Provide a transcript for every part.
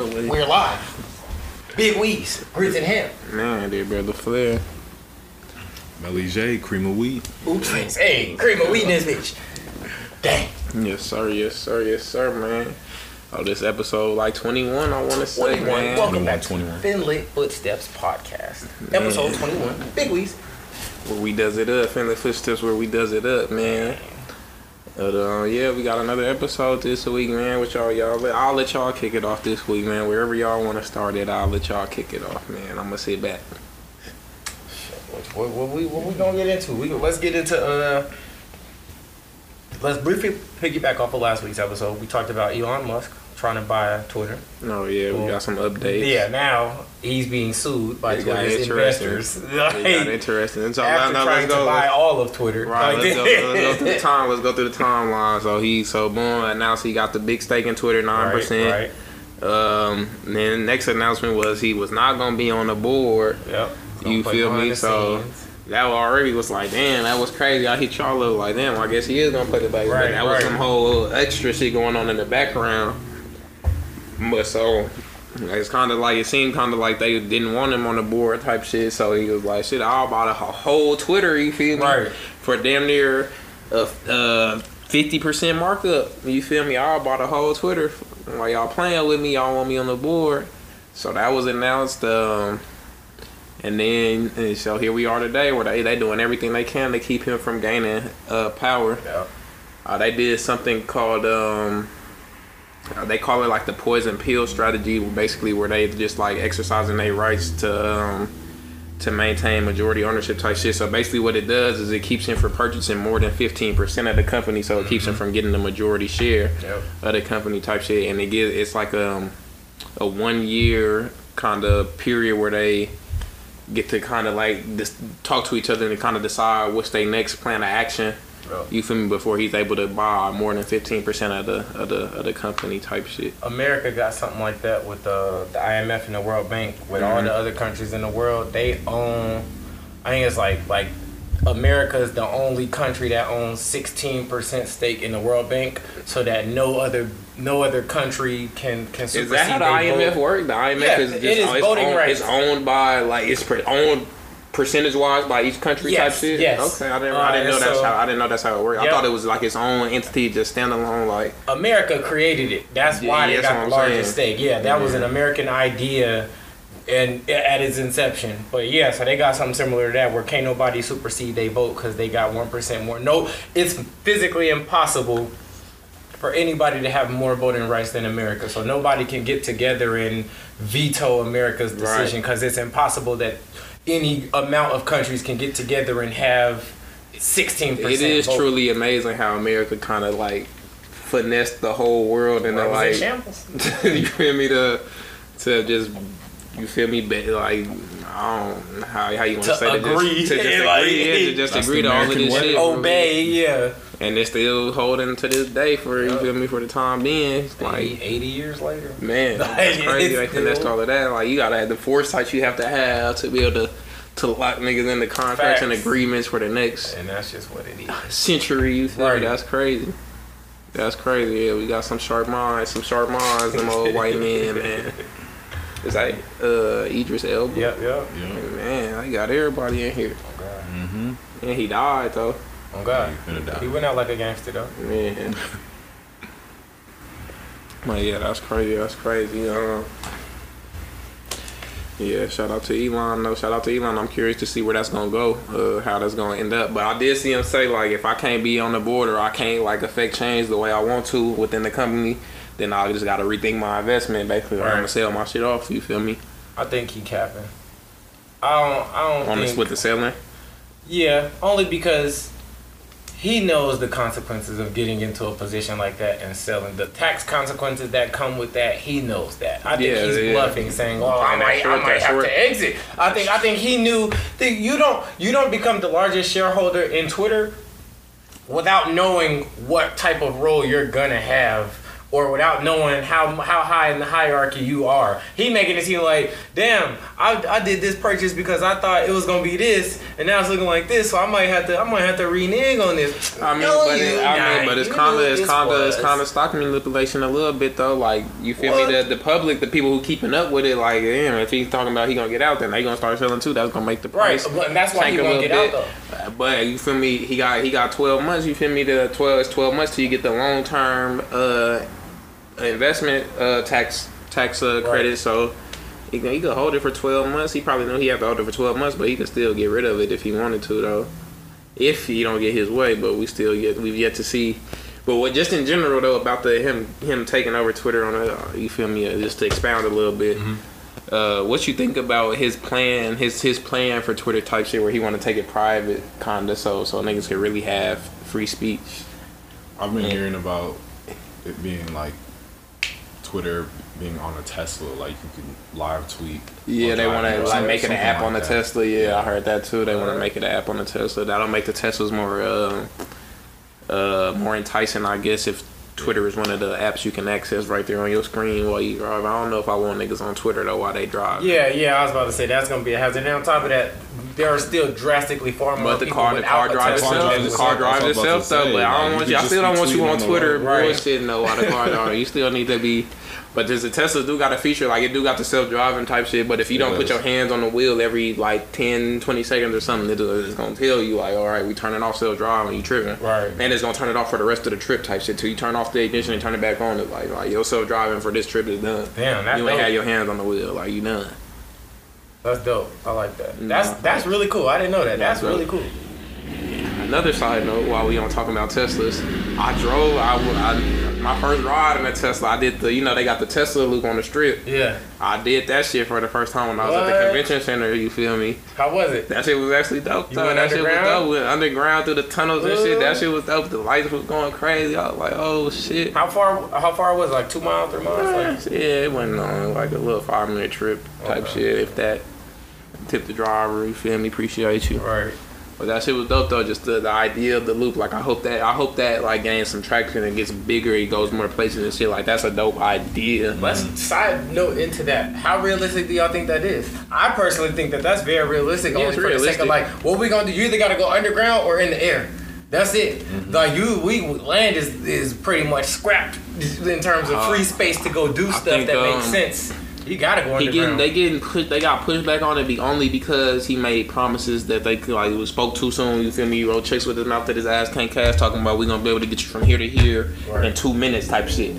We're live. Big Weez, Grits and Ham. Man, they brother Flair. Melly J, cream of wheat. Oops, hey, cream of wheat in this bitch. Dang. Yes, sir. Yes, sir. Yes, sir, man. Oh, this episode like 21, I want to say, 21. man. Welcome back 21. to FinLit Footsteps Podcast. Episode 21. Big Weez. Where we does it up. FinLit Footsteps where we does it up, man. But, uh, yeah, we got another episode this week, man. With y'all, y'all. I'll let y'all kick it off this week, man. Wherever y'all want to start it, I'll let y'all kick it off, man. I'm gonna sit back. What, what, we, what we gonna get into? We let's get into uh. Let's briefly piggyback off of last week's episode. We talked about Elon Musk trying to buy Twitter. No, yeah, we got some updates. Yeah, now he's being sued by It interesting. investors. It got Like, interesting. So after now, trying let's go. to buy all of Twitter. Right, Like, let's go, let's go through the time. Let's go through the timeline. So he, so boom, announced he got the big stake in Twitter, nine Right, percent. right. Um, then next announcement was he was not gonna be on the board. Yep. You feel me? So scenes. that already was like, damn, that was crazy. I hit y'all up like, damn, I guess he is gonna play the back. Right, but that was some whole extra shit going on in the background. But so it's kind of like it seemed kind of like they didn't want him on the board type shit. So he was like, shit, I'll buy the whole Twitter. You feel me? Right. For damn near a fifty percent markup. You feel me? I'll buy the whole Twitter. While y'all playing with me, y'all want me on the board. So that was announced. Um, and then and so here we are today, where they they doing everything they can to keep him from gaining uh, power. Yep. Uh, they did something called um, uh, they call it like the poison pill strategy, basically where they just like exercising their rights to um, to maintain majority ownership type shit. So basically, what it does is it keeps him from purchasing more than fifteen percent of the company, so it keeps him from getting the majority share Yep. of the company type shit. And it gives it's like um, a one year kind of period where they get to kind of like just talk to each other and kind of decide what's their next plan of action. Yep. You feel me? Before he's able to buy more than fifteen percent of the of the of the company type shit. America got something like that with the, the IMF and the World Bank. With all Mm-hmm. the other countries in the world, they own. I think it's like like America is the only country that owns sixteen percent stake in the World Bank, so that no other no other country can can Is that how the IMF vote. work? The IMF Yeah, is just is oh, it's, voting owned, rights. it's owned by like it's owned percentage wise by each country Yes, type shit. yes. Okay, I didn't Uh, I didn't know that's so- how I didn't know that's how it worked. I thought it was like its own entity, just standalone. Like America created it. That's Yeah, why they that's got the largest saying. stake. Yeah, that was an American idea and at its inception. But yeah, so they got something similar to that where can't nobody supersede they vote because they got one percent more. No, it's physically impossible for anybody to have more voting rights than America. So nobody can get together and veto America's decision because it's impossible that any amount of countries can get together and have sixteen percent. it is truly amazing how America kind of like finessed the whole world and Right, like shambles. you feel me to to just you feel me be- like I don't know how how you want To to say that, just- agree. to just Like, agree yeah, to just That's agree to all of this shit Obey, yeah. And they're still holding to this day for you feel me for the time being it's Like like 80 years later. man Like, that's crazy it's they finessed all of that like you gotta have the foresight you have to have to be able to to lock niggas into contracts and agreements for the next And that's just what it is. century. You feel Right. me? That's crazy. That's crazy. Yeah, we got some sharp minds, some sharp minds, them old white men, man. It's like uh, Idris Elba. Yep, yep. Yeah. Man, I got everybody in here. Oh God. Mm-hmm. And he died though. Oh God. You finna die. He went out like a gangster though. Man. But yeah, that's crazy. That's crazy. Uh, yeah, shout out to Elon. No, shout out to Elon. I'm curious to see where that's gonna go, uh, how that's gonna end up. But I did see him say like, if I can't be on the board or I can't like affect change the way I want to within the company, then I just gotta rethink my investment. Basically, or I'm gonna sell my shit off. You feel me? I think he capping. I don't. I don't On think. this with the selling. yeah, only because he knows the consequences of getting into a position like that and selling. The tax consequences that come with that, he knows that. I think Yeah, he's yeah. bluffing, saying, "Oh, I might, short, I might have short. to exit." I think. I think he knew that you don't. You don't become the largest shareholder in Twitter without knowing what type of role you're gonna have or without knowing how how high in the hierarchy you are. He making it seem like, damn, I, I did this purchase because I thought it was gonna be this, and now it's looking like this, so I might have to I might have to renege on this. I mean, No, but it, I not. mean, but it's You kind of it's this kind of it's was. kind of stock manipulation a little bit though. Like you feel What? me? The the public, the people who keeping up with it, like damn, if he's talking about he gonna get out, then they gonna start selling too. That's gonna make the Right, price but- and that's why he gonna get out bit. though. Uh, But you feel me? He got he got twelve months. You feel me? The twelve it's twelve months till you get the long term uh investment uh tax tax uh, credit. So. He, can- he could hold it for 12 months. He probably knew he had to hold it for 12 months, but he could still get rid of it if he wanted to, though. If he don't get his way, but we still yet we've yet to see. But what just in general though about the him him taking over Twitter on a you feel me uh, just to expound a little bit. Uh, what you think about his plan, his his plan for Twitter type shit, where he want to take it private, kinda, so so niggas can really have free speech. I've been hearing about it being like Twitter being on a Tesla, like you can live tweet. Yeah, they want to like make it an something app like on the that. Tesla. Yeah, I heard that too. They want to make it an app on the Tesla. That'll make the Teslas more uh, uh, more enticing, I guess. If Twitter is one of the apps you can access right there on your screen while you drive. I don't know if I want niggas on Twitter though while they drive. Yeah, yeah, I was about to say that's gonna be a hazard. And on top of that, there are still drastically far more But the people car, the car drives itself. The car a- drives That's what I was itself though. But say, I like, don't want you. I still don't want you on on Twitter road. Right. bullshitting though while the car drives. You still need to be. But does the Tesla do got a feature like it do got the self driving type shit? But if you It don't put your hands on the wheel every like 10, 20 seconds or something, it- it's gonna tell you like, all right, we turning off self driving. You tripping? Right. And it's gonna turn it off for the rest of the trip type shit. Till you turn off the ignition and turn it back on. it like, like your self driving for this trip is done. Damn, that's you ain't dope. had your hands on the wheel. Like you done. That's dope. I like that. Nah. That's that's really cool. I didn't know that. That's That's really cool. Another side note, while we on talking about Teslas, I drove. I, I my first ride in a Tesla. I did the, you know, they got the Tesla loop on the strip. Yeah. I did that shit for the first time when I was at the convention center. You feel me? How was it? That shit was actually dope. Though. That shit was dope. Went underground through the tunnels and shit. That shit was dope. The lights was going crazy. I was like, oh shit. How far? How far was it? Like two miles, three miles? Uh, like, Yeah, it wasn't on like a little five minute trip type Okay. shit. If that. Tip the driver. You feel me? Appreciate you. right. But that shit was dope though. Just the, the idea of the loop. Like I hope that I hope that like gains some traction and gets bigger. It goes more places and shit. Like that's a dope idea. Let's side note into that. How realistic do y'all think that is? I personally think that that's very realistic. Yeah, only for the sake realistic. of like, what we gonna do? You either gotta go underground or in the air. That's it. Mm-hmm. Like you, we land is is pretty much scrapped in terms of Uh, free space to go do I stuff think, that makes um, sense. You gotta go He getting they getting pushed. They got pushed back on it be only because he made promises that they could like was spoke too soon. You feel me? He wrote checks with his mouth that his ass can't cash. Talking about we gonna be able to get you from here to here Right. in two minutes type shit.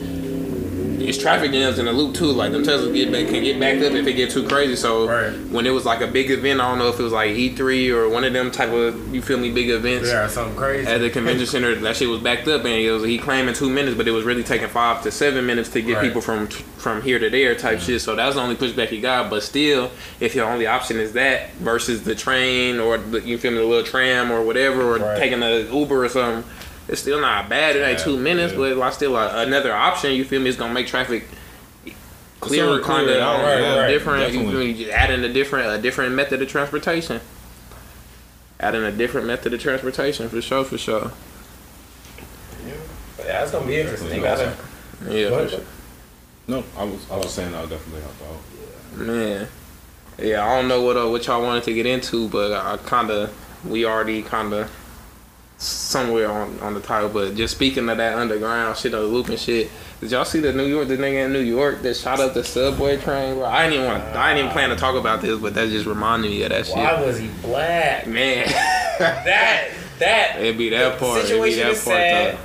It's traffic jams in the loop too. Like them Teslas get back can get backed up if it get too crazy. So Right. when it was like a big event, I don't know if it was like E3 or one of them type of you feel me big events. yeah, something crazy. At the convention center, that shit was backed up, and it was, he claimed in two minutes, but it was really taking five to seven minutes to get Right. people from from here to there type shit. So that was the only pushback he got. But still, if your only option is that versus the train or the, you feel me, the little tram or whatever, or Right. taking a Uber or something, it's still not bad. It ain't Yeah, two minutes, yeah. but like still a, another option. You feel me? It's gonna make traffic. Clearer, Clear kind of out, right, right. different. You feel me? Just adding a different, a different method of transportation. Adding a different method of transportation for sure, for sure. yeah, that's gonna be interesting. Gotta. Yeah, Go for sure. No, I was I was saying that would definitely help out. Man, yeah, I don't know what uh, what y'all wanted to get into, but I kind of we already kind of somewhere on on the title. But just speaking of that underground shit, the loop and shit. Did y'all see the New York, the nigga in New York that shot up the subway train? Bro, I didn't even want, I didn't even plan to talk about this, but that just reminded me of that Why shit. Why was he black? Man, That that it'd be that part. It'd be situation that is part sad. though,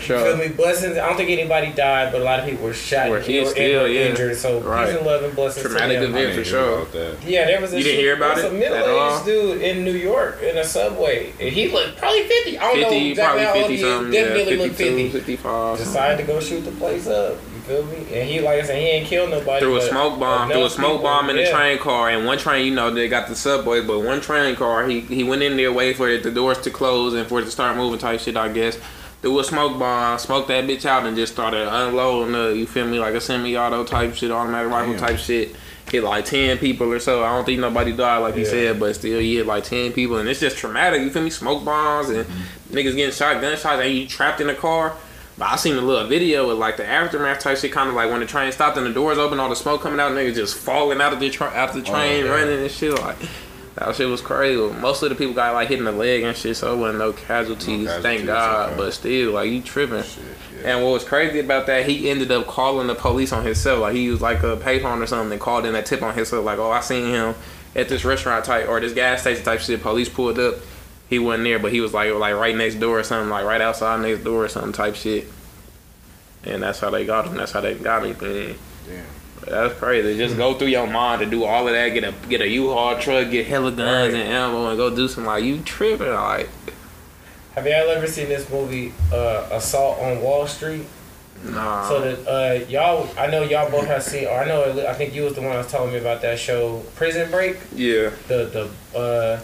for You feel me? Blessings. I don't think anybody died, but a lot of people were shot Were and hit killed still, yeah. injured. So Right. peace and love and blessings. Traumatic to them. I event. didn't for sure. Yeah, there was a You didn't shit- hear about there was it a middle-aged dude in New York in a subway. And he looked probably fifty. I don't know exactly probably how old 50 he is. something. Yeah, Definitely 52, looked fifty. 55. Decided to go shoot the place up. You feel me? And he, like I said, he ain't killed nobody. Threw a smoke bomb, threw a smoke people- bomb in the yeah. train car, and one train, you know, they got the subway, but one train car, he he went in there, waiting for it, the doors to close and for it to start moving type shit, I guess. Threw a smoke bomb, smoked that bitch out, and just started unloading the, you feel me, like a semi-auto type shit, automatic rifle Damn. type shit. Hit like 10 people or so. I don't think nobody died, like you Yeah. said, but still, he hit like 10 people, and it's just traumatic, you feel me? Smoke bombs and Mm-hmm. niggas getting shot, gunshots, and you trapped in a car. But I seen a little video with like the aftermath type shit, kind of like when the train stopped and the doors open, all the smoke coming out, niggas just falling out of the tra- out of the train, yeah. running and shit. Like that shit was crazy. Most of the people got like hitting the leg and shit, so it wasn't no casualties, No thank God. okay. But still, like you tripping. Shit, yeah. And what was crazy about that, he ended up calling the police on himself. Like he was like a payphone or something, and called in a tip on himself. Like, oh, I seen him at this restaurant type or this gas station type shit. Police pulled up. He wasn't there, but he was like like right next door or something, like right outside next door or something type shit. And that's how they got him. That's how they got him. Damn. That's crazy. Just go through your mind to do all of that. Get a get a U-Haul truck, get hella guns and ammo, and go do some like you tripping. Like Have y'all ever seen this movie, uh, Assault on Wall Street? nah. So that uh, y'all, I know y'all both have seen, or I know, I think you was the one that was telling me about that show, Prison Break. yeah. The the uh,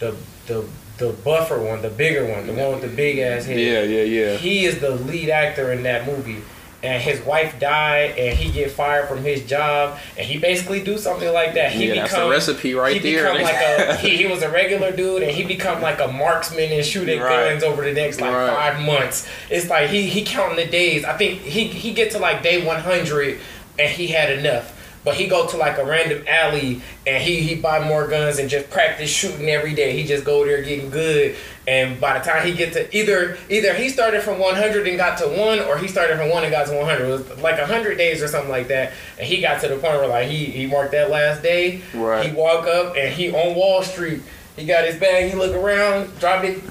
the the the buffer one, the bigger one, the one with the big ass head. Yeah, yeah, yeah. He is the lead actor in that movie. And his wife died, and he get fired from his job, and he basically do something like that. He yeah, that's the become recipe right he there. become like a he, he was a regular dude and he become like a marksman and shooting Right. guns over the next like Right. five months. It's like he he counting the days. I think he he get to like day one hundred and he had enough. But he go to like a random alley and he he buy more guns and just practice shooting every day. He just go there getting good. And by the time he get to either either he started from 100 and got to one, or he started from one and got to 100. It was like 100 days or something like that. And he got to the point where like he he marked that last day. Right. He walk up and he on Wall Street. He got his bag. He look around, drop it,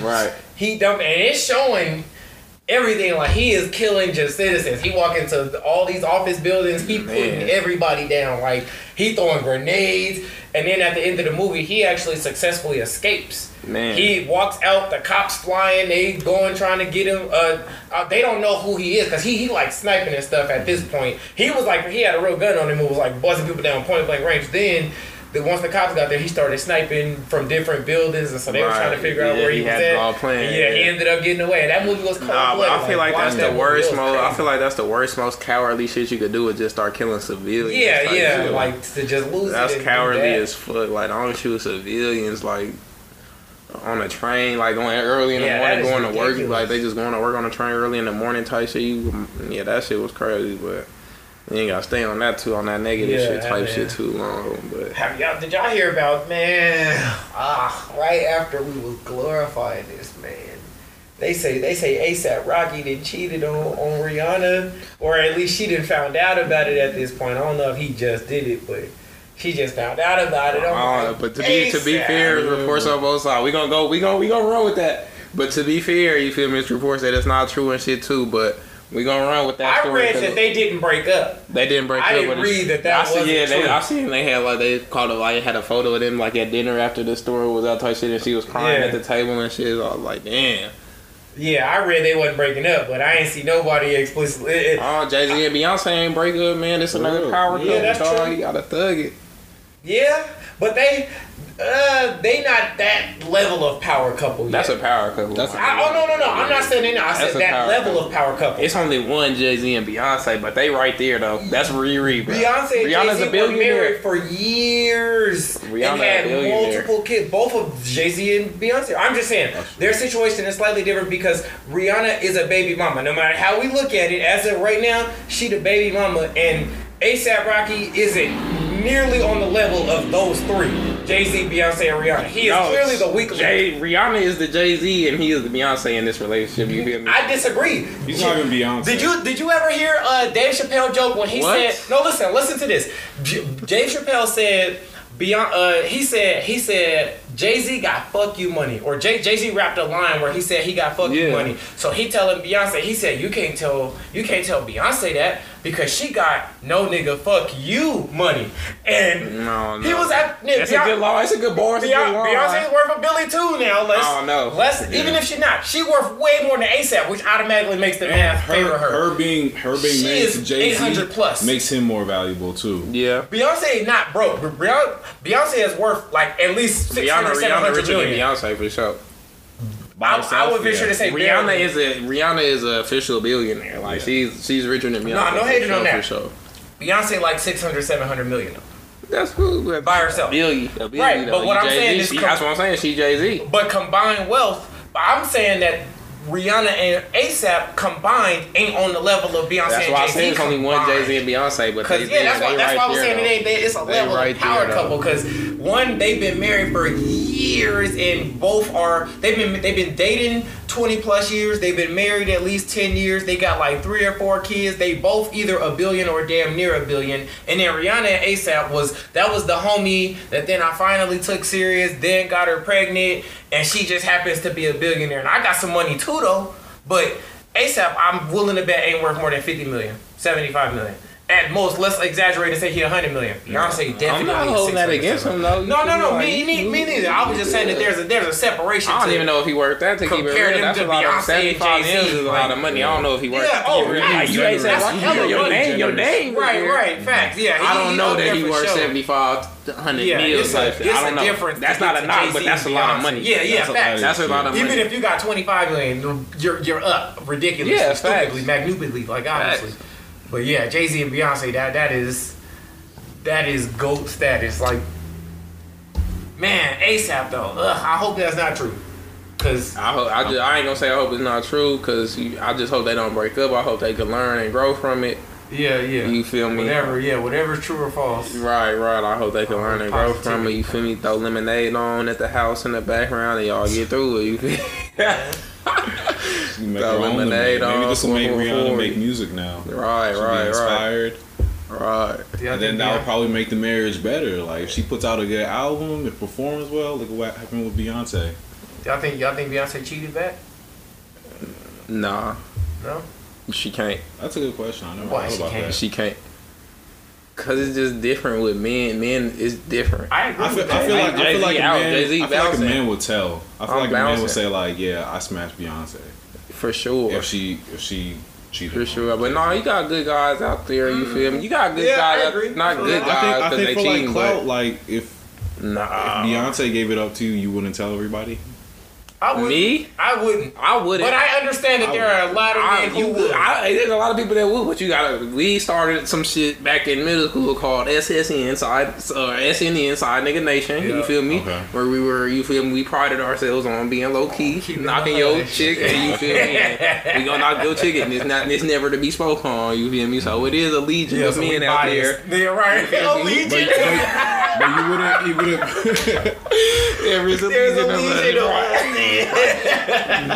Right. He dump and it's showing everything like he is killing just citizens. He walk into all these office buildings. He putting Man. everybody down. Like he throwing grenades. And then at the end of the movie, he actually successfully escapes. Man. He walks out. The cops flying. They going trying to get him. Uh, uh, they don't know who he is because he he like sniping and stuff. At this point, he was like he had a real gun on him. and was like busting people down point blank range. Then. The, once the cops got there, he started sniping from different buildings, and so they were trying to Right. figure out where he, he was at. all planned, And yeah, he ended up getting away. And that movie was cold Nah, but I feel like that's that the worst most. I feel like that's the worst, most cowardly shit you could do is just start killing civilians. Yeah, Like, yeah, shit, like to just lose. that's cowardly that. as fuck. Like don't shoot civilians like on a train, like going early in the Yeah, morning, going to work. Like they just going to work on a train early in the morning type shit. You, yeah, that shit was crazy, but. You ain't gotta stay on that too, on that negative Yeah, shit type man. shit too long. But Have y'all? Did y'all hear about man? Ah, right after we was glorifying this man, they say they say ASAP Rocky did cheated on on Rihanna, or at least she didn't found out about it at this point. I don't know if he just did it, but she just found out about it. I'm Uh, like, but to be to be fair, there's reports on both sides. We gonna go. We gonna we gonna run with that. But to be fair, you feel me? It's reports that it's not true and shit too. But we gonna run with that. I story read 'cause that they didn't break up. they didn't break I up. didn't read that that I see, wasn't yeah, they, true. I seen they had like they called it like had a photo of them like at dinner after the story was out type shit and she was crying Yeah. at the table and shit. I was like, damn. Yeah, I read they wasn't breaking up, but I ain't see nobody explicitly. it- it- Oh, Jay Z and Beyonce ain't break up, man. It's another Real. power Yeah, couple, that's dog. true. You gotta thug it. Yeah, but they, uh, they not that level of power couple yet. That's a power couple. That's a- I, oh no no no! I'm not saying they not. I That's said a that power level couple. of power couple. It's only one Jay Z and Beyonce, but they right there though. That's Riri, bro. Beyonce and Rihanna's Jay a Z were billionaire. married for years Rihanna and had multiple kids. Both of Jay Z and Beyonce. I'm just saying their situation is slightly different because Rihanna is a baby mama. No matter how we look at it, as of right now, she the baby mama, and ASAP Rocky isn't nearly on the level of those three: Jay Z, Beyonce, and Rihanna. He is No, clearly the weak link. Jay, Rihanna is the Jay Z and he is the Beyonce in this relationship. You feel me? I disagree. He's not even Beyonce. Did you did you ever hear uh, Dave Chappelle joke when he What? said no? Listen, listen to this. J- Dave Chappelle said beyond. Uh, he said he said Jay Z got fuck you money, or Jay Jay Z rapped a line where he said he got fuck you money. So he telling Beyonce, he said you can't tell you can't tell Beyonce that because she got no nigga fuck you money, and No, no. he was at. That's a good law. That's a good bar. It's a good Beyonce, line. Beyonce's worth a billy too now. Let's, Oh, no. Let's even if she not, she worth way more than ASAP, which automatically makes the math favor her, her. her being her being She married is to Jay 800 Z plus. makes him more valuable too. Yeah. Beyonce not broke. Beyonce Beyonce is worth like at least Rihanna, 600, Rihanna 700 richer than. Beyonce for sure. I, I would venture to say Rihanna is a Rihanna is a official billionaire. Like Yeah. she's she's richer than Beyonce. No for hating sure, on that. For sure. Beyonce like 600, 700 million. That's cool. By herself. A billion, billion, Right, though. but what I'm Jay-Z, saying is she- com- that's what I'm saying. She Jay Z. But combined wealth, I'm saying that Rihanna and ASAP combined ain't on the level of Beyonce That's why I said it's only one. Jay Z and Beyonce, but they, yeah, that's they why that's right why I was saying today they, it's a level right of power there, couple. Cause one, they've been married for years, and both are they've been they've been dating twenty plus years. They've been married at least ten years. They got like three or four kids. They both either a billion or damn near a billion. And then Rihanna and ASAP was that was the homie that then I finally took serious. Then got her pregnant, and she just happens to be a billionaire. And I got some money too though, but. ASAP, I'm willing to bet ain't worth more than 50 million, 75 million. At most, let's exaggerate and say he 100 million. Beyonce definitely. I'm not holding that against him though. No, no, no. like, Me, me, me neither. I was just saying that there's a there's a separation. I don't even know if he worked that to keep it real. That's a lot of Beyonce and 75 Jay-Z, million is a lot of like- money. I don't know if he worked Yeah, oh, yeah, you ain't say that's like hella your name, your name. Right, right. Facts. Yeah. I don't know that he sure. 75, 100 Yeah, a, type it's shit. Don't know. difference. That's not a knock, but that's a lot of money. Yeah, yeah, That's a- facts. That's a lot of money. Even if you got 25 million, you're you're up ridiculously, Yeah, stupidly, magnificently, like honestly. But yeah, Jay Z and Beyonce, that that is that is goat status. Like, man, ASAP though. Ugh, I hope that's not true. Cause I hope, I, just, I ain't gonna say I hope it's not true because I just hope they don't break up. I hope they can learn and grow from it. yeah, yeah, You feel me? whatever, yeah, whatever's true or false. Right, right. I hope they can learn and grow from it. You feel me? Throw lemonade on at the house in the background and y'all get through it. You feel me? You make Throw lemonade lemonade. Maybe this will make pour Rihanna for make music now. Right, She'll be right, right, inspired. right. Yeah, I And then that will probably make the marriage better. Like if she puts out a good album, it performs well. Look at what happened with Beyonce. Y'all think y'all think Beyonce cheated back? Nah, No. she can't. That's a good question. I never Why thought she about can't? that. She can't. Cause it's just different with men. Men is different. I agree I feel, with I feel like I feel like a out, man. Jay-Z I feel like a man would tell. I feel I'm like a man bouncing. would say like, "Yeah, I smashed Beyonce." For sure. If she if she cheated. For sure. But no, you got good guys out there. You feel me? You got good Yeah, I guys. agree. Out, not I good I guys think I because think they for like clout, but like if, nah. if Beyonce gave it up to you, you wouldn't tell everybody. I wouldn't. Me? I wouldn't. I wouldn't. But I understand that I there are a lot of I, men who would. I, there's a lot of people that would, but you gotta. We started some shit back in middle school called SSN, side, uh, SNN, Side Nigga Nation. Yeah. You feel me? Okay. Where we were, you feel me? We prided ourselves on being low key, Keep knocking on your hush. chick, and you feel me? And we gonna knock your chick, and it's not, it's never to be spoke on. You feel me? So it is a legion yeah, of so we men out biased. there. Yeah, right. feel me? Allegiant. But, but you wouldn't. You wouldn't. There is a There's a legion of legion of us. us.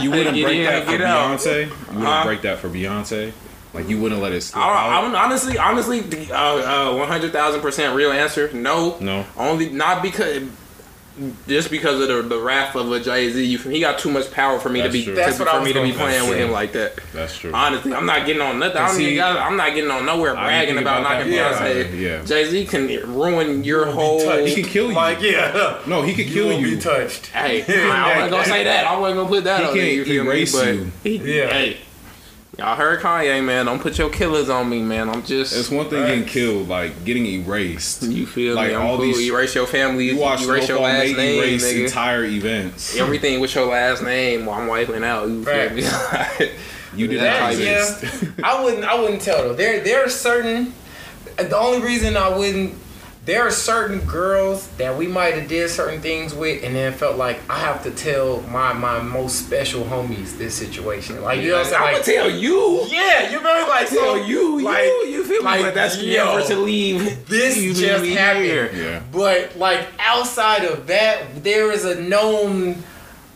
You wouldn't break that for out. Beyonce. You wouldn't break that for Beyonce. Like you wouldn't let it slip I. I'm honestly, honestly, uh, uh, one hundred thousand percent real answer. No, No. only not because, just because of the, the wrath of a Jay Z. He got too much power for me That's to be, true. to, That's what I for was me to be playing that's with true. him like that. That's true. Honestly, I'm not getting on nothing. I don't even, I'm not getting on nowhere bragging about, about knocking that. Beyonce. Yeah, yeah. Jay Z can ruin your whole. touched. He can kill you. Like yeah. no, he could kill will you. be touched. Hey, I wasn't gonna say that. I wasn't gonna put that He on can't You feel me? erase But you. he, Yeah. hey, y'all heard Kanye, man. Don't put your killers on me, man. I'm just. It's one thing getting killed, like getting erased. You feel Like, me? I'm all cool. these- erase your family. You watch erase your last name, erase nigga. entire events. Everything with your last name, well, I'm wiping out. You feel me? You did That that. yeah. I wouldn't. I wouldn't tell though. There, there are certain. The only reason I wouldn't. There are certain girls that we might have did certain things with, and then felt like I have to tell my my most special homies this situation. Like you know what I'm saying? I'm gonna tell you. yeah, you remember like so, Tell you, like, you, you feel me? like, but that's yo, never to leave. This you just me, happened. here. Yeah. But like outside of that, there is a known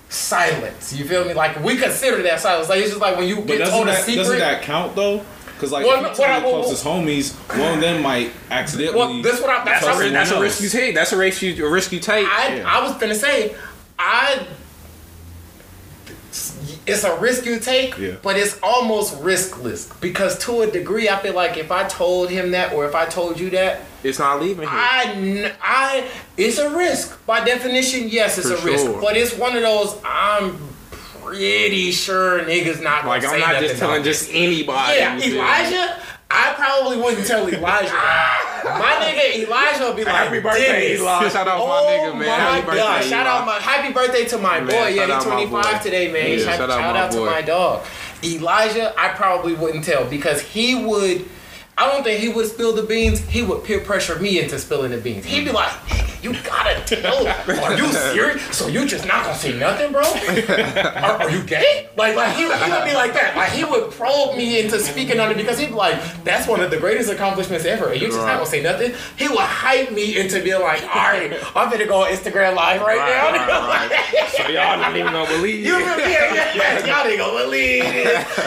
silence. You feel me? Like we consider that silence. Like it's just like when you But get doesn't told a secret. doesn't that count though? Because like Well, if you tell I- your well, closest homies, one of them might accidentally. well, that's what I. That's That's, what a, I ri- that's a else. risk you take. That's a risk you, a risk you take. I, Yeah. I was gonna say, I. It's a risk you take, Yeah. but it's almost riskless because to a degree, I feel like if I told him that or if I told you that, it's not leaving here. I, I, it's a risk by definition. Yes, it's For a risk, sure. but it's one of those. I'm pretty sure niggas not like I'm not just telling just anybody. Yeah, you feel me? Elijah. I probably wouldn't tell Elijah. my nigga Elijah would be like, Happy birthday, Dennis. Eli. Shout out my oh nigga, man. my Happy birthday, God. Shout out my happy birthday to my Man, boy. Yeah, he's 25 boy. today, man. Yeah, shout, shout out shout my out to my dog. Elijah, I probably wouldn't tell because he would I don't think he would spill the beans. He would peer pressure me into spilling the beans. He'd be like, you gotta tell. Are you serious? So you just not gonna say nothing, bro? Are, are you gay? Like, like he, he would be like that. Like he would probe me into speaking on it because he'd be like, that's one of the greatest accomplishments ever. And you just not gonna say nothing. He would hype me into being like, all right, I'm gonna go on Instagram live right, Right, now. right, right. So y'all not even gonna believe You remember? Yeah, yeah, yeah. Y'all ain't gonna believe.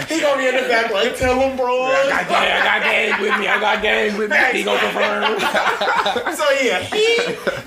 He gonna be in the back like, tell him, bro. I got gang, I got gang with me. I got gang with me. He gonna confirm. So yeah, he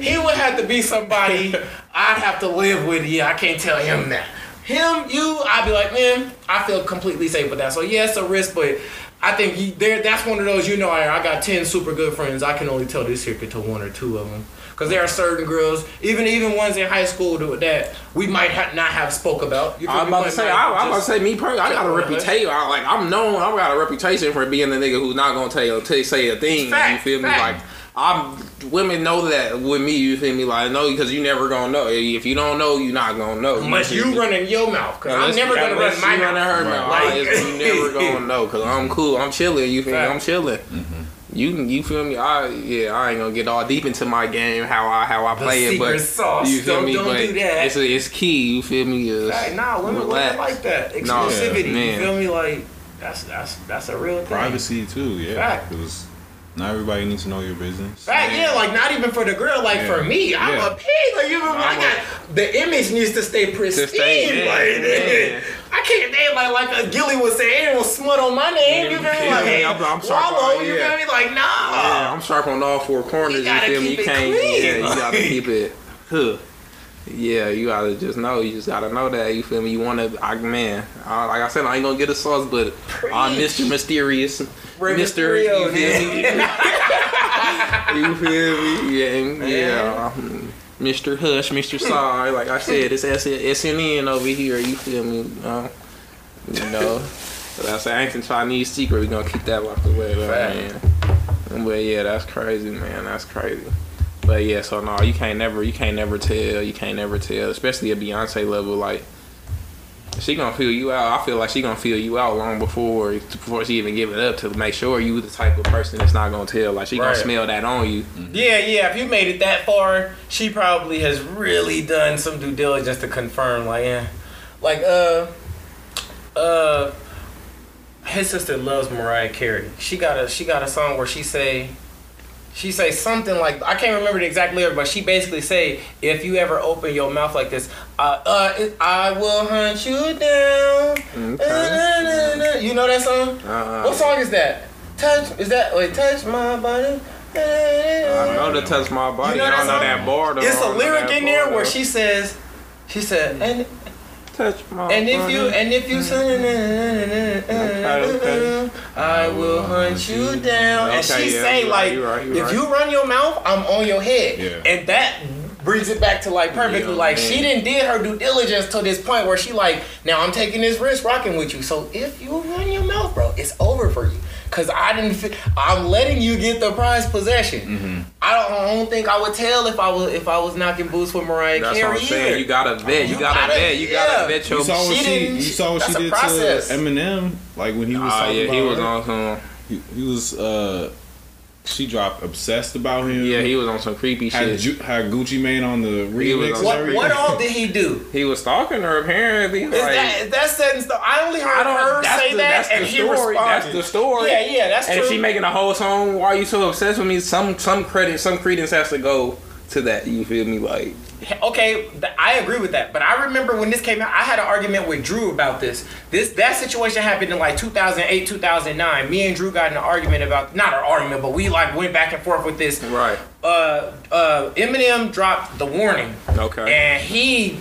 he would have to be somebody I'd have to live with. Yeah, I can't tell him that. Him, you, I'd be like, man, I feel completely safe with that. So yeah, it's a risk, but I think you, there. That's one of those. You know, I, I got ten super good friends. I can only tell this secret to one or two of them. Cause there are certain girls, even even ones in high school that- that we might ha- not have spoke about. You I'm me? about to say, I, I'm about to say, me personally, I got a reputation. I, like I'm known, I got a reputation for being the nigga who's not gonna tell you, tell, say a thing. Fact, you feel me? fact. Like I'm, women know that with me. You feel me? Like no, because you never gonna know. If you don't know, you're not gonna know. Unless feel me? you running your mouth, cause I'm never gonna unless run my you running mouth. her Right. mouth. Like- Like, you never gonna know because I'm cool. I'm chilling. You feel me? I'm chilling. Mm-hmm. You you feel me? I yeah. I ain't gonna get all deep into my game how I how I play it, but sauce. you feel Don't- me? don't but do that. It's it's key. You feel me? Is Hey, nah, women, women relax. like that No, exclusivity. man. you feel me? Like that's that's that's a real thing. Privacy too, yeah. Fact. Because not everybody needs to know your business. Fact, yeah, like not even for the girl, like Yeah. for me, I'm Yeah. a pig. Like you, know, I I'm a- got the image needs to stay pristine. stay, man, like man. I can't name like like a Gillie would say, ain't no smut on my name. You feel me? Like, yeah, I'm- I'm Wallo, you yeah. feel me? Like nah. Yeah, I'm sharp on all four corners. You You, gotta feel me? keep You it can't. clean, Yeah, you gotta keep it. Huh. Yeah, you gotta just know. You just gotta know that. You feel me? You wanna, I, man. I, like I said, I ain't gonna get a sauce, but I'm Preach. Mr. Mysterious, Mister. Mysterio, You feel me? you feel me? Yeah, yeah. um, Mr. Hush, Mr. Sorry, like I said, it's SNN over here. You feel me? Uh, you know, that's an ancient Chinese secret. We gonna keep that locked away, though, Fact. man. But yeah, that's crazy, man. That's crazy. But yeah, so no, you can't never, you can't never tell, you can't never tell, especially at Beyonce level. Like, she gonna feel you out. I feel like she gonna feel you out long before before she even give it up to make sure you the type of person that's not gonna tell. Like she Right. gonna smell that on you. Yeah, yeah. If you made it that far, she probably has really done some due diligence to confirm. Like, yeah, like uh, uh, his sister loves Mariah Carey. She got a she got a song where she say, she say something like I can't remember the exact lyric, but she basically say, if you ever open your mouth like this, uh, uh, I will hunt you down. Okay. You know that song? Uh, What song is that? Touch is that wait touch my body. I know to touch my body. You know I don't know that bar. It's a lyric in there where she says, she said, and touch my and if you and if you okay. I will oh, hunt you down. And she yeah, say like, you right, you if you run your mouth, I'm on your head. And that brings it back to like perfectly. Yeah, like man. she didn't did her due diligence to this point where she like, now I'm taking this risk rocking with you. So if you run your mouth, bro, it's over for you. Cause I didn't. Fi- I'm letting you get the prize possession. Mm-hmm. I don't, I don't think I would tell if I was if I was knocking boots with Mariah That's Carey. what I'm saying. either. You gotta vet. You, You gotta, gotta- vet. You yeah. gotta vet your. You saw what She she, didn't- you saw what she did process. to Eminem, like when he was Oh talking yeah, about he was on some. He, he was uh, she dropped obsessed about him. Yeah, he was on some creepy had, shit. Ju- had Gucci Mane on the He remix. on What what all did he do? He was stalking her apparently. Is like, that is that setting stuff? I only heard I her say the, that, that's and the he story. responded. That's the story. Yeah, yeah, that's and true. if she making a whole song, why are you so obsessed with me? Some some credit, some credence has to go to that. You feel me? Like okay, I agree with that. But I remember when this came out, I had an argument with Drew about this. This that situation happened in like 2008, 2009. Me and Drew got in an argument about not an argument, but we like went back and forth with this. right. Uh, uh, Eminem dropped the warning. Okay. And he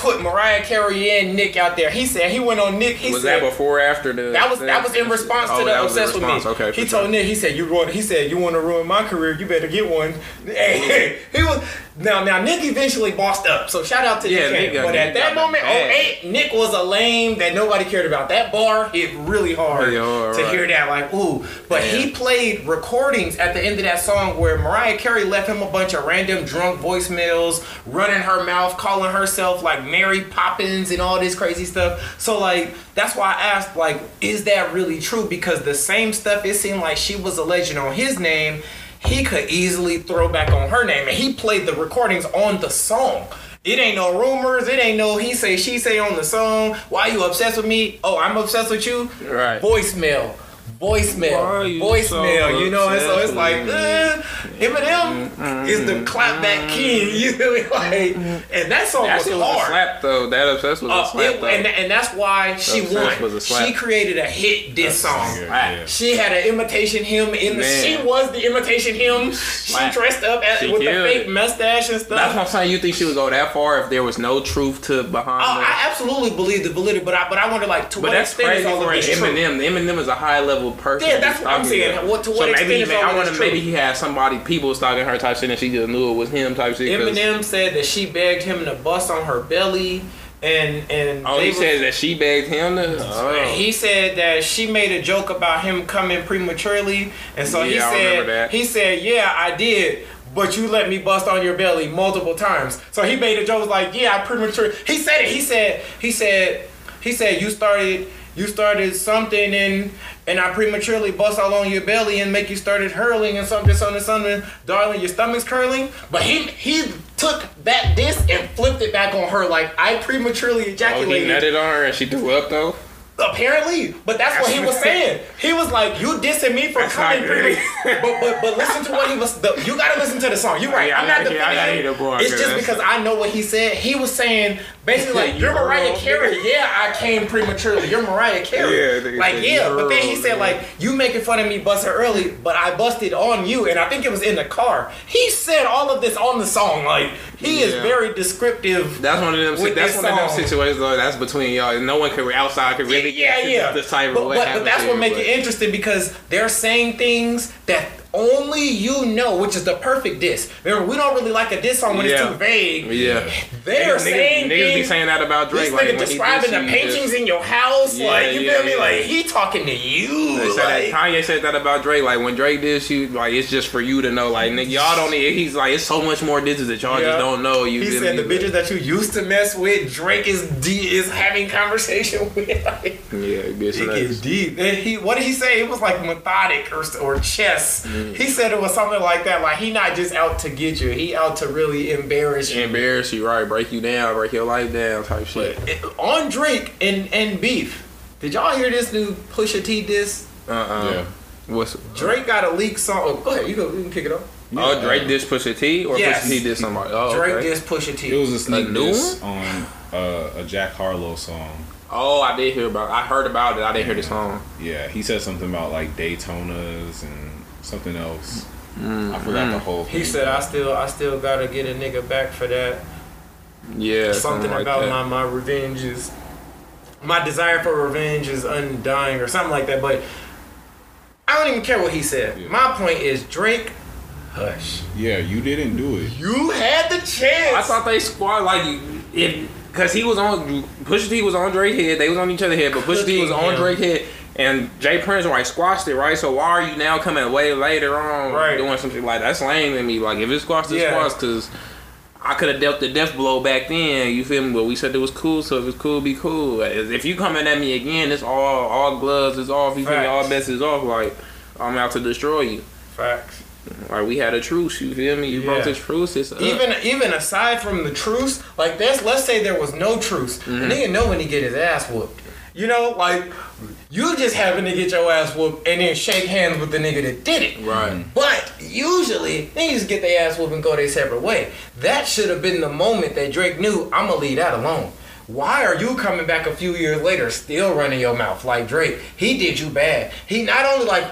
put Mariah Carey and Nick out there. He said he went on Nick. He was said, that before or after the? That was that was in response to Oh, the was in obsessed with me. Okay. he told sure. Nick, he said you want he said you want to ruin my career, you better get one. Hey, he was now now Nick eventually bossed up. So shout out to Yeah, Nick. Got- but Nick at that moment, bag. 08, Nick was a lame that nobody cared about. That bar hit really hard to right. hear that like ooh. But he played recordings at the end of that song where Mariah Carey left him a bunch of random drunk voicemails, running her mouth, calling herself like Mary Poppins and all this crazy stuff. So like that's why I asked like, is that really true? Because the same stuff it seemed like she was alleging on his name. He could easily throw back on her name, and he played the recordings on the song. It ain't no rumors. It ain't no he say she say on the song. Why you obsessed with me? Oh, I'm obsessed with you. Right. Voicemail. Voicemail. You Voicemail. so you know, and so it's like uh, Eminem is the clapback king. You feel me? Like, and that song That was was a hard. slap though. That obsessed was Uh, a slap it- though. and, and that's why she Obsessed won. was a slap. She created a hit diss song. singer, Right. yeah. She had an imitation him in the. Man. She was the imitation him. She Slap. dressed up as, with the fake it. mustache and stuff. That's what. I'm saying. You think she would go that far if there was no truth to behind Oh. I absolutely believe the validity, but I but I wonder like to But what that's extent is all of this true? Eminem. Eminem is a high level person. Yeah, that's what I'm saying. What- to what so extent maybe, is he I wonder this maybe he had somebody people stalking her type shit, and she just knew it was him type shit. Eminem said that she begged him to bust on her belly, and and Oh, he were- said that she begged him to. Oh. He said that she made a joke about him coming prematurely, and so he Yeah, I said he said, "Yeah, I did." But you let me bust on your belly multiple times. So he made a joke like, "Yeah, I premature." He said it. He said. He said. He said you started. You started something and and I prematurely bust all on your belly and make you started hurling and something, something, something. Darling, your stomach's curling. But he he took that disc and flipped it back on her like I prematurely ejaculated. Oh, he nutted on her and she threw up though. Apparently, but that's what he was saying. He was like, "You dissing me for That's coming pretty." but but but listen to what he was. The, you gotta listen to the song. You're right. Yeah, I'm not gotta- yeah, I gotta defending him. the It's just because I know what he said. He was saying basically like, You "You're Mariah. Carey." Yeah, I came prematurely. You're Mariah Carey. Yeah, like yeah. But then he said like, "You making fun of me busting early, but I busted on you." And I think it was in the car. He said all of this on the song. Like he is very descriptive. That's one of them. That's one of them situations though. That's between y'all. No one can outside can really yeah, get yeah. this type but, of what but, but that's what you, make it interesting because they're saying things that only you know, which is the perfect diss. Remember, we don't really like a diss song when it's too vague. Yeah. They're Niggas- saying niggas, niggas be saying that about Drake. This like, nigga describing the paintings just- in your house, Yeah, like you yeah, feel me? Like he talking to you. They said like, that Kanye said that about Drake. Like when Drake did you, like it's just for you to know. Like nigga, y'all don't need. He's like it's so much more digits that y'all Yeah. just don't know. You he said the bitches that you used to mess with, Drake is D is having conversation with. Like, Yeah, it gets It gets deep. And he, what did he say? It was like methodic or or chess. Mm-hmm. Mm. He said it was something like that. Like he not just out to get you. He out to really embarrass you. Embarrass you, right? Break you down, break your life down, type shit. It- on Drake and and beef. Did y'all hear this new Pusha T diss? Uh uh Yeah. What's Drake got a leak song. Oh, go ahead. You go. You can kick it off. oh Drake did Pusha T or Yes. Pusha T did somebody? Oh, Drake okay. diss Pusha T. It was a sneak new diss on uh, a Jack Harlow song. Oh, I did hear about. It. I heard about it. I didn't hear the song. Yeah, he said something about like Daytonas and something else. Mm, I forgot the mm. whole. he said, "I still, I still gotta get a nigga back for that." Yeah, something like about that. my, my revenge is my desire for revenge is undying or something like that but i don't even care what he said Yeah. my point is drake hush Yeah, you didn't do it. you had the chance I thought they squad like if because he was on Pusha T was on Drake head. They was on each other head, but Pusha T was on him. Drake head. And J. Prince like squashed it, right? So why are you now coming way later on Right. doing something like that's lame to me? Like if it squashed, it Yeah. squashed because I could have dealt the death blow back then. You feel me? But we said it was cool, so if it's cool, be cool. If you coming at me again, it's all all gloves is off. You feel me? All bets is off. Like I'm out to destroy you. facts Like we had a truce. You feel me? You broke Yeah. the truce. It's up. even even aside from the truce like this let's say there was no truce Mm-hmm. nigga know when he get his ass whooped you know like you just happen to get your ass whooped and then shake hands with the nigga that did it right. Mm. But usually niggas get their ass whooped and go their separate way. That should have been the moment that Drake knew I'm gonna leave that alone. Why are you coming back a few years later still running your mouth like Drake? He did you bad. He not only like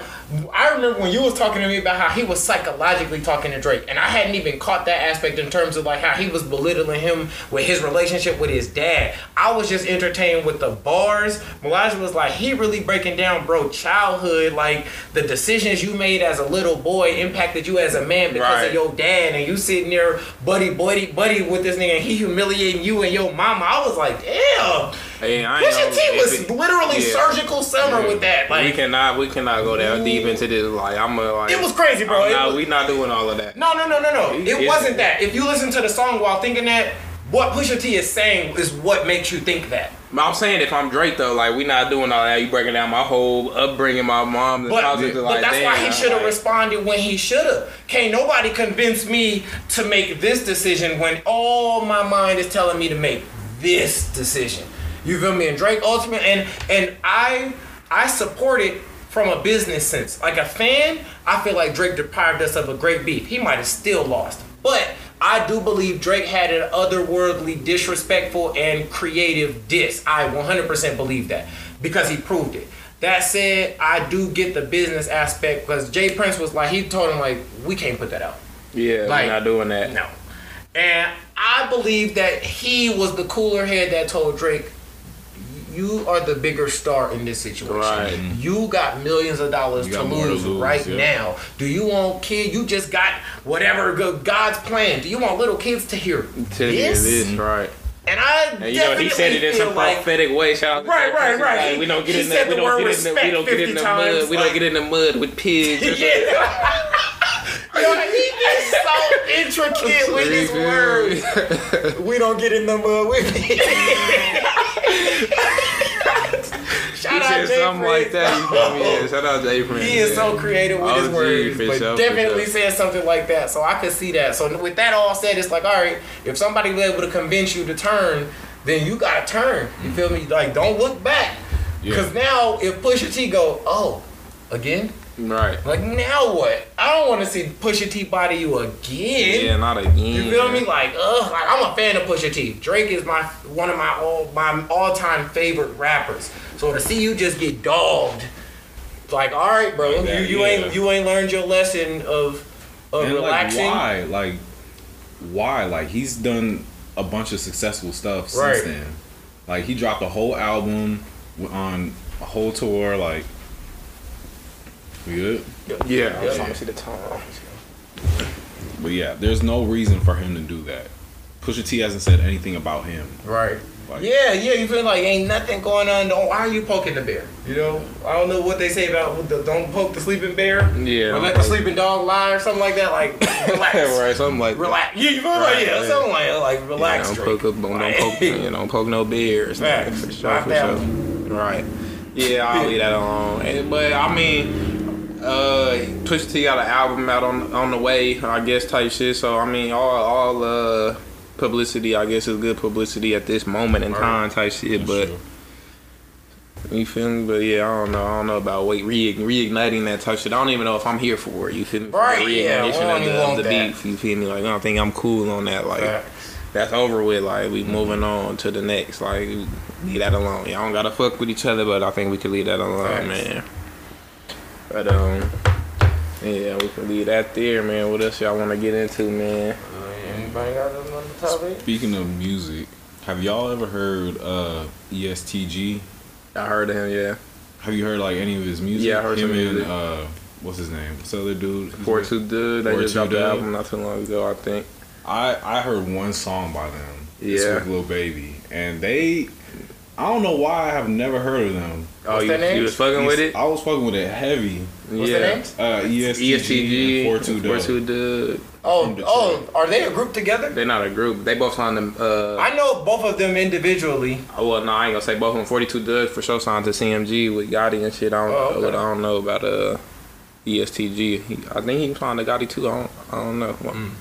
I remember when you was talking to me about how he was psychologically talking to Drake, and I hadn't even caught that aspect in terms of like how he was belittling him with his relationship with his dad. I was just entertained with the bars. Elijah was like, he really breaking down, bro, childhood, like the decisions you made as a little boy impacted you as a man because Right. of your dad, and you sitting there, buddy, buddy, buddy, with this nigga, and he humiliating you and your mama. I was like, damn. Hey, I Pusha T was it- literally yeah. surgical summer Yeah. with that. we Like, cannot we cannot go that deep into this. Like I'm a, like it was crazy, bro. Was- we not doing all of that. No, no, no, no, no. It wasn't that. If you listen to the song while thinking that, what Pusha T is saying is what makes you think that. I'm saying if I'm Drake though, like we not doing all that. You breaking down my whole upbringing, my mom, and But, but like, that's damn, why he should have like, responded when he should have. Can't nobody convince me to make this decision when all my mind is telling me to make this decision. You feel me? And Drake ultimate and and I I support it from a business sense. Like a fan, I feel like Drake deprived us of a great beef. He might have still lost. But I do believe Drake had an otherworldly, disrespectful, and creative diss. I 100% believe that because he proved it. That said, I do get the business aspect because J. Prince was like, he told him like, we can't put that out. yeah, like- we're not doing that. No. And I believe that he was the cooler head that told Drake, you are the bigger star in this situation. Right. Mm-hmm. You got millions of dollars You to got to lose, lose, right yeah. now. Do you want kid? You just got whatever God's plan. Do you want little kids to hear Tell you this? this, right? And I And you know definitely he said it in feel some like prophetic way. Shout out to Right, right, Prince. right. Like, we don't get He in said the, we don't get in the, we don't get in the times, mud. We don't get in the mud with pigs. or yeah. Yo, he is so intricate with his words. We don't get in the mud with it. Shout He out said Jay something like that. You feel me? Yeah, shout out J. Prince. He is yeah. so creative with his words, but sure, definitely sure. said something like that. So I could see that. So with that all said, it's like, all right, if somebody was able to convince you to turn, then you gotta turn. You feel me? Like, don't look back. Yeah. Because now, if Pusha T go, oh, again, Right. like now what? I don't want to see Pusha T body you again. Yeah, not again. You feel me? Like, ugh, like I'm a fan of Pusha T. Drake is my one of my all my all time favorite rappers. So to see you just get dogged, like, all right, bro, Like that, you you yeah. ain't you ain't learned your lesson of of And relaxing. like why? Like why? Like he's done a bunch of successful stuff since Right. then. Like he dropped a whole album on a whole tour. Like we good? Yeah, I'm Yeah. trying to see the time. But yeah, there's no reason for him to do that. Pusha T hasn't said anything about him. Right. Like, Yeah, yeah, you feel like ain't nothing going on. Don't, why are you poking the bear? You know, I don't know what they say about the, don't poke the sleeping bear. Yeah. Or let the sleeping dog lie or something like that. Like, relax. right, something like that. Relax. Yeah, you feel like, Right, yeah, yeah. something like like Yeah, relax. don't poke up, don't, don't poke, you don't poke no bears. man, Facts. For sure, for sure. Right. Yeah, I'll leave that alone. And- But I mean, uh, Pusha T got an album out on on the way, I guess, type shit. So I mean, all all uh publicity, I guess, is good publicity at this moment in Right. time, type shit. That's But true. you feel me? But yeah, I don't know. I don't know about wait re- reigniting that type shit. I don't even know if I'm here for it. You feel me? Right, the yeah, we reignition don't of the, of the that. beef. You feel me? Like I don't think I'm cool on that. Like Facts. that's over with. Like we moving on to the next. Like leave that alone. Y'all don't gotta fuck with each other, but I think we can leave that alone, Facts. man. But um, yeah, we can leave that there, man. What else y'all want to get into, man? Uh, Anybody got another topic? Speaking of music, have y'all ever heard uh, ESTG? I heard of him. Yeah, Have you heard like any of his music? Yeah, I heard him some and music. uh, what's his name? What's the other dude? who's Four with- Two Dugg. They just dropped the album not too long ago, I think. I I heard one song by them. It's Yeah. with Lil Baby, and they. I don't know why I have never heard of them. Oh, What's you, their names? you was fucking with it? I was fucking with it heavy. What's yeah. their names? Uh, ESTG, ESTG, and 42 Four Two Dugg. Oh, oh, are they a group together? They're not a group. They both signed them. Uh, I know both of them individually. oh, well, no, I ain't gonna say both of them. Forty Two Dugg for sure signed to CMG with Gotti and shit. I don't, Oh, okay. but I don't know about uh ESTG. He, I think he signed to Gotti too. I don't, I don't know. Mm.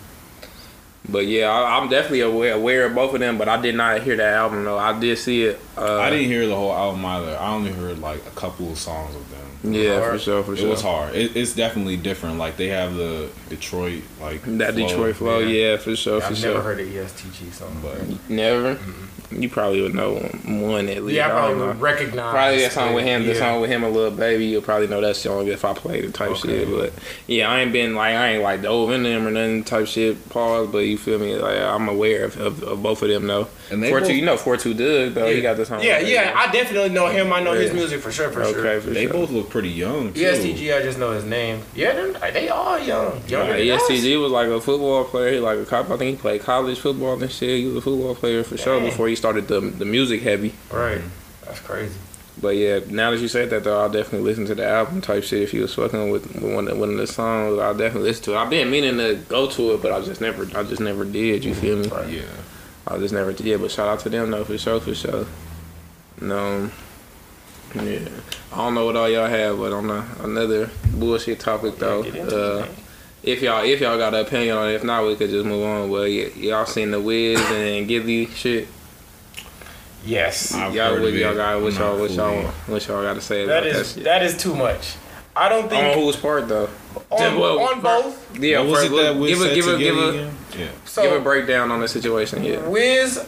But yeah, I, I'm definitely aware, aware of both of them. But I did not hear that album though. I did see it. Uh, I didn't hear the whole album either. I only heard like a couple of songs of them. Yeah, for sure, for It was hard. It, it's definitely different. Like they have the Detroit like That Detroit flow, yeah, for sure, for I've sure. never heard an E ESTG song. But Never. Mm-hmm. You probably would know one at least. yeah, I I probably don't know. would recognize. Probably that song with him, the Yeah. song with him and Little Baby, you'll probably know that song if I played it type Okay. shit. But yeah, I ain't been like I ain't like dove in them or nothing type shit. Pause, but you feel me? Like I'm aware of, of, of both of them though. And they Four both- two, you know, four two Dugg though. He got the song. Yeah, yeah, I definitely know him. I know his music for sure, for okay, sure. for they sure. both look pretty young. Too. ESTG, I just know his name. Yeah, they're, they all young. Younger Right, than us. ESTG was like a football player. He like a cop. I think he played college football and shit. He was a football player for sure before he started the the music heavy. Right. That's crazy. But yeah, now that you said that though, I'll definitely listen to the album type shit. If you was fucking with with one of, one of the songs, I'll definitely listen to it. I've been meaning to go to it, but I just never, I just never did. You feel me? Yeah. I just never did. But shout out to them though, for sure, for sure. No. Yeah. I don't know what all y'all have, but on a, another bullshit topic though. Get Uh, if y'all if y'all got an opinion on it, if not, we could just move on. But y- y'all seen the Wiz and Gillie shit. Yes. I've y'all heard what y'all got? What I'm y'all not what y'all what y'all got to say That about that is shit? that is too much. I don't think on whose part though? on, well, on both. Yeah, What was it that Wiz give a said give to a give Gillie a? Yeah. So give a breakdown on the situation. Yeah. Wiz,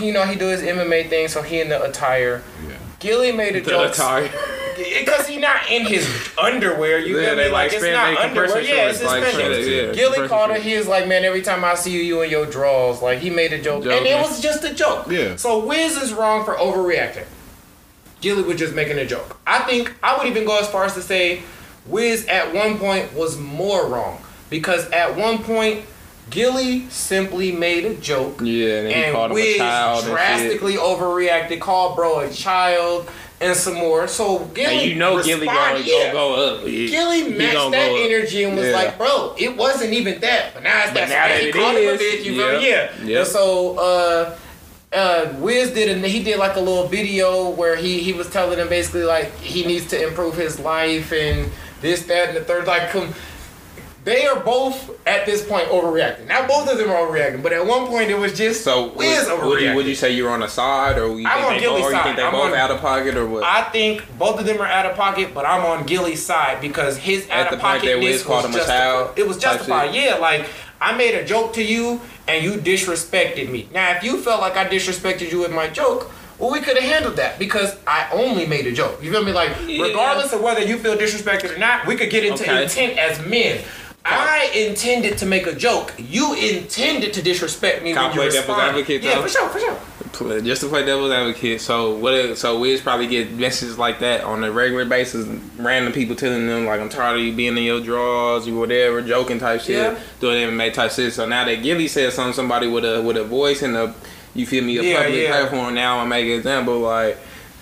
you know, he do his MMA thing, so he in the attire. Yeah. Gillie made a The joke attire. because he not in his underwear. You Yeah, feel they me? like it's span- not they underwear. Yeah, it's shorts, like, suspension. shorts, yeah, Gillie called it. He was like, man, every time I see you, you in your drawers. Like he made a joke, and it was just a joke. Yeah. So Wiz is wrong for overreacting. Gillie was just making a joke. I think I would even go as far as to say Wiz at one point was more wrong because at one point Gillie simply made a joke Yeah, and and called him a Wiz drastically overreacted, called bro a child and some more. So Gillie, And you know Gillie gonna yeah. go, go up. Gillie matched that energy and was Yeah. like, "Bro, it wasn't even that, but now it's But that." now that he it called him a bitch. You yeah. Yeah. Yeah. And so, uh, uh, Wiz did, and he did like a little video where he he was telling him basically like he needs to improve his life and this, that, and the third. Like, come. They are both at this point overreacting. Now both of them are overreacting, but at one point it was just So Wiz would, overreacting. would you would you say you're on the side or you I'm on Gillie's both, or you think they I'm both on- out of pocket or what? I think both of them are out of pocket, but I'm on Gillie's side because his At out the of pocketness was called him a justified. child It was justified. Yeah, like I made a joke to you and you disrespected me. Now, if you felt like I disrespected you with my joke, well, we could have handled that because I only made a joke. You feel me? Like, Yeah. regardless of whether you feel disrespected or not, we could get into Okay. intent as men. I intended to make a joke. You intended to disrespect me Can I when you play devil's responded. advocate, Yeah, though? for sure, for sure. Just to play devil's advocate, so what? If, so Wiz probably get messages like that on a regular basis. Random people telling them like, "I'm tired of you being in your drawers," you whatever, joking type shit, Yeah. doing MMA type shit. So now that Gillie said something, somebody with a with a voice and a, you feel me, a Yeah, public yeah. platform. Now I make an example like,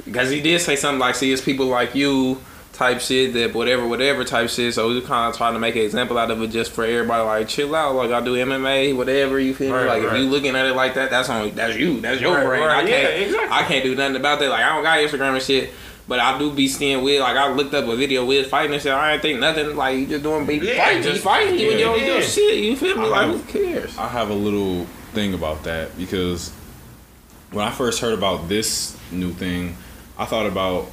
because he did say something like, "See, it's people like you." Type shit that whatever whatever type shit. So we kind of trying to make an example out of it just for everybody. Like chill out. Like I do MMA, whatever you feel me. Right, Like right. if you looking at it like that, that's on that's you. That's your Right, brain. right, I can't. yeah, exactly. I can't do nothing about that. Like I don't got Instagram and shit. But I do be seeing with like I looked up a video with fighting and shit. I ain't think nothing like you just doing be Yeah, fighting, he- just fighting. You yeah, you don't yeah. do shit. You feel me? I Like who cares? I have a little thing about that because when I first heard about this new thing, I thought about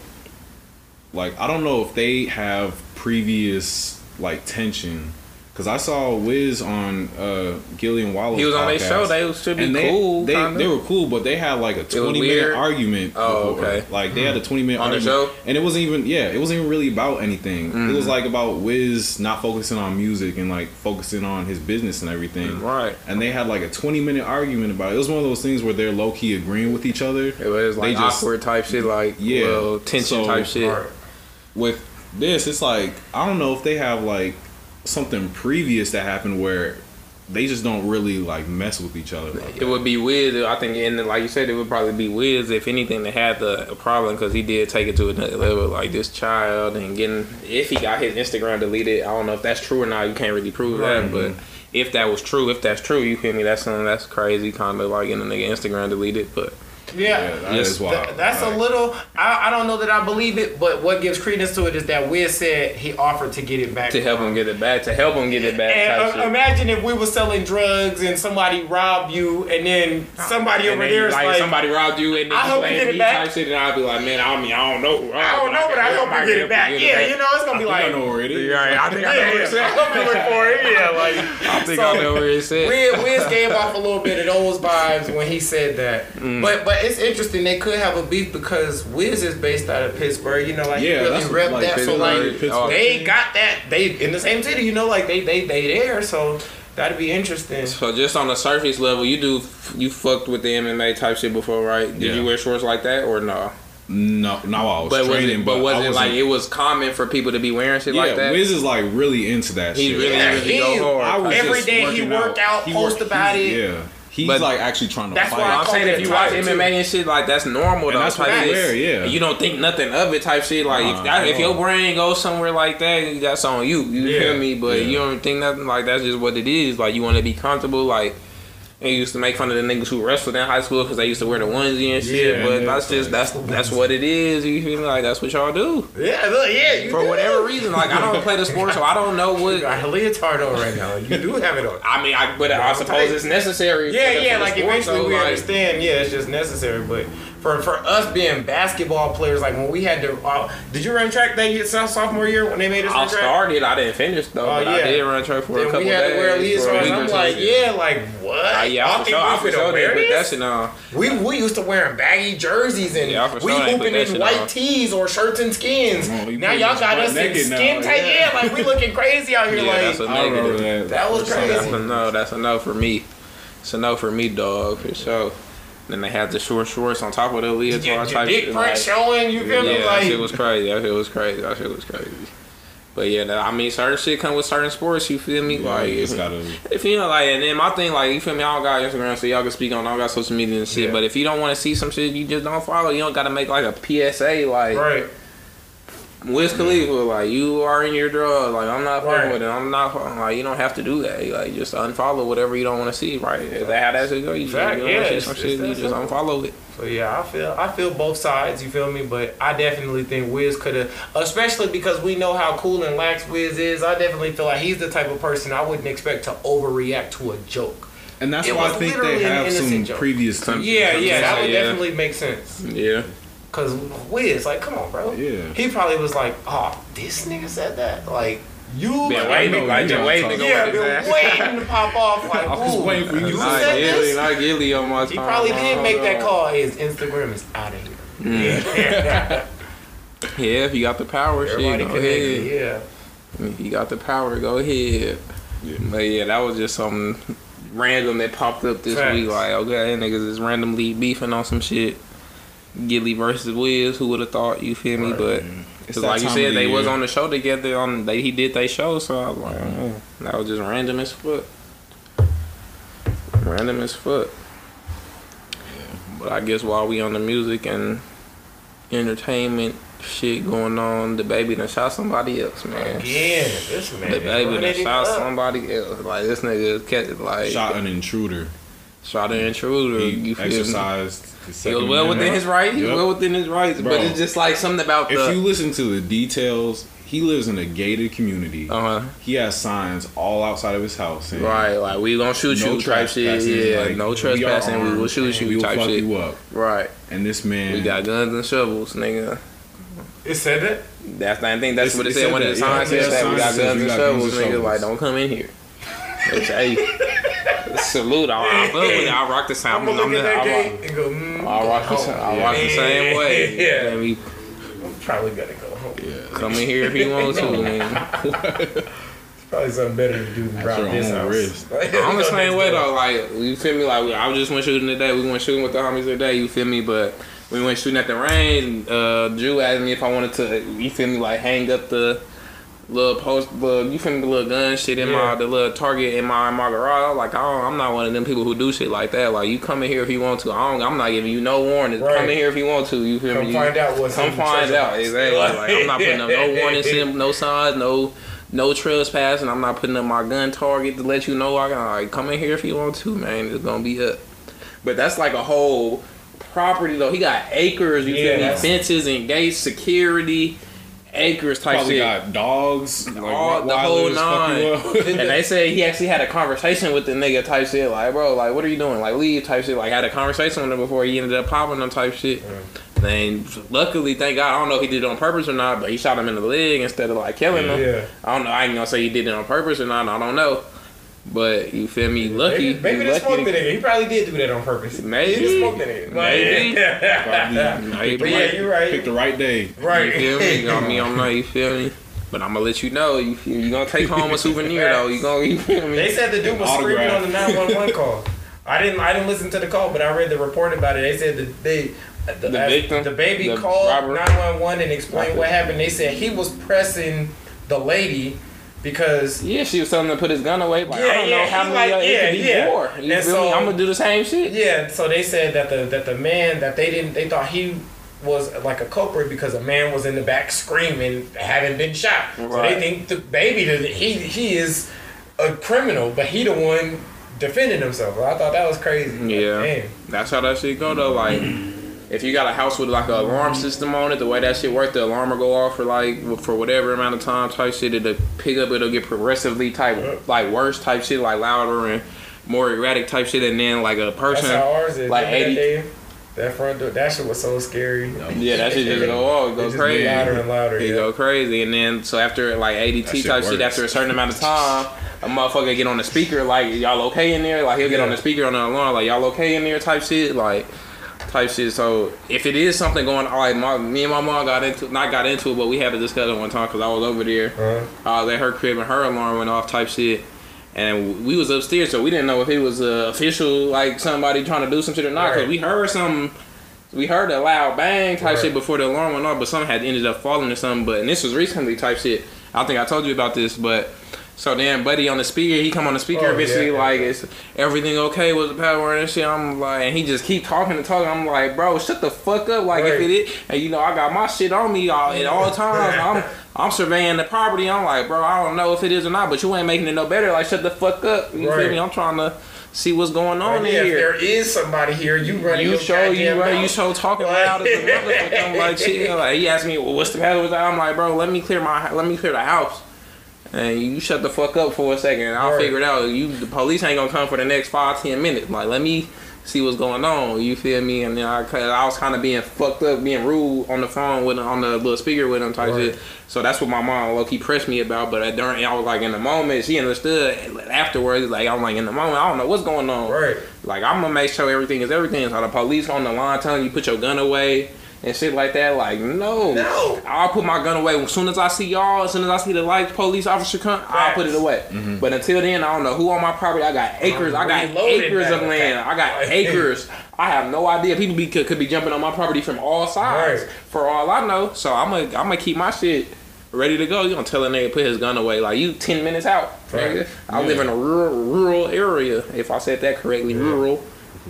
like I don't know if they have previous like tension because I saw Wiz on uh Gillie and Wallo. He was on their show. They should be they, cool. They, they were cool, but they had like a twenty minute argument. Oh, before. okay. Like they had a twenty minute On the show? and it wasn't even yeah, it wasn't even really about anything. It Mm-hmm. was like about Wiz not focusing on music and like focusing on his business and everything. Right. And they had like a twenty minute argument about it. It was one of those things where they're low key agreeing with each other. It was like They just- awkward type shit, like Yeah. well, tension So- type shit. Right. With this, it's like I don't know if they have like something previous that happened where they just don't really like mess with each other. Like It that. would be Wiz. I think, and like you said, it would probably be Wiz if anything that had the a problem because he did take it to another level. Like this child and getting if he got his Instagram deleted, I don't know if that's true or not. You can't really prove that, but if that was true, if that's true, you feel me? That's something that's crazy, kind of like getting a nigga Instagram deleted. But Yeah. Yeah, that Yes, is wild. Th- that's Like, a little. I, I don't know that I believe it, but what gives credence to it is that Wiz said he offered to get it back to help him get it back, to help him get it back. And type uh, imagine if we were selling drugs and somebody robbed you, and then somebody And over then, there is like, like, somebody robbed you and then I you hope you get it back. type shit, and I'd be like, man, I mean, I don't know. I don't know, but I hope might you get it back. you Yeah, get it you know, it's gonna be I like, think I know where it is. Yeah, I think I know yeah, what it yeah. I'm gonna look for it. Yeah, like I think I know where it's at. Wiz, Wiz gave off a little bit of those vibes when he said that. Mm. But but it's interesting. They could have a beef because Wiz is based out of Pittsburgh. You know, like Yeah, he really that's rep like that. So like Pittsburgh. they got that. They in the same city. You know, like they they they there. So that'd be interesting. So just on the surface level, you do you fucked with the MMA type shit before, right? Did Yeah. you wear shorts like that or no? No, no, I was But was training, it, but I was it like it was common for people to be wearing shit yeah, like that? Wiz is like really into that he shit. really, Yeah, really he- go hard. I was Every just day he working work out, post work- about it. Yeah, he's But- like actually trying to That's fight. why I I'm saying if you watch title, MMA and shit, like that's normal And though. that's what type I wear, yeah. You don't think nothing of it type shit. Like if, that, if your brain goes somewhere like that, that's on you. You Yeah, feel me? But yeah. you don't think nothing like that's just what it is. Like you want to be comfortable. Like And used to make fun of the niggas who wrestled in high school because they used to wear the onesie and shit. Yeah, but that's just that's that's what it is. You feel me? Like that's what y'all do Yeah, look, yeah. For whatever reason. Like I don't play the sport, so I don't know You what. got a leotard on right now. You do have it on. I mean, I but I suppose it's necessary. Yeah, yeah, like sport, eventually so, we like, understand. Yeah, it's just necessary. But for for us being basketball players, like when we had to, uh, did you run track that year, so- sophomore year when they made us I run track? started. I didn't finish though, Oh, but I did run track for a Then couple we had days. to wear for a week I'm like, yeah, like what? Uh, yeah, Y'all for think sure. I we for finna sure wear that shit on. We we used to wearing baggy jerseys and Yeah, for we sure hooping in white on. tees or shirts and skins. Now y'all got us in skin tight. yeah. Yeah. like we looking crazy out here. Yeah, like that's a I negative. that. Was crazy. That's a no. That's a no for me. It's a no for me, dog, for sure. Then they had the short shorts on top of the leotard your, your type dick shit. print like- showing. You feel yeah, me? that Like shit was crazy. That shit was crazy. That shit was crazy. But yeah, I mean, certain shit come with certain sports. You feel me? Yeah, like, you just gotta. if you know, like, and then my thing, like, you feel me? I don't got Instagram, so y'all can speak on. I don't got social media and shit. Yeah. But if you don't want to see some shit, you just don't follow. You don't got to make like a PSA, like right. Wiz Khalifa, like you are in your drug. Like I'm not fucking Right. with it. I'm not fucking- like you don't have to do that. Like just unfollow whatever you don't want to see. Right? Is that how that shit go? You, Fact, you yeah, don't see it's- some it's shit, you just unfollow it. So yeah, I feel I feel both sides. You feel me? But I definitely think Wiz could have, especially because we know how cool and lax Wiz is. I definitely feel like he's the type of person I wouldn't expect to overreact to a joke. And that's It why I think they have some joke. previous. Some- Yeah, yeah, that would Yeah. definitely make sense. Yeah. Cause Wiz, like, come on, bro. Yeah. He probably was like, oh, this nigga said that. Like, you. Been waiting, like you been waiting to go yeah, been ass. waiting to pop off. Like, I was ooh, waiting for you to Not said Gillie, this? not Gillie on my He time. probably did Hold make that call. His Instagram is out of here. Mm. Yeah. Yeah, if you got the power, shit, go connected. ahead. Yeah. If you got the power, go ahead. Yeah. But yeah, that was just something random that popped up this Facts. week. Like, okay, niggas is randomly beefing on some shit. Gillie versus Wiz, who would have thought? You feel me? Right. But It's like you said, of the they was on the show together. On they he did they show, so I was like, mm-hmm. oh, that was just random as fuck. Random as fuck. But I guess while we on the music and entertainment shit going on, DaBaby done shot somebody else, man. Again, this man. DaBaby running done shot up. somebody else. Like this nigga kept like Shot an intruder. Shot an intruder. He you feel exercised. his He was well within Amendment. his right. He was Yep. well within his rights. Bro. But it's just like something about If the. you listen to the details, he lives in a gated community. uh huh. He has signs all outside of his house. saying, Right, like we gonna shoot No you type shit. trespassing, Yeah, like, no we are trespassing. We, will shoot you We will type fuck shit. you up. Right. And this man, We got guns and shovels, nigga. It said that. That's I think that's It's- what it, it said said when the that, sign yeah. said Yeah, that we got guns and shovels, nigga. Like don't come in here. Bitch, hey, salute. I, I fuck with it. I rock the I'm sound. gonna look at that I gate rock, and go. Mm, I rock the, go sa- I rock the same way. Yeah. And we I'm probably gonna go home. yeah, come in here if you want to, nigga. Probably something better to do than At this own house. risk. I'm the same way though. Like you feel me? Like I just went shooting today. We went shooting with the homies today. You feel me? But we went shooting at the range. Uh, Drew asked me if I wanted to. You feel me? Like hang up the little post. Little, you feel me? The little gun shit in my the little target in my in my garage. I was Like I don't, I'm not one of them people who do shit like that. Like you come in here if you want to. I don't. I'm not giving you no warning. Right. Come in here if you want to. You feel Come me? find out what's Come find out. Exactly. Like I'm not putting up no warning, sim- no signs, no no trespassing. I'm not putting up my gun target to let you know I can like come in here if you want to, man. It's gonna be up. But that's like a whole property though. He got acres, you Yeah, feel me? Fences and gates, security, acres type probably shit. got dogs, like All- the whole nine. and they said he actually had a conversation with the nigga type shit, like, bro, like, what are you doing? Like, leave type shit. Like, had a conversation with him before he ended up popping them type shit. And luckily, thank God, I don't know if he did it on purpose or not, but he shot him in the leg instead of like killing him. Yeah. I don't know. I ain't gonna say he did it on purpose or not. I don't know. But you feel me? Lucky. Maybe, maybe you they lucky smoked to- the nigga. He probably did do that on purpose. Maybe. He just smoked the nigga. Maybe. Probably Maybe. But yeah, you're right. Pick the right day. right. You feel me? I mean, I'm not. You feel me? But I'm gonna let you know. You feel you gonna take home a souvenir though. You gonna you feel me? They said the dude was screaming on the 911 call. I didn't. I didn't listen to the call, but I read the report about it. They said that they. Uh, the, The victim? DaBaby The called 911 and explained what happened. They said he was pressing the lady because Yeah, she was telling him to put his gun away. Like, I Yeah, don't yeah, know how many like- it yeah, could be yeah. more. You And feel me? so- I'm gonna do the same shit. Yeah, so they said that the that the man that they didn't they thought he was like a culprit because a man was in the back screaming, having been shot. Right. So they think DaBaby that he he is a criminal, but he the one defending himself. I thought that was crazy. Like, Yeah. damn. That's how that shit go though. Like, if you got a house with like an alarm mm-hmm. system on it, the way that shit work, the alarm will go off for like for whatever amount of time type shit. It'll pick up. It'll get progressively type like worse type shit, like louder and more erratic type shit. And then like a person, That's person, how ours is. like that ADT? That front door, that shit was so scary. yeah, that shit just go off, It go crazy. louder and louder. It yeah. go crazy, and then so after like That ADT shit type shit, works. after a certain amount of time, a motherfucker get on the speaker like y'all okay in there? Like he'll get on the speaker on the alarm like y'all okay in there type shit like type shit. So if it is something going on, like my me and my mom got into not got into it, but we had a discussion one time because I was over there. Uh-huh. I was at her crib and her alarm went off type shit. And we was upstairs, so we didn't know if it was uh, official, like somebody trying to do some shit or not. Cause Right. we heard some, we heard a loud bang type Right. shit before the alarm went off, but something had ended up falling or something. But and this was recently type shit. I think I told you about this, but so then buddy on the speaker, he come on the speaker Oh, eventually yeah, like is everything okay with the power and shit. I'm like, and he just keep talking and talking. I'm like, bro, shut the fuck up. Like if Right. it is, and you know I got my shit on me all at all times. I'm I'm surveying the property. I'm like, bro, I don't know if it is or not, but you ain't making it no better. Like shut the fuck up. You Right. feel me? I'm trying to see what's going on yeah, here. if there is somebody here, you running You show you right, you show talking loud as a motherfucker. I'm like shit. Like he asked me, well, what's the matter with that?" I'm like, bro, let me clear my let me clear the house. And you shut the fuck up for a second. And I'll Right. figure it out. You the police ain't gonna come for the next five ten minutes. Like let me see what's going on. You feel me? And then I, cause I was kind of being fucked up, being rude on the phone with on the little speaker with him type Right. shit. So that's what my mom low key pressed me about. But at, during I was like in the moment, she understood. Afterwards, like I'm like in the moment, I don't know what's going on. Right. Like I'm gonna make sure everything is everything. So the police on the line telling you put your gun away and shit like that. Like no, No. I'll put my gun away as soon as I see y'all. As soon as I see the light police officer come, I'll put it Facts. away. Mm-hmm. But until then, I don't know who on my property. I got acres. I got acres of land. I got acres. I have no idea. People be could, could be jumping on my property from all sides. Right. For all I know, so I'm gonna I'm gonna keep my shit. Ready to go? You gonna tell a nigga put his gun away? Like you ten minutes out, Right. nigga. I live in a rural rural area. If I said that correctly, rural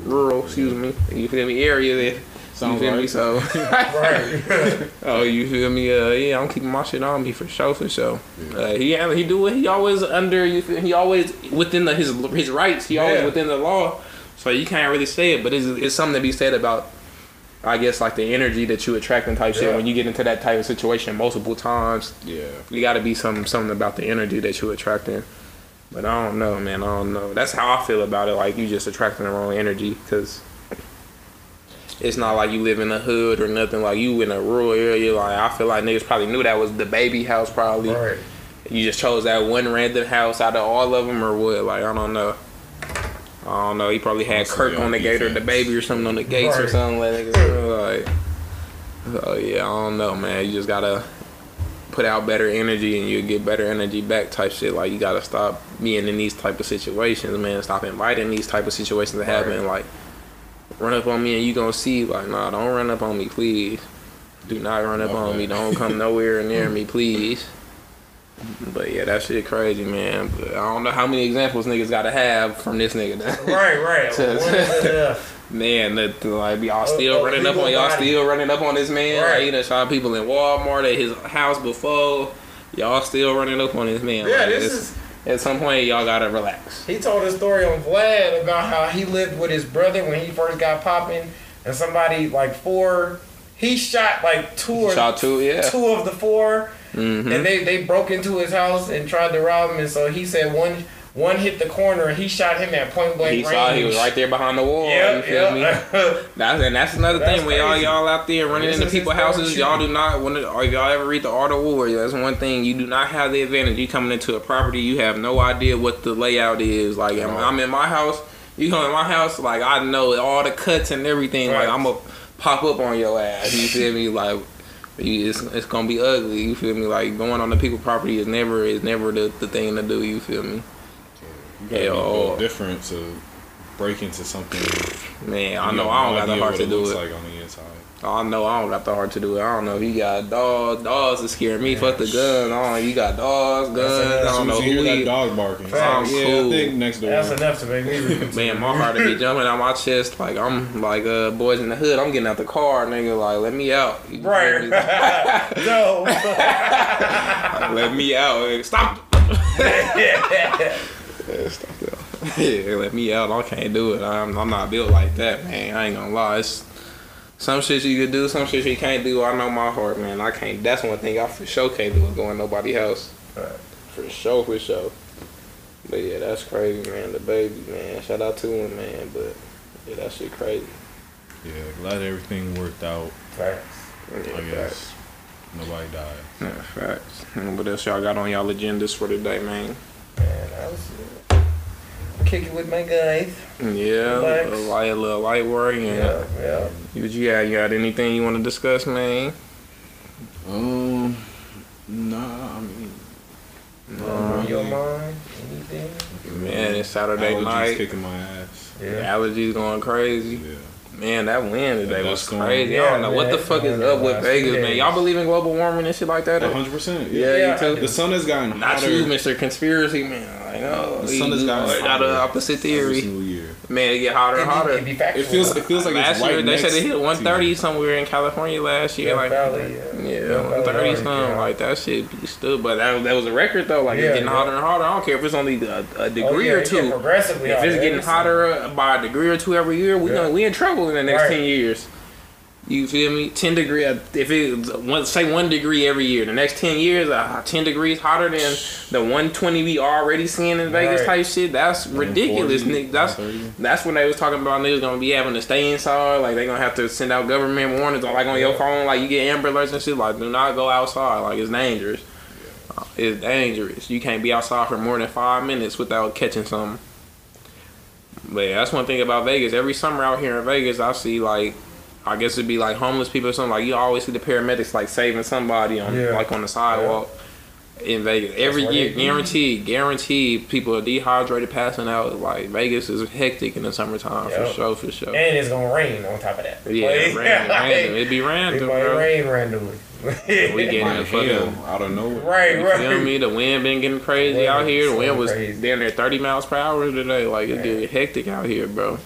rural, excuse me. You feel me? Area there. You Sounds feel me? So, Right. oh, you feel me? Uh, yeah, I'm keeping my shit on me for sure, for sure. Uh, he he do what he always under. You feel, he always within the, his his rights. He always within the law. So you can't really say it, but it's, it's something to be said about. I guess like the energy that you attract and type shit when you get into that type of situation multiple times. Yeah. You got to be some something about the energy that you attracting. But I don't know, man. I don't know. That's how I feel about it. Like you just attracting the wrong energy because it's not like you live in a hood or nothing. Like you in a rural area. Like I feel like niggas probably knew that was DaBaby house. Probably right. you just chose that one random house out of all of them or what? Like I don't know. I don't know. He probably had Kirk on on the gate or DaBaby or something on the gates or something like that. Like, oh yeah, I don't know, man. You just gotta put out better energy and you get better energy back type shit. Like you gotta stop being in these type of situations, man. Stop inviting these type of situations to happen. Like run up on me and you gonna see. Like nah, don't run up on me, please. Do not run up on me. Don't come nowhere near me, please. But yeah, that shit crazy, man. But I don't know how many examples niggas gotta have from this nigga. Right, right. Just- When is enough? Man, that like y'all Oh, still oh, running up on y'all body. still running up on this man. Right. Like, he done shot people in Walmart at his house before. Y'all still running up on this man. Yeah, Like, this is. At some point y'all gotta relax. He told a story on Vlad about how he lived with his brother when he first got popping, and somebody like four. He shot like two or Shot two, yeah. two of the 4 hmm and they they broke into his house and tried to rob him. And so he said one one hit the corner, and he shot him at point blank He range. saw he was right there behind the wall. Yeah, you feel me? That's and that's another That's thing when y'all y'all out there running This into people's houses, y'all do not when it, or if y'all ever read the Art of War. That's one thing you do not have the advantage. You coming into a property, you have no idea what the layout is. Like I'm, I'm in my house, you come in my house, like I know all the cuts and everything. Right. Like I'm gonna pop up on your ass. You feel me? Like. you- It's, it's gonna be ugly. You feel me? Like going on the people property is never is never the, the thing to do. You feel me? You gotta Yeah, be oh. built different to break into something. Man, I know I don't no got the heart to do looks it. Like on the inside. I know I don't got the heart to do it. I don't know if you got dogs. Dogs is scaring me. Fuck the gun. I don't. You got dogs, guns. I don't know you who hear that he. dog barking, Facts. like, yeah, Cool. I think next door. That's enough to make me. Man, my heart to be jumping out my chest. Like I'm like uh boys in the hood. I'm getting out the car, nigga. Like let me out. You feel Right. me? no. let me out. Like, Stop. Yeah, stop it. yeah, let me out. I can't do it. I'm, I'm not built like that, man. I ain't gonna lie. It's some shit you can do, some shit you can't do. I know my heart, man. I can't. That's one thing I for sure can't do is going nobody else. Right. For sure, for sure. But yeah, that's crazy, man. DaBaby, man. Shout out to him, man. But yeah, that shit crazy. Yeah, glad everything worked out. Facts. Yeah, I facts. guess nobody died. Yeah, facts. What else y'all got on y'all agendas for today, man? Man, I was uh, kicking with my guys. Yeah, Relax. a light, a little light work. And Yeah, yeah. You, you got, you got anything you want to discuss, man? Um, nah, I mean, On your mind? Anything? Man, it's Saturday allergies night. kicking my ass. Yeah. Allergies going crazy. Yeah. Man, that wind today Yeah, was that's going- crazy. I Yeah, don't know what the fuck is up with Vegas, few man. Y'all believe in global warming and shit like that? hundred percent. Yeah, Yeah, you too. The sun has gotten Not hotter you, Mr. Conspiracy Man. I know. The oh, sun has you gotten got the hotter opposite every theory. Single year. Man, it get hotter and hotter. It'd be, it'd factual. It feels it feels like last it's right year they next said it hit 130 somewhere in California last year. Death like, Valley, yeah. yeah, 130 already, something. yeah. Like that shit be still, but that, that was a record though. Like Yeah, it's getting yeah. hotter and hotter. I don't care if it's only a, a Oh, degree yeah, or it get two. Progressively If it's getting hotter uh, by a degree or two every year, we Yeah. gonna, we in trouble in the next Right. ten years. You feel me? Ten degree. uh, If it one say one degree every year, the next ten years, uh, ten degrees hotter than the one twenty we already seeing in Vegas Right. type shit. That's ridiculous, 140, nigga. That's 130. that's when they was talking about niggas gonna be having to stay inside. Like they gonna have to send out government warnings, like on your phone, like you get Amber alerts and shit. Like do not go outside. Like it's dangerous. Uh, It's dangerous. You can't be outside for more than five minutes without catching something. But yeah, that's one thing about Vegas. Every summer out here in Vegas, I see like, I guess it'd be like homeless people or something. Like you always see the paramedics like saving somebody on Yeah. like on the sidewalk in Vegas. Every year, guaranteed, guaranteed, people are dehydrated, passing out. Like Vegas is hectic in the summertime for sure, for sure. And it's gonna rain on top of that. yeah, Like, random, random. It'd be It random, might bro. rain randomly. We getting Like the fucking hell out of nowhere. right, You right. feel me? The wind been getting crazy Wind out here. The wind was crazy. down there 30 miles per hour today. Like it Man. get hectic out here, bro.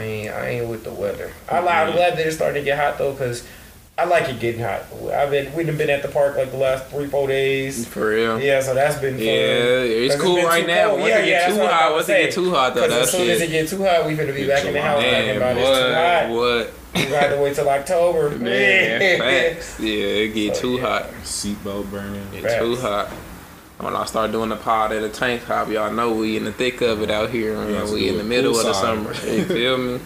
Yeah, I ain't, I ain't with the weather. I li- I'm mm-hmm. glad that it's starting to get hot though, cause I like it getting hot. I've been, we've been at the park like the last three, four days. For real. Yeah, so that's been fun. Yeah, it's cool been right now. cold. Once Yeah, it get that's too what hot, once it get too hot though, Cause that as soon as it get too hot, we finna be back in the house Man, about it's too hot. what? We got to wait till October. Man, facts. Yeah, it get So, too yeah. hot. Seatbelt burning. Get too hot. When I start doing the pod at a tank top, y'all know we in the thick of it out here. Man. Let's We in the middle of the summer. You feel me?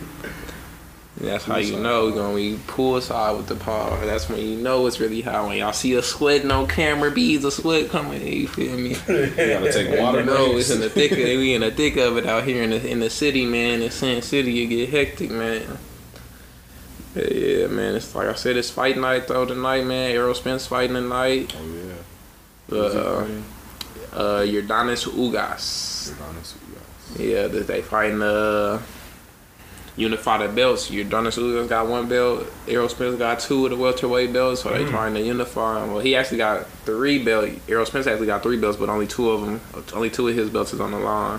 That's how you know we're gonna be poolside with the pod. That's when you know it's really hot. When y'all see us sweating on camera, beads of sweat coming. You feel me? You gotta take water You know, it's in the thick of we in the thick of it out here in the in the city, man. In Sin City, it get hectic, man. Yeah, yeah, man. It's like I said, it's fight night though tonight, man. Errol Spence fighting tonight. Oh yeah. Uh, uh, Jordanis Ugas. Guys. Yeah, they fighting uh unify the belts. Jordanis Ugas got one belt. Errol Spence got two of the welterweight belts, so they trying to unify. 'em. Well, he actually got three belts. Errol Spence actually got three belts, but only two of them, only two of his belts is on the line.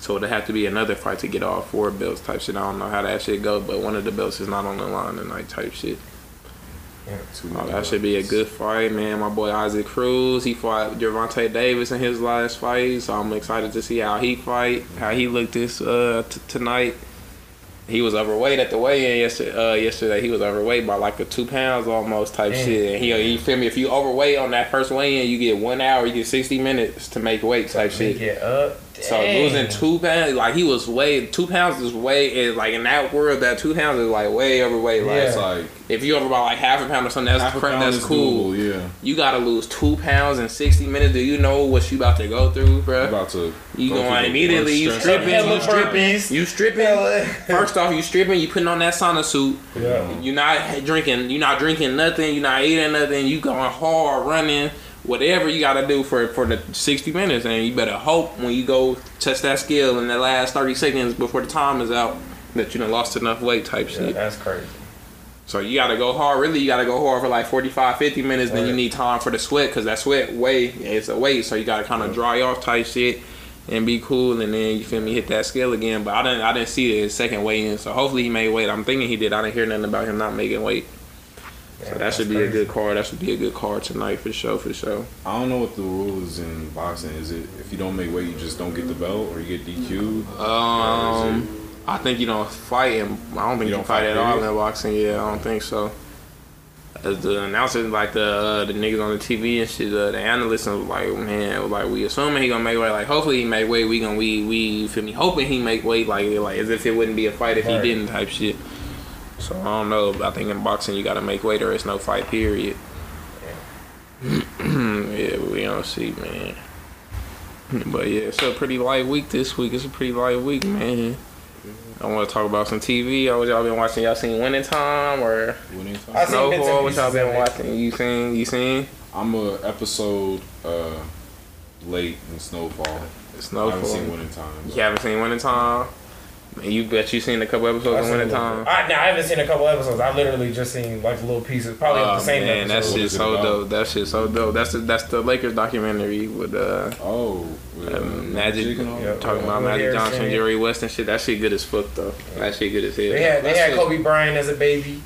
So there have to be another fight to get all four belts type shit. I don't know how that shit go, but one of the belts is not on the line tonight type shit. Oh, that should be a good fight, man. My boy Isaac Cruz, he fought Gervonta Davis in his last fight, so I'm excited to see how he fight, how he looked this uh t- tonight. He was overweight at the weigh-in yesterday. Uh, yesterday he was overweight by like a two pounds almost type Damn. shit. And he, you feel me? If you overweight on that first weigh-in, you get one hour, you get sixty minutes to make weight type shit. Get up. So losing two pounds, like he was way two pounds is way is like in that world that two pounds is like way overweight. Like It's like if you over by like half a pound or something, that's half cra- that's cool. doable, yeah. You gotta lose two pounds in sixty minutes. Do you know what you about to go through, I'm bruh? about to You go going through immediately? You worst stripping? You Hella stripping? burpees. You stripping? Hella- First off, you stripping. You putting on that sauna suit. Yeah. You're not drinking. You're not drinking nothing. You're not eating nothing. You going hard, running, whatever you got to do for for the 60 minutes, and you better hope when you go touch that skill in the last 30 seconds before the time is out that you done lost enough weight type Yeah, shit. that's crazy. So you got to go hard. Really, you got to go hard for like 45, 50 minutes. Then you need time for the sweat because that sweat weight it's a weight. So you got to kind of dry off type shit and be cool. And then you feel me hit that scale again. But I didn't I didn't see the second weigh in. So hopefully he made weight. I'm thinking he did. I didn't hear nothing about him not making weight. So that should be a good card. That should be a good card tonight for sure, for sure. I don't know what the rule is in boxing. Is it if you don't make weight, you just don't get the belt, or you get DQ'd? Um, I think you don't fight, and I don't think you, You fight fight, at all in boxing. Yeah, I don't think so. As the announcers, like the uh, the niggas on the TV and shit, uh, the analysts was like, man, like we assuming he gonna make weight. Like hopefully he make weight. We gonna we we feel me hoping he make weight. Like like as if it wouldn't be a fight if Right. he didn't type shit. So I don't know. I think in boxing you gotta make weight or it's no fight. Period. yeah, but we don't see, man. But yeah, it's a pretty light week this week. It's a pretty light week, man. I want to talk about some TV. Or what y'all been watching? Y'all seen Winning Time or Winning time? I seen bits and Snowfall? What y'all pieces been watching? You seen? You seen I'm a episode uh, late in Snowfall. Snowfall. I haven't seen Snowfall? Winning Time. You haven't seen Winning Time? Man, you bet you seen a couple episodes of seen a Winning little Time. bit. I, now I haven't seen a couple episodes. I literally just seen like little pieces, probably of Oh the same man, that episode. shit What is it so about? dope. That shit so dope. That's the that's the Lakers documentary with uh Oh, with, uh, Um, Magic, and all Yeah. talking about Magic Harrison, Johnson. Jerry West and shit. That shit good as fuck though. That shit good as hell. They had they That's had it. Kobe Bryant as a baby.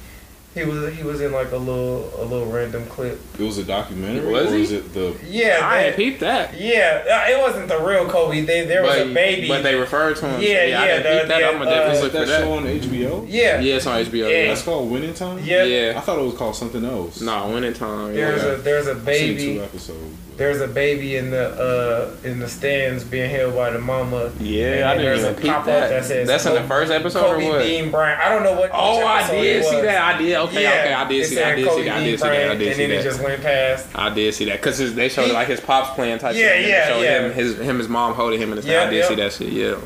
He was he was in like a little a little random clip. It was a documentary, Was or he? is it the? Yeah, I they- ain't peeped that. yeah. uh, It wasn't the real Kobe. They, there was but, a baby. But they referred to him. Yeah, I yeah, didn't peep the- that. the, I'm gonna definitely uh, look that for that. show on HBO? yeah, Yeah, it's on HBO. Yeah. Yeah. That's called Winning Time. yeah. Yeah. I thought it was called something else. No, winning time. There's Yeah. a there's a I've seen baby. two episodes. There's a baby in the uh in the stands being held by the mama. Yeah, I didn't there's even a pop-up that. that says That's in the first episode Kobe or what? Bean Bryant. I don't know what. Oh, I it did see that. I did. Okay, yeah, okay, I did see that. I did see that. I did see that. I did and see then it that. just went past. I did see that because they showed He- like his pops playing type Yeah, shit. yeah, yeah. Him, his him, his mom holding him in the stand. Yeah, I did yeah. see that shit. Yeah,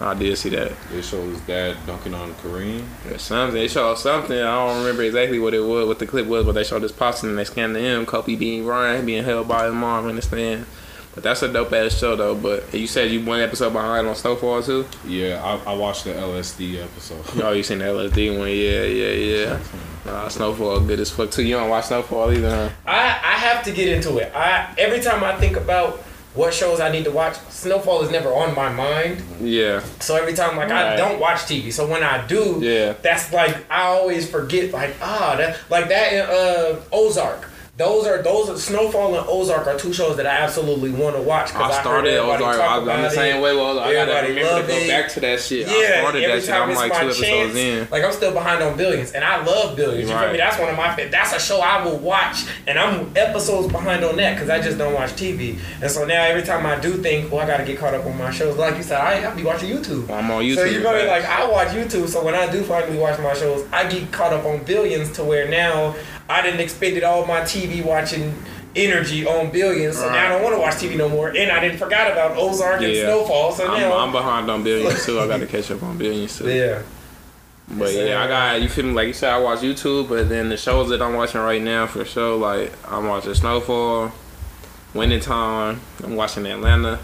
I did see that. They showed his dad dunking on Kareem. There's something they showed something. I don't remember exactly what it was, what the clip was, but they showed his pops and they scanned to him, Kobe Bean Bryant being held by his mom in the stand. But that's a dope ass show though. But you said you one episode behind on Snowfall too. Yeah, I, I watched the LSD episode. Oh, you seen the LSD one? Yeah, yeah, yeah. Nah, Snowfall good as fuck too. You don't watch Snowfall either, huh? I I have to get into it. I every time I think about what shows I need to watch, Snowfall is never on my mind. Yeah, So every time like I don't watch TV. So when I do, yeah. that's like I always forget like ah that like that in uh Ozark. Those are those are Snowfall and Ozark are two shows that I absolutely want to watch. I started everybody Ozark. I on the same way. Well, I gotta remember to go it. back to that shit. I Yeah, started every that shit. I'm like two episodes chance, in. like I'm still behind on Billions, and I love Billions. You feel me? That's one of my that's a show I will watch, and I'm episodes behind on that because I just don't watch TV. And so now every time I do think, well, I got to get caught up on my shows. Like you said, I I be watching YouTube. I'm on YouTube. So you're gonna be like. I watch YouTube. So when I do finally watch my shows, I get caught up on Billions to where now I didn't expended all my TV watching energy on Billions. So now I don't want to watch TV no more. And I didn't forgot about Ozark and Snowfall. So I'm, now I'm behind on Billions too. I got to catch up on Billions too. yeah. But So- yeah, I got you feel me like you said. I watch YouTube, but then the shows that I'm watching right now for sure, like I'm watching Snowfall, Winning Time. I'm watching Atlanta,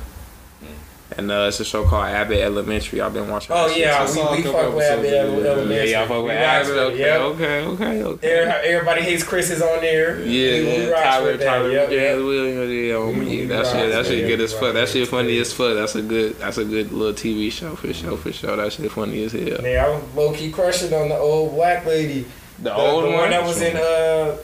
and uh, it's a show called Abbott Elementary. I've been watching. Oh that yeah, I too. saw we, we fuck with Abbott it. Elementary. yeah, y'all fuck with Abbott. with Okay, yep. okay, okay, okay. Everybody hates Chris is on there. Yeah, we, we yeah, rocks Tyler. Tyler, Yep, yeah, yep. Williams, yeah, um, We- yeah, we that shit, that shit it. good as fuck. That shit with funny as fuck. That's a good, that's a good little TV show for sure, for sure. That shit funny as hell. Man, I was low key crushing on the old black lady. The, The, old the one, one that was in uh,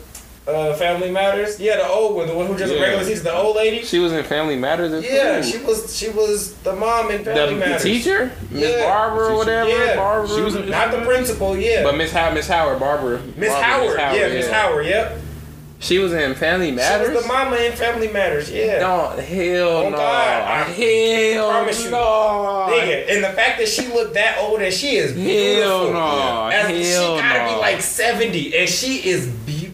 uh, Family Matters. Yeah, the old one, the one who just Yeah. regular season, the old lady. she was in Family Matters. Yeah, she was she was the mom in the, Family the Matters. teacher, Miss Yeah. Barbara or whatever. Yeah. Barbara. She was Not the principal, yeah. But Miss Howard, Miss Howard, Barbara. Miss Barbara, Howard, yeah, Miss Howard, yep. She was in Family Matters. She was the mama in Family Matters, yeah. No, hell Oh, no. God, I hell promise you. no. Nigga, and the fact that she looked that old and she is beautiful. Hell no. As- Hell she gotta no. be like 70 and she is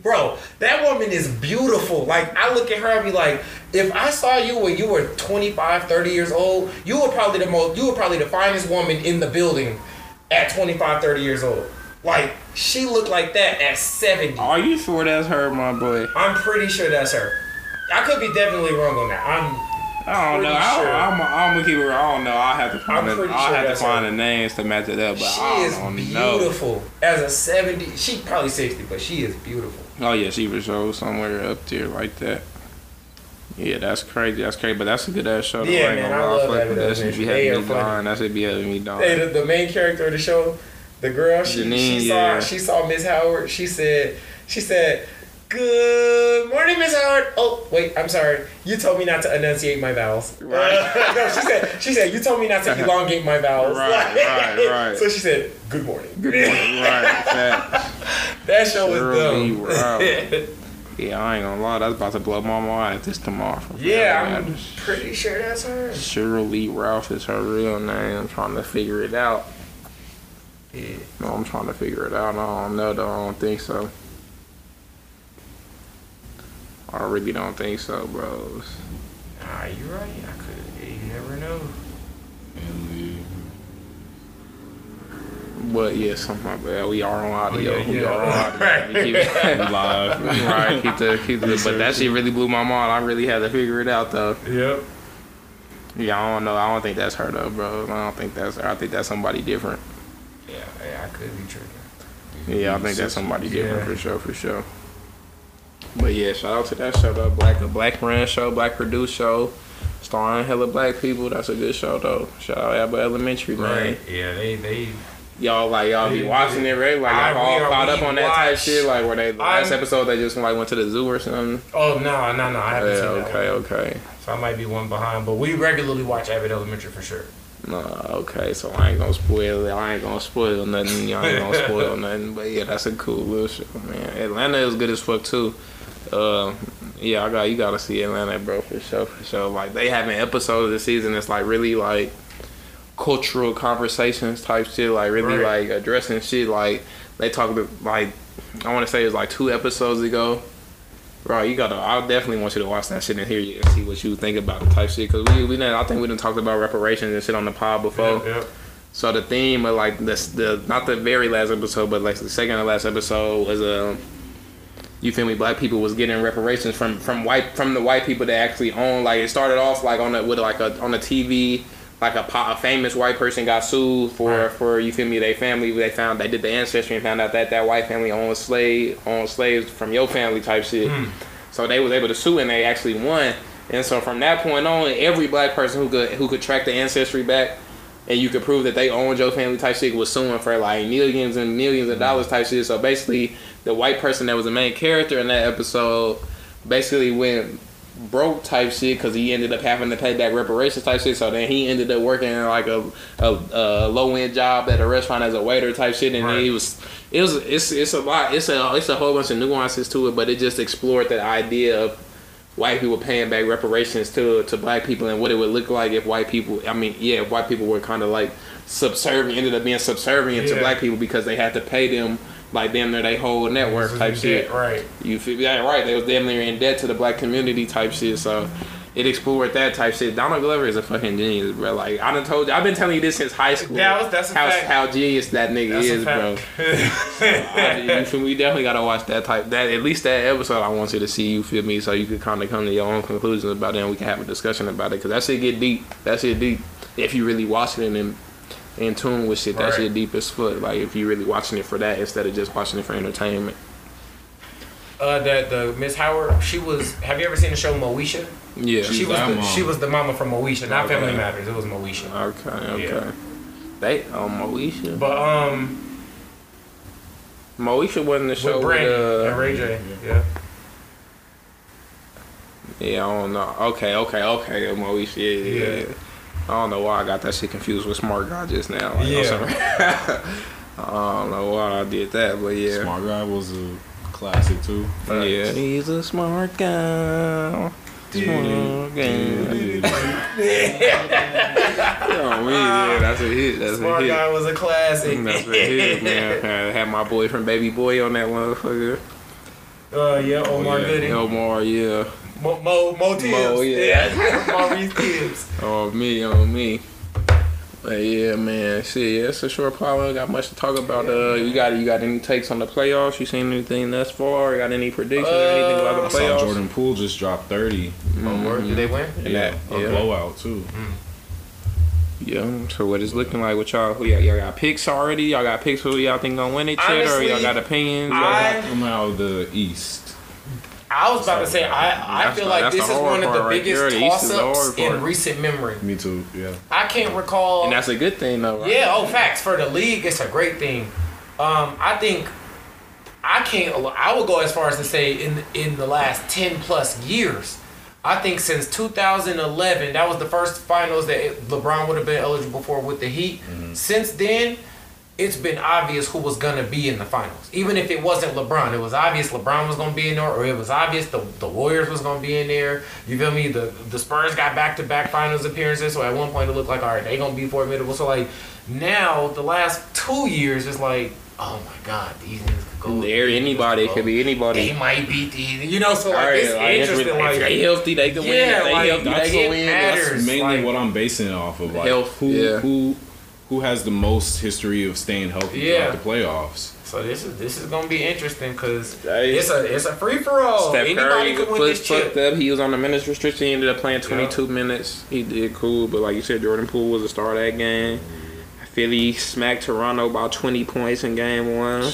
bro that woman is beautiful like i look at her and be like if i saw you when you were 25 30 years old you were probably the most you were probably the finest woman in the building at 25 30 years old like she looked like that at 70 Are you sure that's her, my boy? i'm pretty sure that's her i could be definitely wrong on that i'm I don't know. I, sure. I'm, I'm gonna keep it. I don't know. I have to find. I'm The, pretty I sure have to find her. the names to match it up. But she I is don't know. beautiful as a 70 she probably 60 but she is beautiful Oh yeah, she for sure somewhere up there like that. Yeah, that's crazy. That's crazy. But that's a good ass show. Yeah, man, I love that that. Should be having me dying. That should be having me dying. Hey, the, the main character of the show, the girl, she, Janine, she yeah. saw she saw Miss Howard. She said She said, "Good morning, Miss Howard." Oh, wait, I'm sorry. You told me not to enunciate my vowels. Right. no, she said. She said you told me not to elongate my vowels. Right, right, right. So she said, "Good morning." Good morning. Right. That, That show was dumb. Yeah, I ain't gonna lie. That's about to blow my mind this tomorrow. yeah, I'm pretty sure that's her. Sheryl Lee Ralph is her real name. I'm trying to figure it out. Yeah. No, I'm trying to figure it out. I don't know though. I don't think so. I really don't think so, bros. Nah, you right. I could. You never know. But yeah, something bad. We are on audio. Oh, yeah, we yeah. are on audio. We keep, live. right, keep the keep the. But that shit really blew my mind. I really had to figure it out though. Yep. Yeah, I don't know. I don't think that's her though, bro. I don't think that's her. I think that's somebody different. Yeah, yeah, I could be tripping. Yeah, I think that's somebody different Yeah. for sure, for sure. But yeah, shout out to that show though, Black a Black Brand show, Black Produced show, starring hella black people. That's a good show though. Shout out Abbott Elementary, man. Right. Yeah, they they. Y'all like y'all be watching it, right? Like y'all all caught up on that type shit. Like where they the last I'm- episode they just like went to the zoo or something. Oh no, no, no! I haven't Yeah, seen that. okay, okay. So I might be one behind, but we regularly watch Abbott Elementary for sure. No, okay, so I ain't gonna spoil it. I ain't gonna spoil nothing. Y'all ain't gonna spoil nothing. But yeah, that's a cool little show, man. Atlanta is good as fuck too. Uh, yeah, I got you. Gotta see Atlanta, bro, for sure, for sure. Like they having episodes this season that's like really like cultural conversations type shit. Like really Right. like addressing shit. Like they talked like I want to say it was like two episodes ago. Bro, you gotta. I definitely want you to watch that shit and hear you and see what you think about the type shit. Cause we we done, I think we done talked about reparations and shit on the pod before. Yep. So the theme of like this, the not the very last episode, but like the second to last episode was um, you feel me? Black people was getting reparations from from white from the white people that actually own. Like it started off like on a with like a on a TV. Like a, a famous white person got sued for Right. for you feel me? They family they found they did the ancestry and found out that that white family owned slave owned slaves from your family type shit. Hmm. So they was able to sue and they actually won. And so from that point on, every black person who could who could track the ancestry back and you could prove that they owned your family type shit was suing for like millions and millions of dollars type shit. So basically, the white person that was the main character in that episode basically went broke type shit because he ended up having to pay back reparations type shit. So then he ended up working in like a, a, a low end job at a restaurant as a waiter type shit, and then Right. he was it was it's it's a lot it's a it's a whole bunch of nuances to it, but it just explored that idea of white people paying back reparations to to black people and what it would look like if white people I mean yeah if white people were kind of like subservient ended up being subservient to black people because they had to pay them like damn near they whole network type shit. Right. You feel yeah, right? They was damn near in debt to the black community type shit. So it explored that type shit. Donald Glover is a fucking genius, bro. Like I done told you, I've been telling you this since high school. That was- that's a how fact. how genius that nigga That's is, bro. fact. I, you feel me? We definitely gotta watch that type. That at least that episode, I want you to see. You feel me? So you could kind of come to your own conclusions about it, and we can have a discussion about it. Cause that shit get deep. That shit deep. If you really watching it and in tune with shit, that Right. shit deep as fuck. Like if you really watching it for that instead of just watching it for entertainment. Uh, the the Miss Howard, she was. Have you ever seen the show Moesha? Yeah. She was the, mom. she was the mama from Moesha, not Okay. Family Matters. It was Moesha. Okay. Okay. Yeah. They oh Moesha. But um, Moesha wasn't the with show. Brandy with, and uh, Ray J. Yeah. yeah, I don't know. Okay, okay, okay. Moesha. Yeah, yeah, Yeah. yeah. I don't know why I got that shit confused with Smart Guy just now. Like, Yeah. I'm. I don't know why I did that, but yeah. Smart Guy was a classic too. Yeah, he's a smart guy. Smart guy. Oh man, yeah, that's a hit. That's Smart a hit. Guy was a classic. That's a hit, man. I had my boyfriend Baby Boy on that motherfucker. Uh, yeah, Omar yeah. Goody. Omar, yeah. Mo, Mo, Mo Tibbs. Mo, yeah. Maurice Tibbs. Oh, me, oh, me. But yeah, man. Shit, yeah, it's a short problem. Got much to talk about. Uh, you got you got any takes on the playoffs? You seen anything thus far? You got any predictions or anything about the I the saw? Jordan Poole just dropped thirty. Oh, word. Did they win? And yeah, that- a yeah. blowout too. Yeah. So what it's looking like with y'all? Who y'all, y'all got picks already? Y'all got picks who y'all think gonna win it yet, or Honestly, y'all got opinions? I- Come out of the East. I was about to say I, I feel like this is one of the part right biggest there. toss ups in recent memory. Me too. Yeah. I can't recall. and that's a good thing though, right? Yeah, oh facts. For the league, it's a great thing. Um, I think I can't. I would go as far as to say in in the last ten plus years. I think since 2011, that was the first finals that LeBron would have been eligible for with the Heat. Since then, it's been obvious who was gonna be in the finals. Even if it wasn't LeBron, it was obvious LeBron was gonna be in there, or it was obvious the, the Warriors was gonna be in there. You feel me? The the Spurs got back to back finals appearances, so at one point it looked like all right, they gonna be formidable. So like now, the last two years, it's like, oh my god, these niggas could go. There, anybody it could be anybody. They might beat these, you know. So like Alright, it's like, interesting. really- Like if they healthy, they can win. Yeah, If they like, healthy, that's they can win. matters. That's mainly like- what I'm basing it off of. Like Health, who yeah. who who has the most history of staying healthy Yeah. throughout the playoffs. So this is this is gonna be interesting because it's a it's a free for all. Steph Anybody Curry could win foot this chip. fucked up. He was on the minutes restriction. He ended up playing 22 minutes. He did cool, but like you said, Jordan Poole was a star that game. Philly smacked Toronto by 20 points in game one.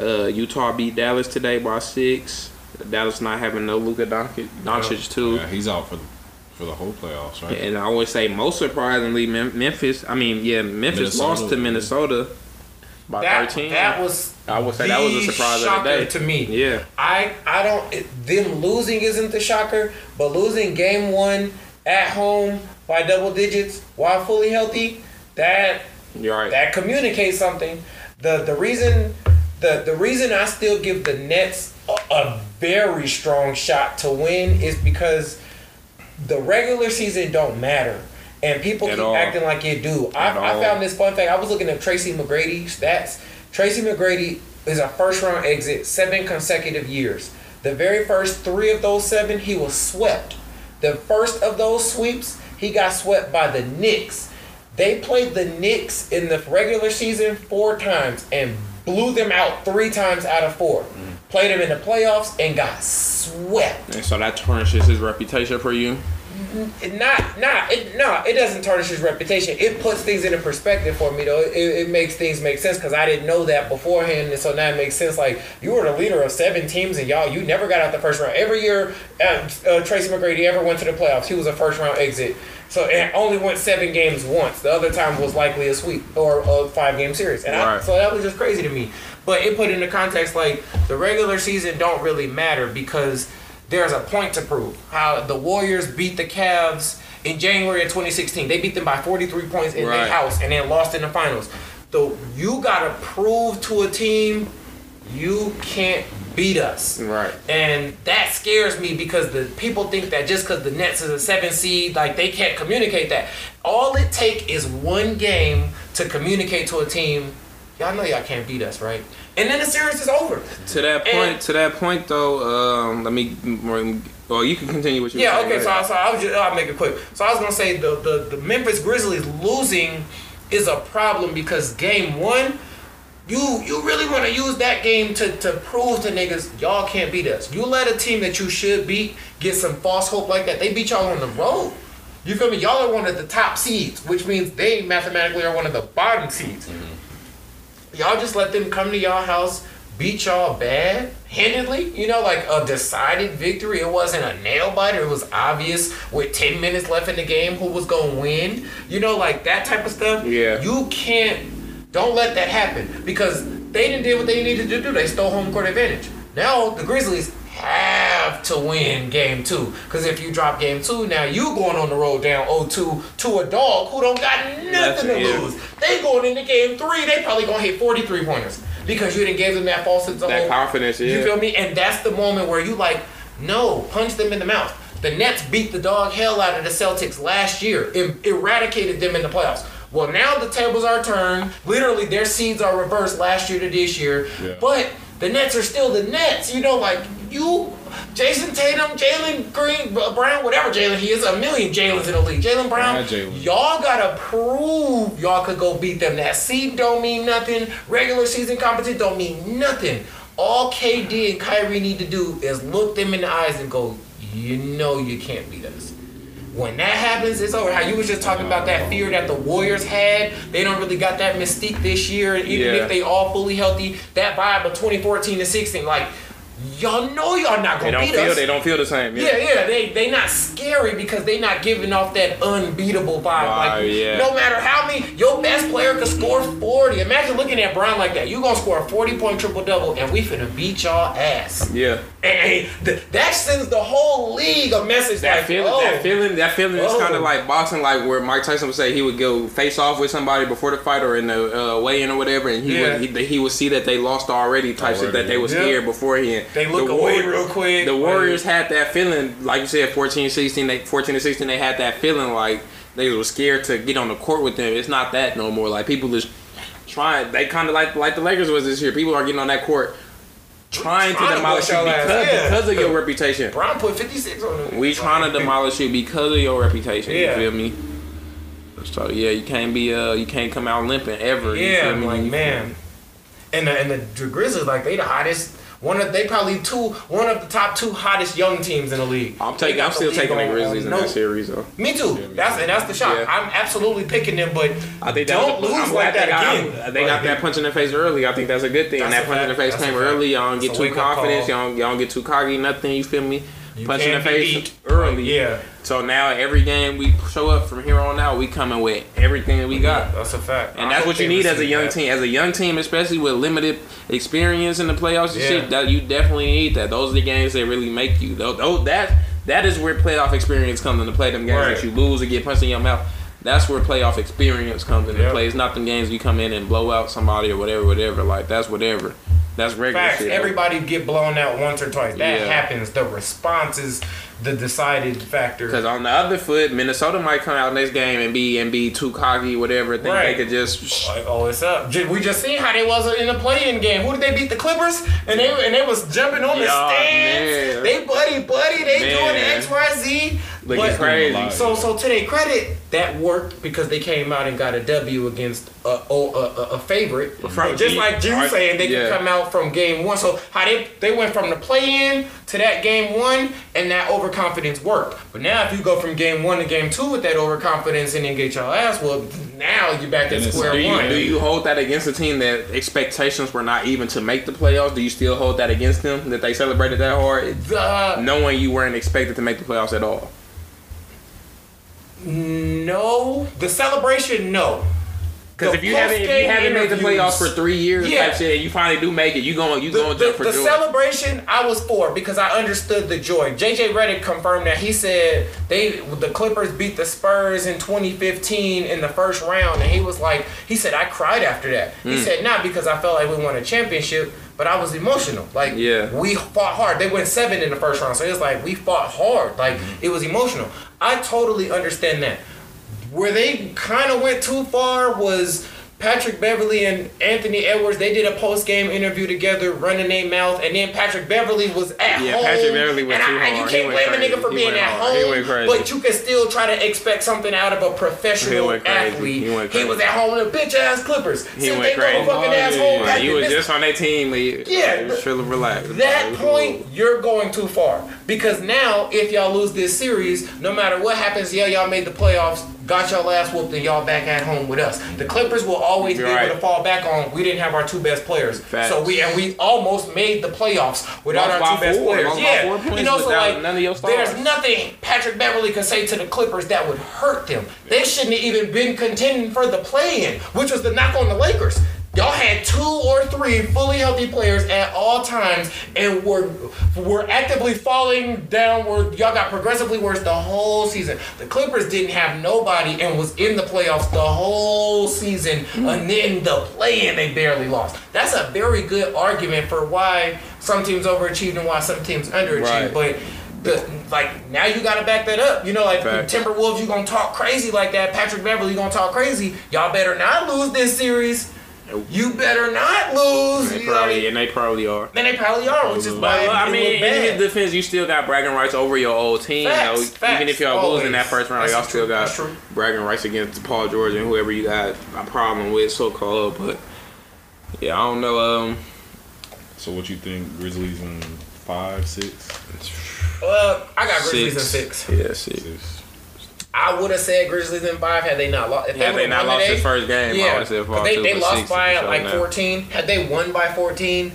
Uh, Utah beat Dallas today by six. Dallas not having no Luka Doncic, Doncic too. Yeah, he's out for the for the whole playoffs, right? And I would say most surprisingly, Memphis. I mean, yeah, Memphis Minnesota, lost to. Minnesota by That, 13. that was I would say that was a the surprise of the day. to me. Yeah. I I don't it, them losing isn't the shocker, but losing game one at home by double digits while fully healthy, that You're right. that communicates something. The the reason the the reason I still give the Nets a, a very strong shot to win is because the regular season don't matter. And people At keep all. acting like it do. I, I found this fun fact. I was looking at Tracy McGrady stats. Tracy McGrady is a first round exit seven consecutive years. The very first three of those seven, he was swept. The first of those sweeps, he got swept by the Knicks. They played the Knicks in the regular season four times and blew them out three times out of four. Mm-hmm. Played him in the playoffs and got swept. and so that tarnishes his reputation for you. It not not it no it doesn't tarnish his reputation. It puts things into perspective for me though. It, it makes things make sense because i didn't know that beforehand and so now it makes sense. Like you were the leader of seven teams and y'all you never got out the first round. Every year uh, uh, tracy mcgrady ever went to the playoffs he was a first round exit. So it only went seven games once. The other time was likely a sweep or a five game series. And I, so that was just crazy to me but it put into context like the regular season don't really matter because there's a point to prove. How the Warriors beat the Cavs in January of 2016. They beat them by 43 points in Right. their house and then lost in the finals. So you gotta prove to a team you can't beat us. Right. And that scares me because the people think that just because the Nets is a seven seed, like they can't communicate that. All it take is one game to communicate to a team, y'all know y'all can't beat us, right? And then the series is over. To that point, And- to that point though, um, let me. Well, you can continue with your. Yeah, okay, Go so, I- ahead. so I'll just I'll make it quick. So I was gonna say the, the, the Memphis Grizzlies losing is a problem because game one, you you really wanna use that game to, to prove to niggas y'all can't beat us. You let a team that you should beat get some false hope like that. They beat y'all on the road. You feel me? Y'all are one of the top seeds, which means they mathematically are one of the bottom seeds. Y'all just let them come to y'all house, beat y'all bad handedly. You know, like a decided victory. It wasn't a nail biter. It was obvious with ten minutes left in the game who was gonna win. You know, like that type of stuff. Yeah. You can't. Don't let that happen because they didn't do what they needed to do. They stole home court advantage. Now the Grizzlies have to win game two because if you drop game two, now you going on the road down 0-2 to a dog who don't got nothing to yeah. lose. They going into game three, they probably gonna hit 43 pointers because you didn't give them that false sense of That hope. confidence, You feel me? And that's the moment where you like, no, punch them in the mouth. The Nets beat the dog hell out of the Celtics last year, and eradicated them in the playoffs. Well, now the tables are turned. Literally, their seeds are reversed last year to this year. Yeah. But the Nets are still the Nets. You know, like you, Jayson Tatum, Jalen Green, uh, Brown, whatever Jalen he is, a million Jalen's in the league. Jaylen Brown, y'all gotta prove y'all could go beat them. That seed don't mean nothing. Regular season competition don't mean nothing. All KD and Kyrie need to do is look them in the eyes and go, you know you can't beat us. When that happens, it's over. How you was just talking about that fear that the Warriors had. They don't really got that mystique this year. And even Yeah. if they all fully healthy, that vibe of 2014 to 16, like y'all know y'all not They gonna don't beat feel. us. They don't feel the same. Yeah, yeah, they they not scary because they not giving off that unbeatable vibe. Vibe, like yeah. no matter how many your best player could could score 40. Imagine looking at Bron like that. You gonna score a 40 point triple double and we finna beat y'all ass. Yeah. And, and th- that sends the whole league a message That like, feeling, oh, that feeling, that feeling is Oh. kind of like boxing, like where Mike Tyson would say he would go face off with somebody before the fight or in the uh, weigh-in or whatever, and he Yeah. would he, he would see that they lost already, type shit that they was Yeah. scared beforehand. They look away Warriors- real quick. The Warriors had that feeling, like you said, 14, 16, they 14 to 16, they had that feeling like they were scared to get on the court with them. It's not that no more. Like people just trying. They kind of like like the Lakers was this year. People are getting on that court. Trying to Trying to demolish bust you because, yeah. because of your reputation. Brown put 56 on them. We trying to demolish you because of your reputation. Yeah. You feel me? So yeah, you can't be uh you can't come out limping ever. you Yeah, feel I'm me? like man, and the and the Grizzlies like they the hottest. One of they probably two one of the top two hottest young teams in the league. I'm They taking. got I'm still taking the Grizzlies on in that note. series though. Me too. That's and that's the shot. Yeah. I'm absolutely picking them, but I think don't lose I'm like that they got, again. They got that punch in the face early. I think that's a good thing. That's that a punch in the face That's came early. Y'all don't get too confident. call. Y'all don't, y'all don't get too cocky. Nothing. You feel me? You punch in the face early. Yeah. So now every game we show up from here on out, we coming with everything that we got. That's a fact. And I that's what you need as a young that. team. As a young team, especially with limited experience in the playoffs and Yeah. shit, that you definitely need that. Those are the games that really make you. Those that that is where playoff experience comes in into play. Them games Right. that you lose or get punched in your mouth. That's where playoff experience comes into Yep. play. It's not the games you come in and blow out somebody or whatever, whatever. Like that's whatever. That's regular Facts. shit. Everybody get blown out once or twice. That Yeah. happens. The response is the decided factor. Because on the other foot, Minnesota might come out next game and be and be too cocky, whatever. Think Right. they could just. Like, oh, it's up. We just seen how they was in the play-in game. Who did they beat? The Clippers, and they and they was jumping on the Yeah, stands. man. They buddy buddy. They doing the X Y Z. Looking But- crazy. So so to their credit, that worked because they came out and got a W against a a, a, a favorite. From- Just like June Right. saying, they Yeah. could come out from game one. So how they they went from the play-in to that game one, and that overconfidence worked. But now if you go from game one to game two with that overconfidence and then get your ass whooped, now you're back at square Do you, one. do you hold that against a team that expectations were not even to make the playoffs? Do you still hold that against them that they celebrated that hard, knowing you weren't expected to make the playoffs at all? No, the celebration, no. Because if you haven't if you haven't made the playoffs for three years, Yeah. type shit, and you finally do make it, you going you The, going to the, jump for the joy. celebration I was for because I understood the joy. JJ Redick confirmed that he said they the Clippers beat the Spurs in 2015 in the first round, and he was like, he said I cried after that. He Hmm. said not because I felt like we won a championship, but I was emotional. Like Yeah. we fought hard. They went seven in the first round, so it was like we fought hard. Like Mm-hmm. it was emotional. I totally understand that. Where they kind of went too far was Patrick Beverley and Anthony Edwards. They did a post game interview together, running their mouth, and then Patrick Beverley was at Yeah, home. Patrick Beverley went and too I, hard. You can't blame a nigga for He being at hard. He home, but you can still try to expect something out of a He professional went crazy. athlete. He went He was at home with a bitch ass Clippers. He Since went crazy. motherfucking asshole Yeah, back you in was just on that team. Like, Yeah, just chill and relax. that point, you're going too far. Because now, if y'all lose this series, no matter what happens, yeah, y'all made the playoffs, got y'all ass whooped, and y'all back at home with us. The Clippers will always be Right. able to fall back on. We didn't have our two best players, Facts. so we and we almost made the playoffs without Lost our two best four. players. Lost yeah, you know, so like none of your stars. there's nothing Patrick Beverley could say to the Clippers that would hurt them. They shouldn't have even been contending for the play-in, which was the knock on the Lakers. Y'all had two or three fully healthy players at all times and were were actively falling downward. Y'all got progressively worse the whole season. The Clippers didn't have nobody and was in the playoffs the whole season. Mm-hmm. And then the play-in they barely lost. That's a very good argument for why some teams overachieved and why some teams underachieved. Right. But the, like now you gotta back that up. You know, like Facts. Timberwolves, you gonna talk crazy like that. Patrick Beverley, you gonna talk crazy. Y'all better not lose this series. You better not lose. They probably, gotta- and they probably are. then they probably are, which is why well, I mean, in bad. his defense, you still got bragging rights over your old team. Facts, though. facts, Even if y'all always. losing that first round, That's y'all true, still got bragging rights against Paul George and whoever you got a problem with, so called. But yeah, I don't know. Um, So what you think? Grizzlies in five, six, Well, I got Grizzlies in six. six. Yeah, six. six? I would have said Grizzlies in five had they not lost. If Had they not lost today, first game, I yeah, would say 'cause they, they lost by like now. 14. Had they won by 14,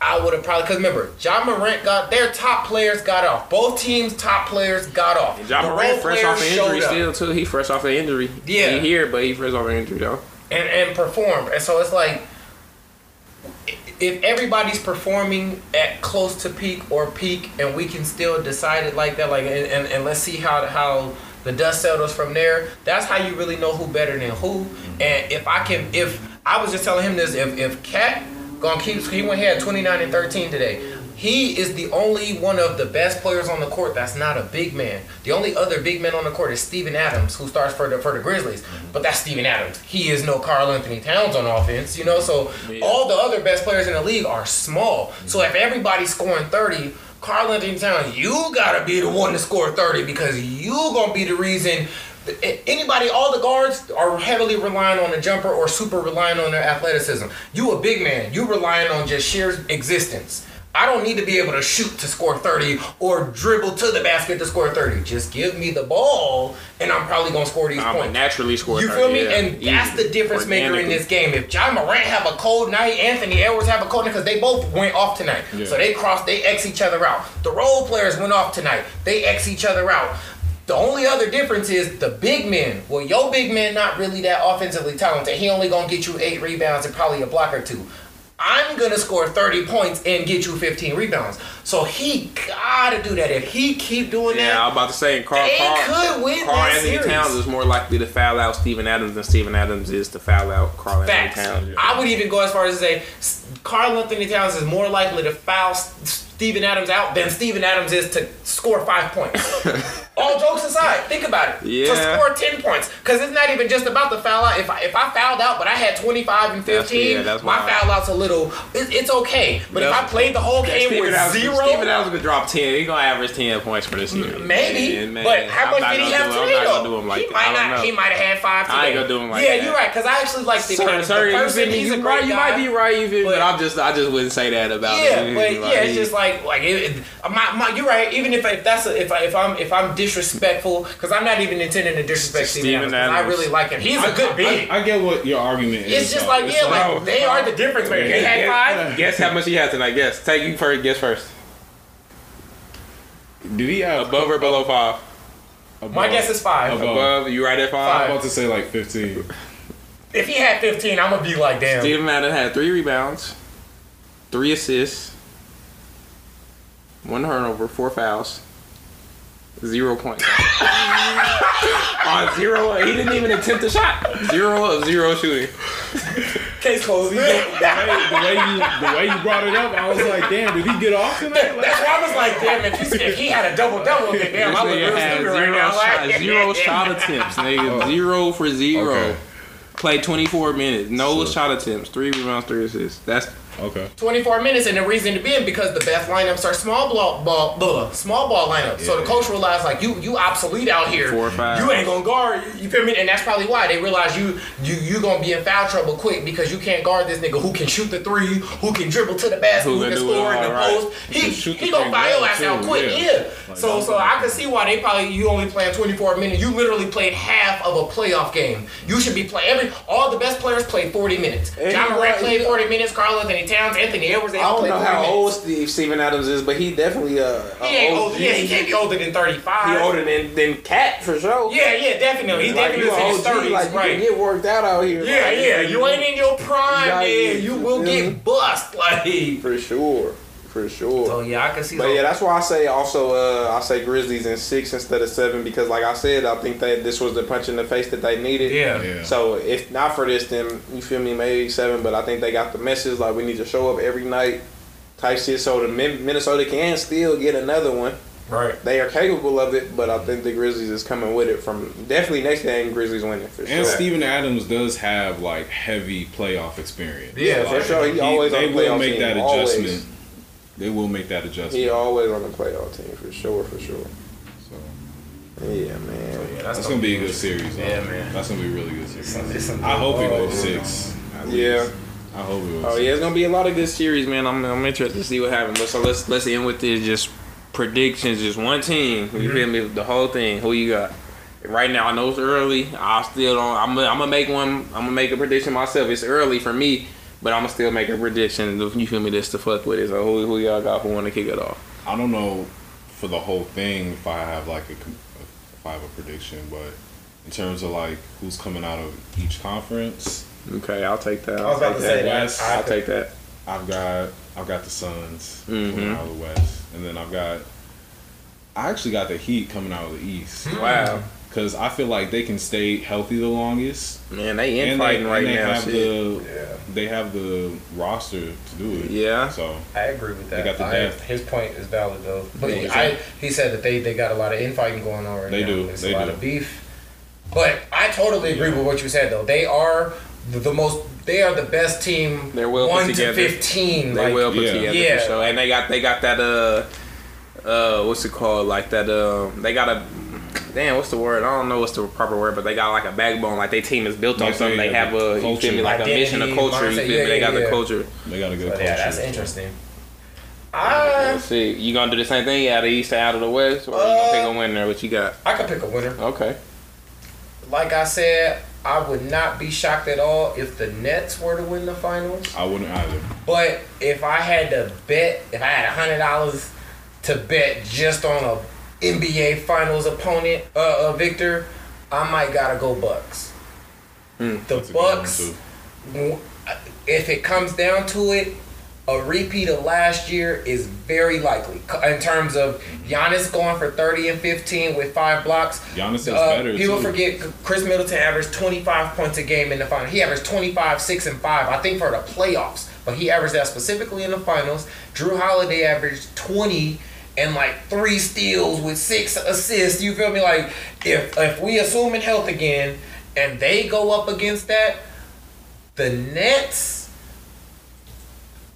I would have probably because remember, Ja Morant got their top players got off. Both teams' top players got off. Ja The Morant fresh off an injury still too. He fresh off an injury. Yeah. he here, but he fresh off an injury though. and and perform. And so it's like if everybody's performing at close to peak or peak, and we can still decide it like that, like and, and, and let's see how how the dust settles from there. That's how you really know who better than who. Mm-hmm. And if I can, if I was just telling him this, if if Cat gonna keep, he went here 29 and 13 today. He is the only one of the best players on the court that's not a big man. The only other big man on the court is Steven Adams, who starts for the for the Grizzlies. Mm-hmm. But that's Steven Adams. He is no Karl Anthony Towns on offense, you know. So Yeah. all the other best players in the league are small. So mm-hmm. if everybody's scoring 30, Karl Anthony Towns, you gotta be the one to score 30 because you gonna be the reason. Anybody, all the guards are heavily relying on the jumper or super relying on their athleticism. You a big man, you relying on just sheer existence. I don't need to be able to shoot to score 30 or dribble to the basket to score 30. Just give me the ball and I'm probably gonna score these I'm points. naturally score. You 30, feel me? yeah, and that's easy. the difference maker in this game. If Ja Morant have a cold night, Anthony Edwards have a cold night because they both went off tonight. Yeah. So they cross, they X each other out. The role players went off tonight. They X each other out. The only other difference is the big men. Well, your big man not really that offensively talented. He only gonna get you eight rebounds and probably a block or two. I'm gonna score 30 points and get you 15 rebounds. So he gotta do that. If he keep doing Yeah, that, was about to say, Karl, They Karl, could win Karl that Anthony series. Towns is more likely to foul out Steven Adams than Steven Adams is to foul out Karl Anthony Facts. Towns. I would even go as far as to say Karl Anthony Towns is more likely to foul S- Steven Adams out than Steven Adams is to score five points. All jokes aside, think about it. Yeah. To score ten points, because it's not even just about the foul out. If I, if I fouled out, but I had twenty five and That's- fifteen, yeah, that's my foul out's a little. It, it's okay. But if I played the whole game Steven with Adams, zero, Steven Adams could drop ten. He's gonna average ten points for this year. Maybe, And, man, but how I'm much did he have do- today I'm not gonna though? do him like he that. might not. know. He might have had five today. I ain't gonna do him like yeah, that. you're right. Because I actually like Steven Adams. sir, the you, person, me? he's a you, great right, you guy. might be right, you me? but- But I'm just, I just wouldn't say that about Yeah, him. but yeah, it's just like like it, it, my, my, you're right. Even if, if that's a, if I, if I'm if I'm disrespectful, because I'm not even intending to disrespect Steven Steven Adams. 'cause I really like him. He's a good big. I, I get what your argument is. it's just like It's yeah, like they are the difference maker. He had Guess- five. Guess how much he has tonight. Guess. Take you first. Guess first. Did he have Above or below five? above- My guess is five. Above. Above. You right at five I'm five. about to say like 15. If he had 15, I'm gonna be like, damn. Steven Adams had three rebounds, three assists, one turnover, four fouls, zero points. On ah, zero, he didn't even attempt a shot. Zero of zero shooting. Case closed. the, way, the way you the way you brought it up, I was like, damn, did he get off tonight? Like, That's why I was like, damn, if he, if he had a double double, then damn, I This look nigga real had stupid right zero, now. shot, Like, zero shot attempts, nigga. Oh. Zero for zero. Okay. Played 24 minutes. No So- shot attempts. Three rebounds, three assists. That's okay. 24 minutes, and the reason to be in because the best lineups are small ball, ball, blah, small ball lineups. So the coach realized like you you obsolete out here. Four or five. You ain't gonna guard. You feel me? And that's probably why they realize you you you gonna be in foul trouble quick because you can't guard this nigga who can shoot the three, who can dribble to the basket, Who who, can can do it score in the right. post. He shoot he gonna thing buy your ass out too, quick. yeah. Yeah. Like, so so I can see why they probably you only playing 24 minutes. You literally played half of a playoff game. You should be playing every all the best players played 40 minutes. Ja you Morant know, played 40 minutes. Karl Towns, Anthony Edwards. I don't know how old Steve Steven Adams is, but he definitely uh, He ain't old. Yeah, he can't be older than 35. He older than than Cat for sure. Yeah, yeah, definitely. He like definitely you is in his 30s, like you right? can get worked out out here. yeah, like, yeah. You ain't in your prime, yeah, You will get bust, like. for sure, for sure. Oh yeah, I can see. But yeah, that's why I say also uh, I say Grizzlies in six instead of seven because like I said, I think that this was the punch in the face that they needed. yeah. Yeah. So if not for this, then you feel me, maybe seven. But I think they got the message like we need to show up every night, type shit. So the Minnesota can still get another one. Right. They are capable of it, but I think the Grizzlies is coming with it from definitely next game. Grizzlies winning for sure. And Steven Adams does have like heavy playoff experience. Yeah, for sure. He always on they the will make team, that always. Adjustment. They will make that adjustment. He always on the playoff team for sure, for sure. So Yeah, man. Yeah, that's gonna be a good series. Though. Yeah, man. That's gonna be a really good series. some- it's I hope it good oh, goes six. Yeah. I hope it goes. Oh yeah, it's gonna be a lot of good series, man. I'm, I'm interested to see what happens. But so let's let's end with this just predictions, just one team. You mm-hmm. feel me? The whole thing. Who you got? Right now, I know it's early. I still don't. I'm I'm gonna make one. I'm gonna make a prediction myself. It's early for me, but I'm gonna still make a prediction. You feel me? This to fuck with it. So who, who y'all got who want to kick it off? I don't know for the whole thing if I have like a com- if I have a prediction, but in terms of like who's coming out of each conference, Okay, I'll take that. I I'll was about take to say that. West. I I'll take that. I've got I've got the Suns Mhm. coming out of the West, and then I've got I actually got the Heat coming out of the East Wow, because I feel like they can stay healthy the longest. man, they and infighting they, right and they now. have the Yeah. they have the roster to do it. Yeah. So I agree with that. They got the I- depth. his point is valid though. But Yeah, he, I, he said that they, they got a lot of infighting going on right now. They now. do, There's they a lot do. of beef. But I totally agree with what you said though. They are the, the most. They are the best team. They're well put one to together. fifteen. They like, will put yeah. together Yeah. for sure, and they got they got that uh uh what's it called like that uh they got a damn what's the word I don't know what's the proper word but they got like a backbone like their team is built on Like something they they have have a you culture. feel me like a mission a culture you mindset, feel me yeah, they got yeah, the culture they got a good But culture. yeah, that's interesting. let's I see you gonna do the same thing out of the east or out of the west or you gonna Uh, pick a winner what you got I could pick a winner. okay Like I said, I would not be shocked at all if the Nets were to win the finals. I wouldn't either. But if I had to bet, if I had a hundred dollars to bet just on a NBA Finals opponent, uh, uh Victor, I might gotta go Bucks. Hmm. The That's a good one, Bucks, if it comes down to it, a repeat of last year is very likely in terms of Giannis going for 30 and 15 with five blocks. Giannis is Uh, better. People too. forget Khris Middleton averaged 25 points a game in the final. He averaged 25, 6, and 5, I think, for the playoffs. But he averaged that specifically in the finals. Jrue Holiday averaged 20 and like three steals with six assists. You feel me? Like, if, if we assume in health again and they go up against that, the Nets.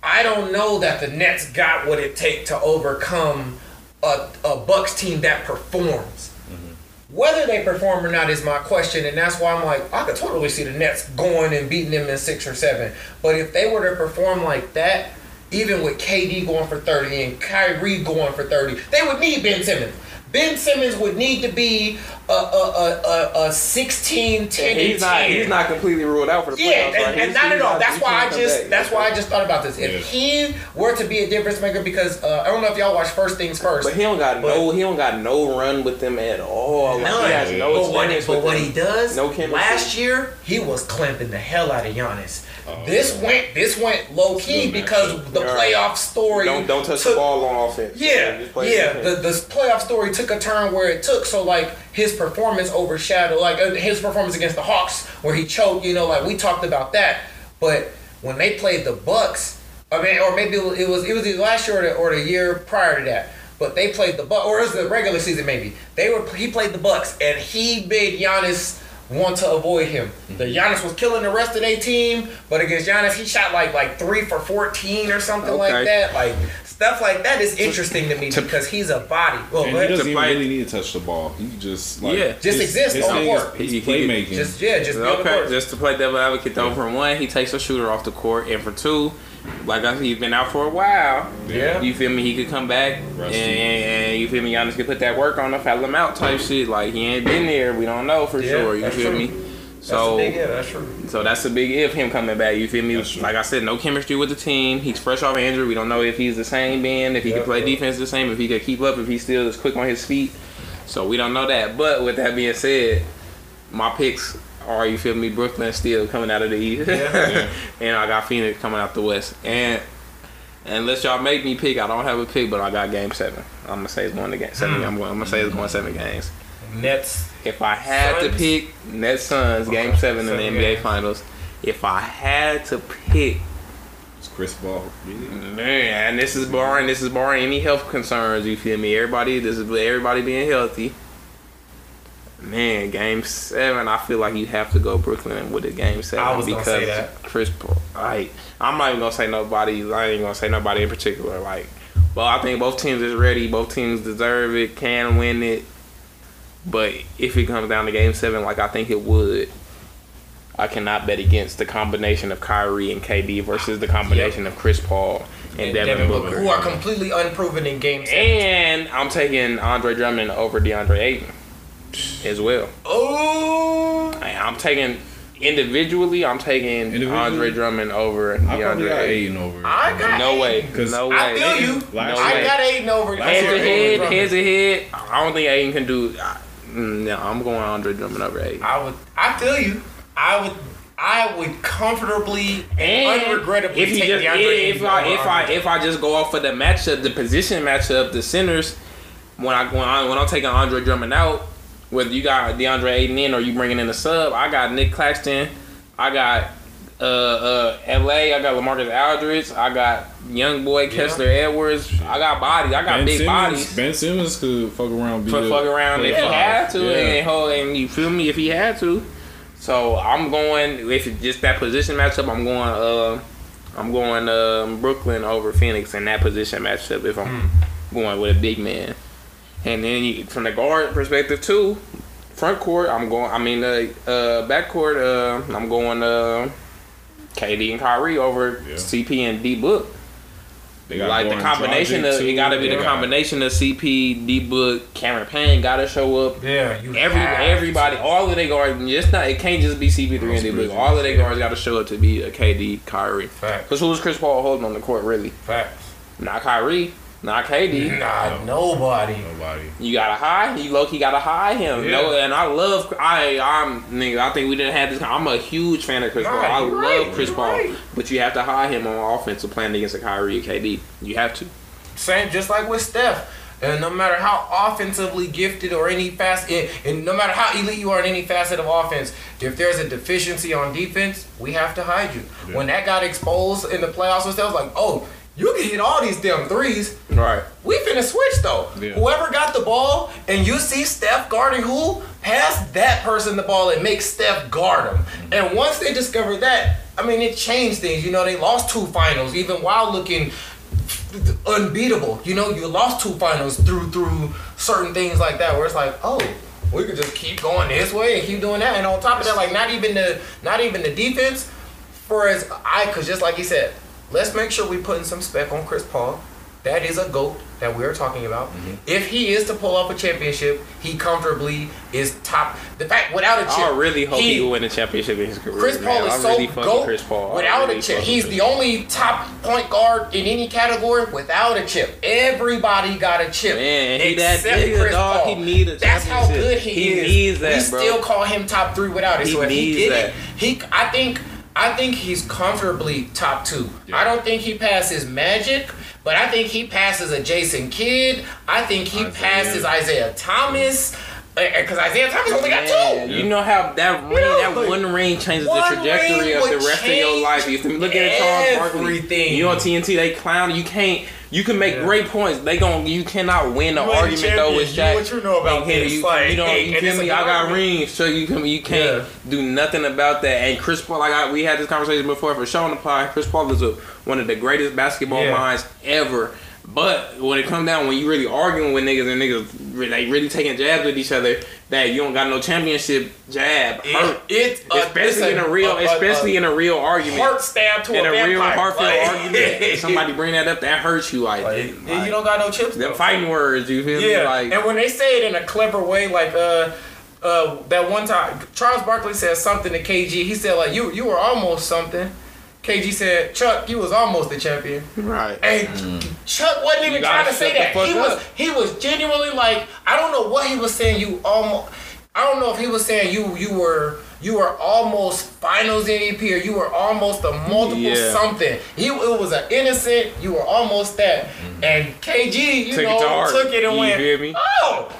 I don't know that the Nets got what it takes to overcome a, a Bucks team that performs. Mm-hmm. Whether they perform or not is my question, and that's why I'm like, I could totally see the Nets going and beating them in six or seven. But if they were to perform like that, even with KD going for 30 and Kyrie going for 30, they would need Ben Simmons. Ben Simmons would need to be a, a, a, a, a 16, 10, he's and not 10. he's not completely ruled out for the Yeah, playoffs and, right? and not at all. That's why I just back. that's why I just thought about this. If he were to be a difference maker, because uh, I don't know if y'all watch First Things First. But he don't got no he don't got no run with them at all. Like, None. he has no but what, but with what he does, No chemistry. last year he was clamping the hell out of Giannis. Oh, this yeah. went this went low key because the Yeah. playoff story. Don't don't touch took- the ball on offense. Yeah, Just yeah. The the playoff story took a turn where it took. So like his performance overshadowed like uh, his performance against the Hawks where he choked. You know, like we talked about that. But when they played the Bucks, I mean, or maybe it was it was, it was either last year or the, or the year prior to that. But they played the Bucks, or it was the regular season maybe. They were he played the Bucks and he made Giannis want to avoid him. Mm-hmm. The Giannis was killing the rest of their team, but against Giannis he shot like like three for fourteen or something like that. Like stuff like that is interesting to me to- because he's a body. Well, And he doesn't To even really need to touch the ball. He just like Yeah. Just exist on the court. is- He- He's he- playmaking. just yeah, just be the Okay, court. just to play devil advocate though, for one, he takes a shooter off the court, and for two, like I said, he's been out for a while. Yeah. You feel me? He could come back, and, Rusty. and you feel me? Giannis could put that work on him, foul him out type shit. Like he ain't been there. We don't know for Yeah, sure. You feel true. me? That's So, a big yeah, that's true. so that's a big if him coming back. You feel me? Like I said, no chemistry with the team. He's fresh off injury. We don't know if he's the same man, if he Yeah, can play yeah. defense the same, if he can keep up, if he's still as quick on his feet. So we don't know that. But with that being said, my picks are you feel me? Brooklyn still coming out of the East, Yeah. and I got Phoenix coming out the West. And unless y'all make me pick, I don't have a pick, but I got Game Seven. I'm gonna say it's going to game seven. Hmm. I'm, going, I'm gonna say it's going seven games. Nets. If I had to pick Nets Suns game seven in the NBA games. Finals, if I had to pick, It's Chris. Really? man, this is barring this is barring any health concerns. You feel me? Everybody, this is everybody being healthy. Man, game seven, I feel like you have to go Brooklyn with a game seven I was gonna because say that. Chris Paul. Like, I'm not even gonna say nobody. I ain't gonna say nobody in particular. Like, well, I think both teams is ready. Both teams deserve it, can win it. But if it comes down to game seven, like I think it would, I cannot bet against the combination of Kyrie and KD versus the combination of Chris Paul and, And Devin, Booker. who are completely unproven in game seven. And I'm taking Andre Drummond over DeAndre Ayton as well. Oh, I- I'm taking individually. I'm taking Individually? Andre Drummond over I probably DeAndre got Ayton. Aiden over. I got No way. 'Cause No way. I feel you. No I way. got Ayton over. Last Heads year, to head, Drummond. heads to head. I don't think Ayton can do. I, mm, no, I'm going Andre Drummond over Ayton. I would. I feel you. I would. I would comfortably and, And unregrettably if you take just DeAndre if I if I if I just go off of the matchup, the position matchup, the centers, when I when I when I'm taking Andre Drummond out, whether you got DeAndre Ayton in or you bringing in a sub, I got Nic Claxton, I got uh uh LA, I got LaMarcus Aldridge, I got young boy Kessler Edwards, I got bodies, I got Ben big Simmons, bodies. Ben Simmons could fuck around. Be fuck around if he had to, Yeah. and, hold, and you feel me if he had to. So I'm going if it's just that position matchup. I'm going uh I'm going um, Brooklyn over Phoenix in that position matchup if I'm Hmm. going with a big man. And then you, from the guard perspective too, front court I'm going. I mean uh, uh back court uh I'm going uh KD and Kyrie over Yeah. CP and D Book like the combination Dragic, of it too. got to be They the combination of CP, D Book, Cameron Payne got to show up. yeah, you Every have everybody, all of their guards, just not it can't just be CP3 and D Book. All of their guards got to show up to be a KD, Kyrie. Facts. Because who was Chris Paul holding on the court really? Facts. Not Kyrie, not KD. Nah, nobody. Nobody. You got to high. You low key got to high him. Yeah. No, and I love. I I'm nigga. I think we didn't have this. I'm a huge fan of Chris Nah, Paul. I love right, Chris Paul, right. but you have to high him on offense to playing against a Kyrie and KD. You have to. Same, just like with Steph. And no matter how offensively gifted or any fast, and, and no matter how elite you are in any facet of offense, if there's a deficiency on defense, we have to hide you. Yeah. When that got exposed in the playoffs, and stuff, like, oh, you can hit all these damn threes. Right. We finna switch though. Yeah. Whoever got the ball and you see Steph guarding who, pass that person the ball and make Steph guard him. And once they discovered that, I mean, it changed things. You know, they lost two finals even while looking unbeatable. You know, you lost two finals through through certain things like that where it's like, oh, we could just keep going this way and keep doing that. And on top of that, like not even the not even the defense. For as I, cause just like he said, let's make sure we putting some spec on Chris Paul. That is a goat that we're talking about. Mm-hmm. If he is to pull off a championship, he comfortably is top. The fact without a chip, I really hope he, he will win a championship in his career. Chris man. Paul is I so really goat Chris Paul. Without really a chip. He's the only top point guard in any category without a chip. Everybody got a chip. Man, he that except nigga, Chris dog. Paul. He need a That's how good he, is. He is. needs that, we bro. still call him top three without it. He so if he needs did that. it, he I think I think he's comfortably top two. Yeah. I don't think he passes Magic, but I think he passes a Jason Kidd. I think he Isiah. passes Isiah Thomas. Because Isiah Thomas only got Man, two. You know how that ring, know, that one ring changes the trajectory of the rest of your life. If you look at Charles Barkley, everything. you know TNT, they clown. You can't. You can make Yeah. great points. They gon' You cannot win the You ain't argument though with champion. Shaq. You- what you know about and Kenny, this? You, Like, you don't. hey, You and feel me? I got argument. rings, so you can. You can't Yeah. do nothing about that. And Chris Paul, like I, we had this conversation before for Sean the Pod. Chris Paul is a, one of the greatest basketball Yeah. minds ever. But when it comes down, when you really arguing with niggas and niggas like really taking jabs with each other, that you don't got no championship jab hurt. It, it especially in a real, especially in a real argument, heart stab to in a, a real vampire. heartfelt Like- argument. Somebody bring that up, that hurts you. Like, Like, like, you don't got no chips. them though. fighting words. You feel me? Yeah, Like, and when they say it in a clever way, like uh, uh, that one time Charles Barkley said something to KG. He said like, "You you were almost something." KG said, "Chuck, you was almost the champion." right. And mm. Chuck wasn't even trying to say that. fuck He was he was genuinely like, I don't know what he was saying. You almost, I don't know if he was saying you you were you were almost Finals MVP or you were almost a multiple Yeah. something. He it was an innocent. You were almost that. Mm. And KG, you Took it know, to heart. took it and You went, me? oh.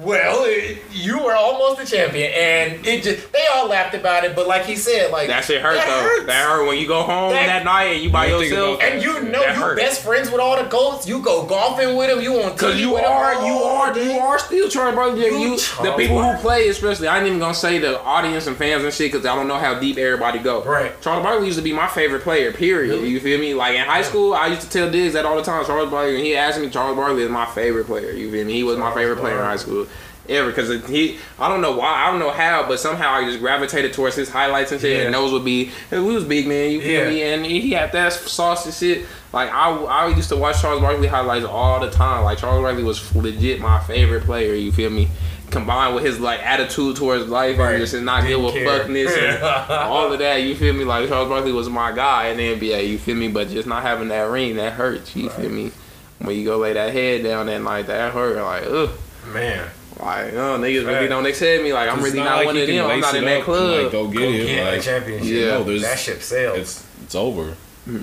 Well, it, you were almost the champion, and it just they all laughed about it. But like he said, like That shit hurt that though. hurts. That hurt when you go home That- that, night and you by You yourself. And you know you hurt. best friends with all the goats. You go golfing with them. You on Cause TV you with 'em are, all you are, day. you are still trying, bro. You, You you the people who play, especially. I ain't even gonna say the audience and fans and shit, cause I don't know how deep everybody go. Right. Charles Barkley used to be my favorite player. Period. You feel me? Like in high school, I used to tell Diggs that all the time. Charles Barkley, and he asked me, Charles Barkley is my favorite player. You feel me? He was my Charles favorite player in high school. Ever, cause he, I don't know why, I don't know how, but somehow I just gravitated towards his highlights and shit. Yeah. And those would be, and we was big man, you feel Yeah. me? And he had that sauce and shit. Like I, I used to watch Charles Barkley highlights all the time. Like Charles Barkley was legit my favorite player. You feel me? Combined with his like attitude towards life Right. and just not give a fuckness and all of that. You feel me? Like Charles Barkley was my guy in the NBA. You feel me? But just not having that ring that hurts. You feel me? When you go lay that head down that night, that hurt. Like ugh. Man, Like, oh, niggas really don't accept me. Like, I'm really not not like one of them. I'm not in that up and, club. Like, go get Go it. get like, a championship. Yeah. no, there's, that ship sailed. it's it's over. Mm-hmm.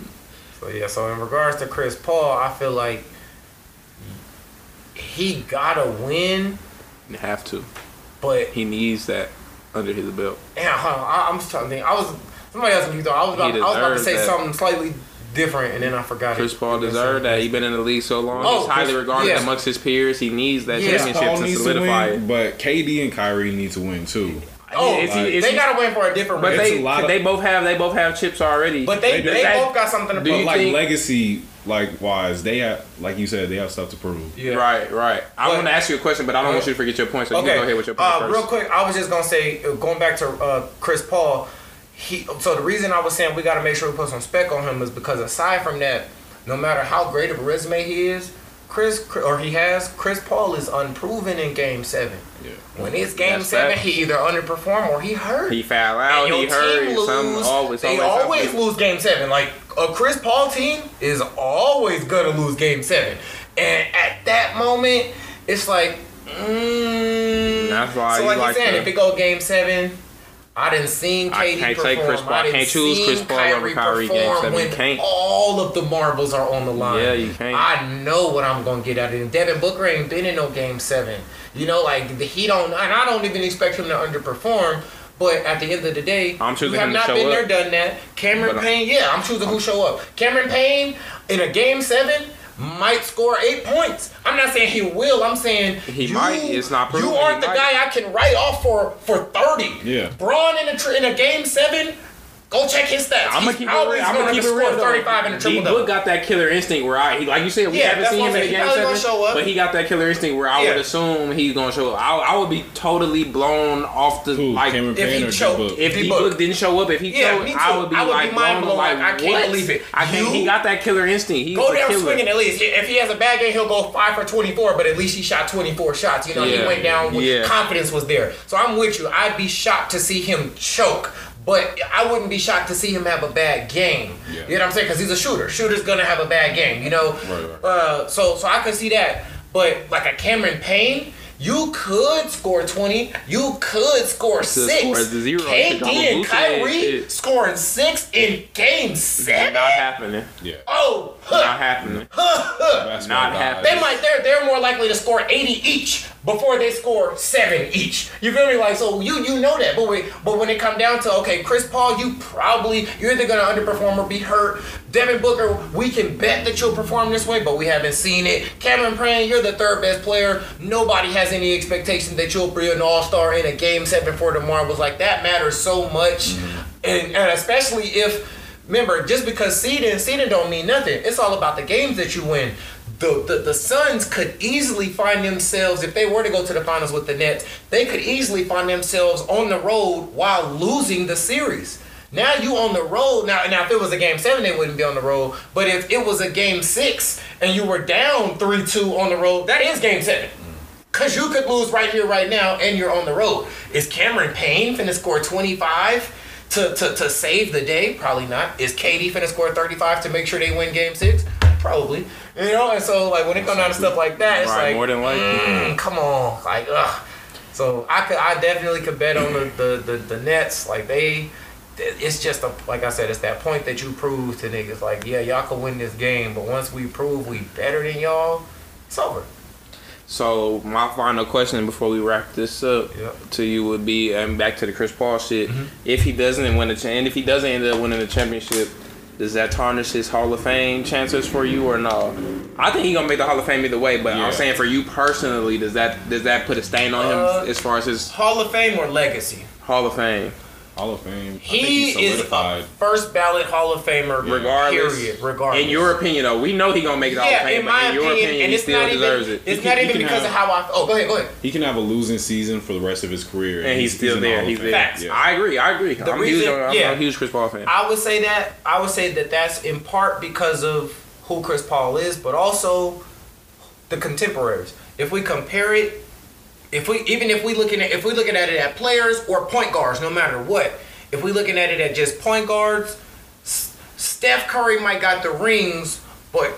So yeah, so in regards to Chris Paul, I feel like he gotta win, You have to. but He needs that under his belt. yeah, uh, hold on, I, I'm just trying to think. I was somebody else you thought I was about, I was about to say that. something slightly different, and then I forgot. Chris it. Paul deserved that. He's been in the league so long. Oh, He's highly Chris- regarded yeah. amongst his peers. He needs that Yeah. championship Paul to needs to solidify win, it. but KD and Kyrie need to win too. Oh, Is he- is they he- gotta win for a different But reason. They a of- they both have they both have chips already. But they They- they, both got something to do But prove. like think- legacy, like wise, they have, like you said, they have stuff to prove. Yeah. Right, right. I want to ask you a question, but I don't want you to forget your point. So you Okay. can go ahead with your point uh, first. real quick, I was just gonna say, uh, going back to uh, Chris Paul, he. So the reason I was saying we got to make sure we put some spec on him is because aside from that, no matter how great of a resume he is, Chris or he has, Chris Paul is unproven in Game Seven. Yeah. When it's Game That's Seven, he either underperformed or he hurt. He foul out. And He hurt. team Some lose, always they always, always lose game seven. Like a Chris Paul team is always gonna lose game seven. And at that moment, it's like, mm, That's why So you like, like you saying, the- if it go game seven, I didn't seen KD I can't perform. take Chris Paul. I I can't choose Chris Paul over Kyrie game perform seven. You can't. All of the marbles are on the line. Yeah, you can't. I know what I'm gonna get out of him. Devin Booker ain't been in no game seven. You know, like the- he don't, and I don't even expect him to underperform. But at the end of the day, I'm choosing you have not show been there, done that. Cameron But I- Payne, yeah, I'm choosing who show up. Cameron Payne in a game seven might score eight points. I'm not saying he will. I'm saying He might. It's not proven. You aren't He the might. guy I can write off for for 30. Yeah. Bron in a in a game seven. Go check his stats. I'm gonna keep it always real. I'm gonna gonna keep it real. though. 35 in a D triple Book double. got that killer instinct where I, he, like you said, we Yeah, haven't seen him in a saying. game He probably seven, gonna show up. but he got that killer instinct where I Yeah. would assume he's gonna show up. I, I would be totally blown off the Who? like Cameron if Payne he or choked- D-Book? if D D-Book. Didn't show up, if he Yeah, showed, me I too. would be I would be like mind blown. blown, Like, like, I can't what? believe it. I can't. He got that killer instinct. He's Go a down killer. swinging at least. If he has a bad game, he'll go five for 24, but at least he shot 24 shots. You know, he went down with confidence was there. So I'm with you. I'd be shocked to see him choke, but I wouldn't be shocked to see him have a bad game. Yeah. You know what I'm saying? Because he's a shooter. Shooter's gonna have a bad game. You know. Right, Uh, so so I could see that, but like a Cameron Payne. You could score 20. You could score could six. score the zero. KD Chicago and Bulls had Kyrie shit. scoring six in game seven. Not happening. Yeah. Oh, Not huh. happening. Basketball Not happening. They might they're they're more likely to score 80 each before they score seven each. You feel me? Like so you you know that, but we, but when it come down to okay, Chris Paul, you probably you're either gonna underperform or be hurt. Devin Booker, we can bet that you'll perform this way, but we haven't seen it. Cameron Payne, you're the third best player. Nobody has any expectation that you'll be an all star in a game seven for the Marbles. Like that matters so much, mm-hmm. and, and especially if remember just because seeding seeding don't mean nothing. It's all about the games that you win the, the the Suns could easily find themselves if they were to go to the finals with the Nets, they could easily find themselves on the road while losing the series. Now you on the road. Now, now if it was a game seven, they wouldn't be on the road. But if it was a game six and you were down three two on the road, that is game seven. Cause you could lose right here, right now, and you're on the road. Is Cameron Payne finna score 25 to, to, to save the day? Probably not. Is KD finna score 35 to make sure they win game six? Probably. You know, and so like when it comes down to stuff like that, it's Right, like more than likely. mm, come on, like ugh. So I could, I definitely could bet on the the, the, the Nets. Like they, it's just a like I said, it's that point that you prove to niggas. Like yeah, y'all can win this game, but once we prove we better than y'all, it's over. So my final question before we wrap this up Yep. to you would be, and back to the Chris Paul shit. Mm-hmm. If he doesn't win the and if he doesn't end up winning the championship, does that tarnish his Hall of Fame chances for you or no? I think he gonna make the Hall of Fame either way. But Yeah. I'm saying for you personally, does that does that put a stain on him Uh, as far as his Hall of Fame or legacy? Hall of Fame? Hall of Fame. I think He he's is solidified. a first ballot Hall of Famer, Regardless, Period. Regardless. in your opinion, though, we know he gonna make the Hall of yeah, Fame. in my in your opinion, opinion, and he it's still not deserves even. it. It's He not he even because have- of how I. Oh, go ahead, go ahead. He can have a losing season for the rest of his career, and he's still in there. Hall He's there. Facts. Yeah. I agree. I agree. I'm, reason- on- I'm yeah. a huge Chris Paul fan. I would say that. I would say that that's in part because of who Chris Paul is, but also the contemporaries. If we compare it, if we even if we looking at if we looking at it at players or point guards, no matter what, if we looking at it at just point guards, S- Steph Curry might got the rings, but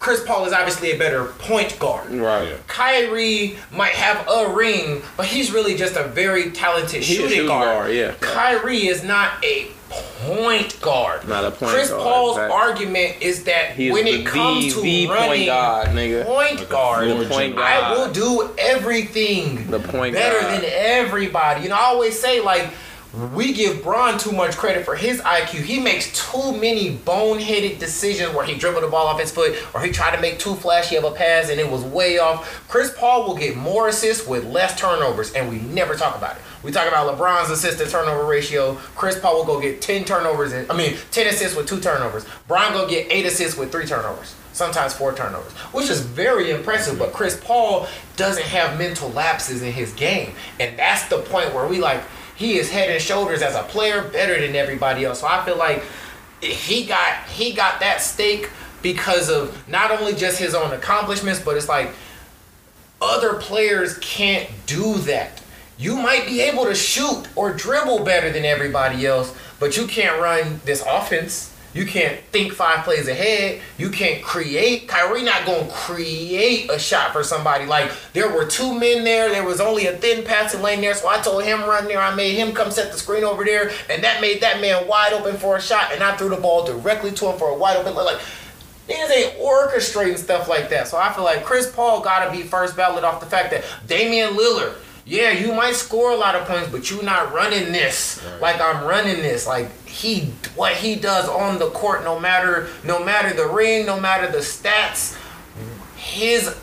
Chris Paul is obviously a better point guard. Right. Yeah. Kyrie might have a ring, but he's really just a very talented shooting, shooting guard. guard, yeah. Kyrie is not a point guard. Not a point Chris guard, Paul's fact. argument is that is when the, it comes the, to the running point guard, nigga. point guard, The point general. I will do everything The point better guard. than everybody. You know, I always say like we give Bron too much credit for his IQ. He makes too many boneheaded decisions where he dribbled the ball off his foot or he tried to make too flashy of a pass and it was way off. Chris Paul will get more assists with less turnovers and we never talk about it. We talk about LeBron's assist to turnover ratio. Chris Paul will go get 10 turnovers and I mean 10 assists with two turnovers. Brian go get 8 assists with 3 turnovers. Sometimes four turnovers, which is very impressive. But Chris Paul doesn't have mental lapses in his game, and that's the point where we like he is head and shoulders as a player better than everybody else. So I feel like he got he got that stake because of not only just his own accomplishments, but it's like other players can't do that. You might be able to shoot or dribble better than everybody else, but you can't run this offense. You can't think five plays ahead. You can't create. Kyrie not gonna create a shot for somebody. Like there were two men there. There was only a thin passing lane there, so I told him run there. I made him come set the screen over there, and that made that man wide open for a shot. And I threw the ball directly to him for a wide open. Like Niggas ain't orchestrating stuff like that. So I feel like Chris Paul gotta be first ballot off the fact that Damian Lillard, yeah, you might score a lot of points, but you're not running this like I'm running this. Like he, what he does on the court, no matter, no matter the ring, no matter the stats, his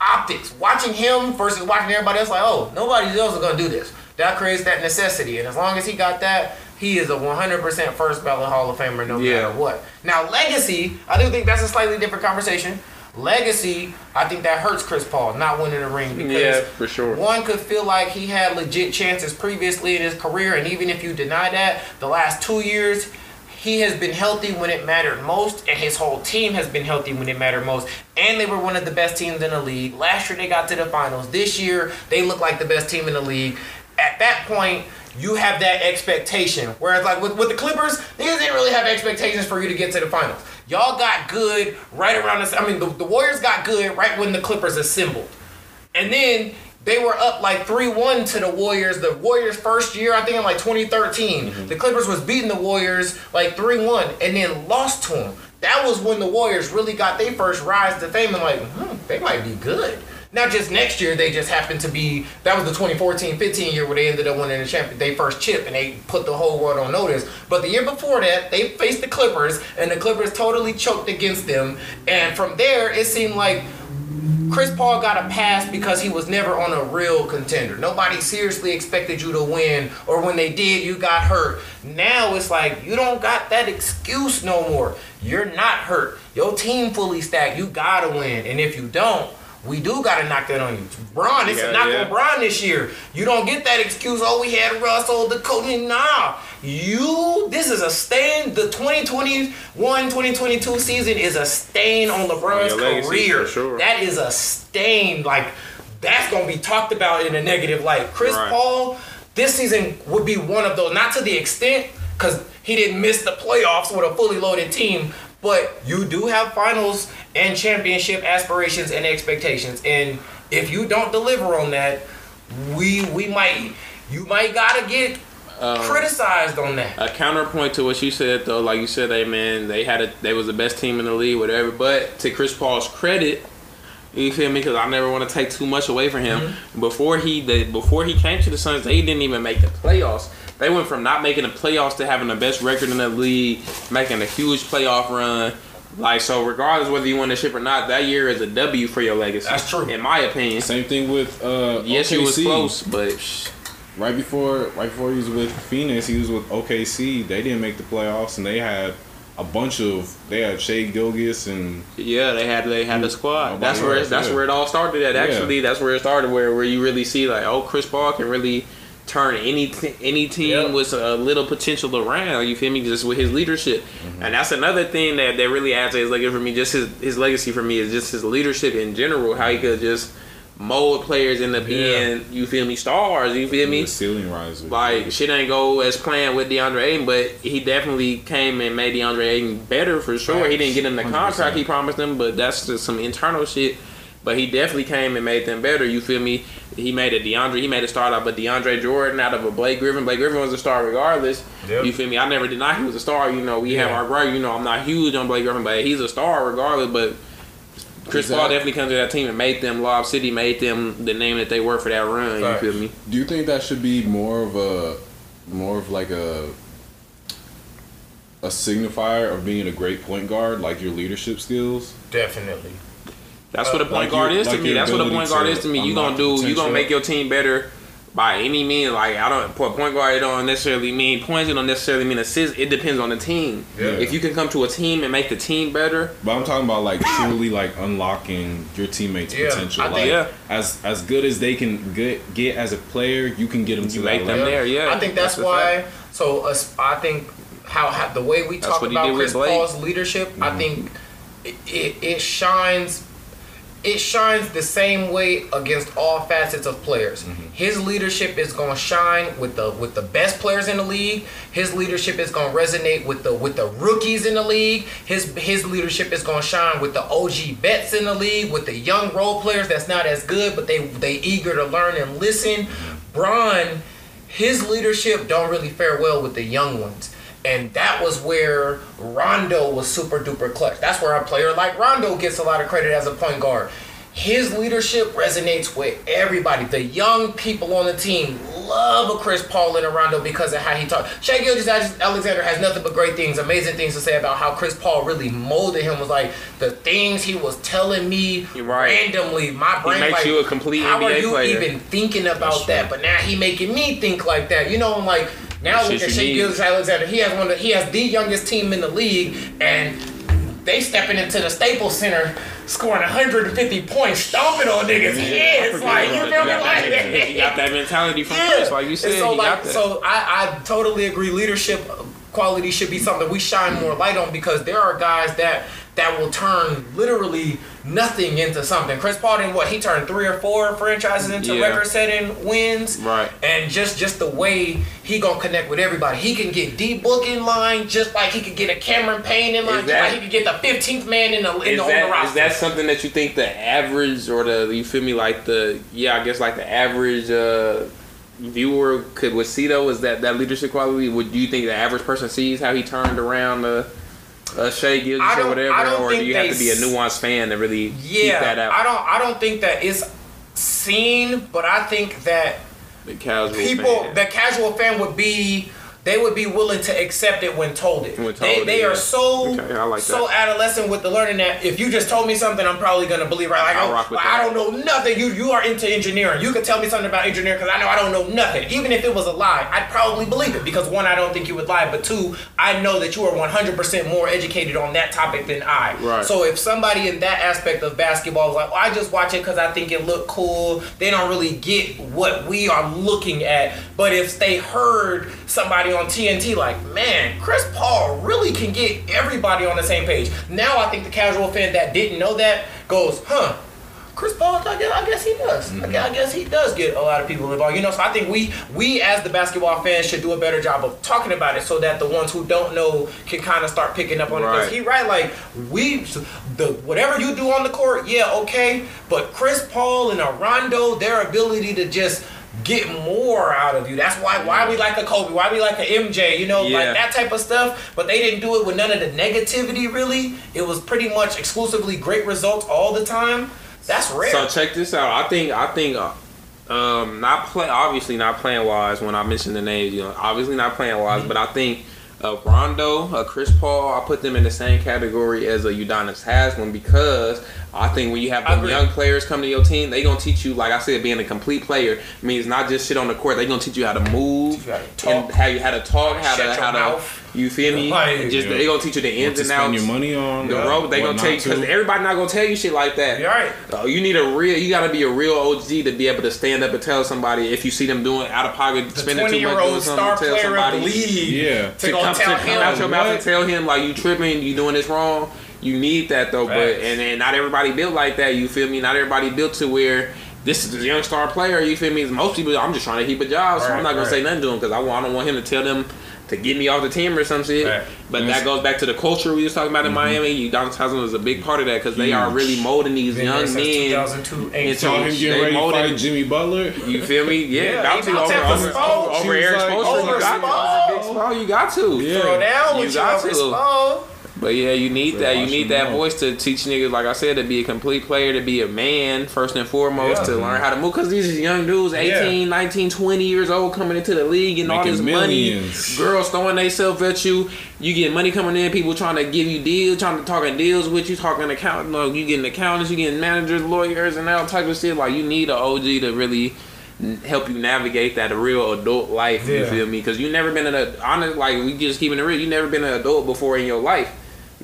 optics, watching him versus watching everybody else, like, oh, nobody else is gonna do this. That creates that necessity, and as long as he got that, he is a 100% first ballot Hall of Famer, no Yeah. matter what. Now, legacy, I do think that's a slightly different conversation. Legacy, I think that hurts Chris Paul not winning the ring because Yeah, for sure. one could feel like he had legit chances previously in his career, and even if you deny that, the last two years he has been healthy when it mattered most, and his whole team has been healthy when it mattered most. And they were one of the best teams in the league. Last year they got to the finals. This year they look like the best team in the league. At that point, you have that expectation. Whereas like with, with the Clippers, they didn't really have expectations for you to get to the finals. Y'all got good right around this. I mean, the, the Warriors got good right when the Clippers assembled. And then they were up like 3-1 to the Warriors. The Warriors first year, I think in like 2013. The Clippers was beating the Warriors like 3-1 and then lost to them. That was when the Warriors really got their first rise to fame and like, hmm, they might be good. Not just next year, they just happened to be that was the 2014-15 year where they ended up winning the champion, they first chip and they put the whole world on notice. But the year before that, they faced the Clippers and the Clippers totally choked against them. And from there, it seemed like Chris Paul got a pass because he was never on a real contender. Nobody seriously expected you to win, or when they did, you got hurt. Now it's like you don't got that excuse no more. You're not hurt. Your team fully stacked. You gotta win, and if you don't, we do gotta knock that on you. Bron, it's Yeah, a knock yeah. on Bron this year. You don't get that excuse. Oh, we had Russell, the coach. Nah, you. This is a stain. The 2021-2022 season is a stain on LeBron's legacy, career. sure. That is a stain. Like that's gonna be talked about in a negative light. Chris Right. Paul, this season would be one of those. Not to the extent because he didn't miss the playoffs with a fully loaded team. But you do have finals and championship aspirations and expectations, and if you don't deliver on that, we we might you might gotta get Um, criticized on that. a counterpoint to what you said though, like you said, hey man, they had a they was the best team in the league, whatever. But to Chris Paul's credit, you feel me? Because I never want to take too much away from him. Mm-hmm. Before he the before he came to the Suns, they didn't even make the playoffs. They went from not making the playoffs to having the best record in the league, making a huge playoff run. Like so, regardless whether you win the ship or not, that year is a W for your legacy. That's true. in my opinion. Same thing with uh, Yes, he was OKC. close, but Right before, right before he was with Phoenix, he was with OKC. They didn't make the playoffs, and they had a bunch of. They had Shai Gilgeous and Yeah, they had they had the squad. That's where else, that's yeah. where it all started at. Actually, that's where it started. Where where you really see like, oh, Chris Paul can really turn any t- any team Yep. with a little potential around. You feel me? Just with his leadership, mm-hmm. and that's another thing that, that really adds to his legacy for me. Just his his legacy for me is just his leadership in general. How he could just mold players end up being you feel me stars. You feel me? The ceiling riser. Like shit ain't go as planned with DeAndre Ayton, but he definitely came and made DeAndre Ayton better for sure. He didn't get him the 100%. contract he promised him, but that's just some internal shit. But he definitely came and made them better. You feel me? He made a DeAndre. He made a start out of a DeAndre Jordan out of a Blake Griffin. Blake Griffin was a star regardless. Yep. You feel me? I never denied he was a star. You know, we have our right. You know, I'm not huge on Blake Griffin, but he's a star regardless. But Chris Paul definitely comes to that team and made them Lob City, made them the name that they were for that run. Facts. You feel me? Do you think that should be more of a, more of like a, a signifier of being a great point guard, like your leadership skills? Definitely. That's what a uh, point like guard your- is to like me. That's what a point guard is to me. You gonna unlock do. You potential. gonna make your team better by any means. Like I don't. For a point guard, it don't necessarily mean points. It don't necessarily mean assists. It depends on the team. Yeah. If you can come to a team and make the team better, But I'm talking about like truly like unlocking your teammates' Yeah, potential. I like think- Yeah. as as good as they can get get as a player, you can get them to You make them level. there. yeah. I think that's, That's a why. So us, I think how, how the way we That's talk about Chris Paul's leadership, I mm-hmm. think it, it, it shines. It shines the same way against all facets of players. Mm-hmm. His leadership is gonna shine with the with the best players in the league. His leadership is gonna resonate with the with the rookies in the league. His his leadership is gonna shine with the OG vets in the league, with the young role players that's not as good, but they they eager to learn and listen. Mm-hmm. Bron, his leadership don't really fare well with the young ones. And that was where Rondo was super duper clutch. That's where a player like Rondo gets a lot of credit as a point guard. His leadership resonates with everybody. The young people on the team love a Chris Paul and a Rondo because of how he talks. Shai Gilgeous Alexander has nothing but great things, amazing things to say about how Chris Paul really molded him. Was like the things he was telling me right. randomly. My brain makes like, you a complete how are NBA you player. even thinking about that? But now he making me think like that. You know, I'm like now look at Shea need. Alexander. He has one. Of, he has the youngest team in the league, and they stepping into the Staples Center, scoring 150 points, stomping on niggas' heads. Like you feel me? Like you got that mentality from yeah. Chris, like you And said. so he like so I, I totally agree. Leadership quality should be something we shine more light on because there are guys that that will turn literally nothing into something. Chris Paul did what he turned three or four franchises into Yeah. record setting wins. Right. And just just the way he gonna connect with everybody. He can get D book in line just like he could get a Cameron Payne in line, Is just that- like he could get the 15th man in the in is the, on the that, roster. is that something that you think the average or the you feel me like the yeah I guess like the average uh, viewer could would see though is that that leadership quality would you think the average person sees how he turned around the uh, Shai Gilgeous or whatever or do you have to be a nuanced fan to really keep yeah, that out I don't I don't think that it's seen, but I think that the casual people fan. the casual fan would be they would be willing to accept it when told it. When they told they it, are yeah. so Okay, like so that. adolescent with the learning that if you just told me something, I'm probably gonna believe right. Like, rock with like, I don't know nothing. You you are into engineering. You could tell me something about engineering because I know I don't know nothing. Even if it was a lie, I'd probably believe it because one, I don't think you would lie, but two, I know that you are 100% more educated on that topic than I. Right. So if somebody in that aspect of basketball is like, well, I just watch it because I think it looked cool, they don't really get what we are looking at. But if they heard somebody on TNT like, man, Chris Paul really can get everybody on the same page. Now I think the casual fan that didn't know that goes, huh. Chris Paul, I guess, I guess he does. I, mm-hmm. guess, I guess he does get a lot of people involved. You know, so I think we, we as the basketball fans should do a better job of talking about it, so that the ones who don't know can kind of start picking up on it. Right. Because he right, like we, the whatever you do on the court, yeah, okay. But Chris Paul and a Rondo, their ability to just get more out of you. That's why why we like a Kobe, why we like a MJ, you know, Yeah. like that type of stuff. But they didn't do it with none of the negativity. Really, it was pretty much exclusively great results all the time. That's rare. So check this out. I think I think uh, um not play obviously not playing wise when I mentioned the names, you know, obviously not playing wise, Mm-hmm. but I think uh, Rondo, uh, Chris Paul, I put them in the same category as a Udonis Haslam because I think when you have I them young players come to your team, they gonna teach you, like I said, being a complete player means not just shit on the court. They gonna teach you how to move You gotta talk. and how you how to talk, how to how to mouth. you feel me? Like, just yeah. they gonna teach you the What ins to and spend outs. your money on? The uh, rope they what gonna not take because everybody not gonna tell you shit like that. You're right. Oh, you need a real. You got to be a real OG to be able to stand up and tell somebody if you see them doing out of pocket, The spending too much, doing 20-year-old something. star Tell player somebody of the league. Yeah. To, to, go come, to come him. out your mouth and tell him like you tripping, you doing this wrong. You need that though, but and, and not everybody built like that. You feel me? Not everybody built to where this is a young star player. You feel me? Most people, I'm just trying to keep a job, so Right, I'm not gonna right. say nothing to him because I, I don't want him to tell them to get me off the team or some shit. Right. But Yes. that goes back to the culture we was talking about in Miami. Udonis Haslam was a big part of that because they are really molding these Been young men. 2002 into- Saw him They getting ready to fight Jimmy Butler. You feel me? Yeah, Yeah, about he to over to over, Spo. over, She over Eric like, Spoelstra. Oh you got to. Big Spo, You got to. Yeah. Throw down You with got over to. But yeah, you need that. You need that voice to teach niggas, like I said, to be a complete player, to be a man first and foremost, Yeah. to learn how to move. Because these young dudes, 18, 19, 20 years old, coming into the league and all this millions. money, girls throwing themselves at you. You get money coming in, people trying to give you deals, trying to talking deals with you, talking account. No, you getting accountants, you getting managers, lawyers, and all type of shit. Like you need an OG to really help you navigate that real adult life. You Yeah. feel me? Because you never been an honest. Like we just keeping it real. You never been an adult before in your life.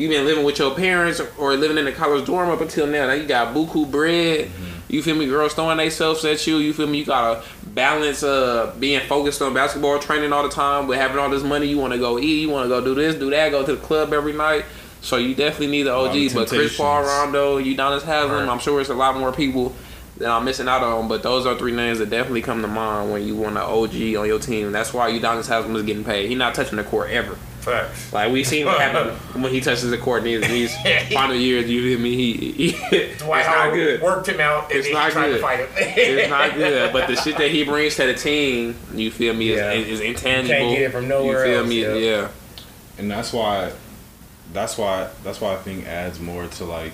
You been living with your parents or living in a college dorm up until now. Now you got buku bread. You feel me? Girls throwing themselves at you. You feel me? You gotta balance uh being focused on basketball training all the time with having all this money. You want to go eat. You want to go do this, do that. Go to the club every night. So you definitely need the lot of OG. But Chris Paul. Rondo, Udonis Haslam. Right. I'm sure it's a lot more people that I'm missing out on. But those are three names that definitely come to mind when you want an OG on your team. That's why Udonis Haslam is getting paid. He's not touching the court ever. Facts. Like we seen what happened when he touches the court in these, these final years. You feel me? He, he it's Dwight not Howard good. worked him out and It's not tried good. to fight him. It's not good. But the shit that he brings to the team, you feel me, is, Yeah. is, intangible. Can't get it from nowhere You feel else, me? yeah. Yeah. and that's why that's why that's why I think adds more to like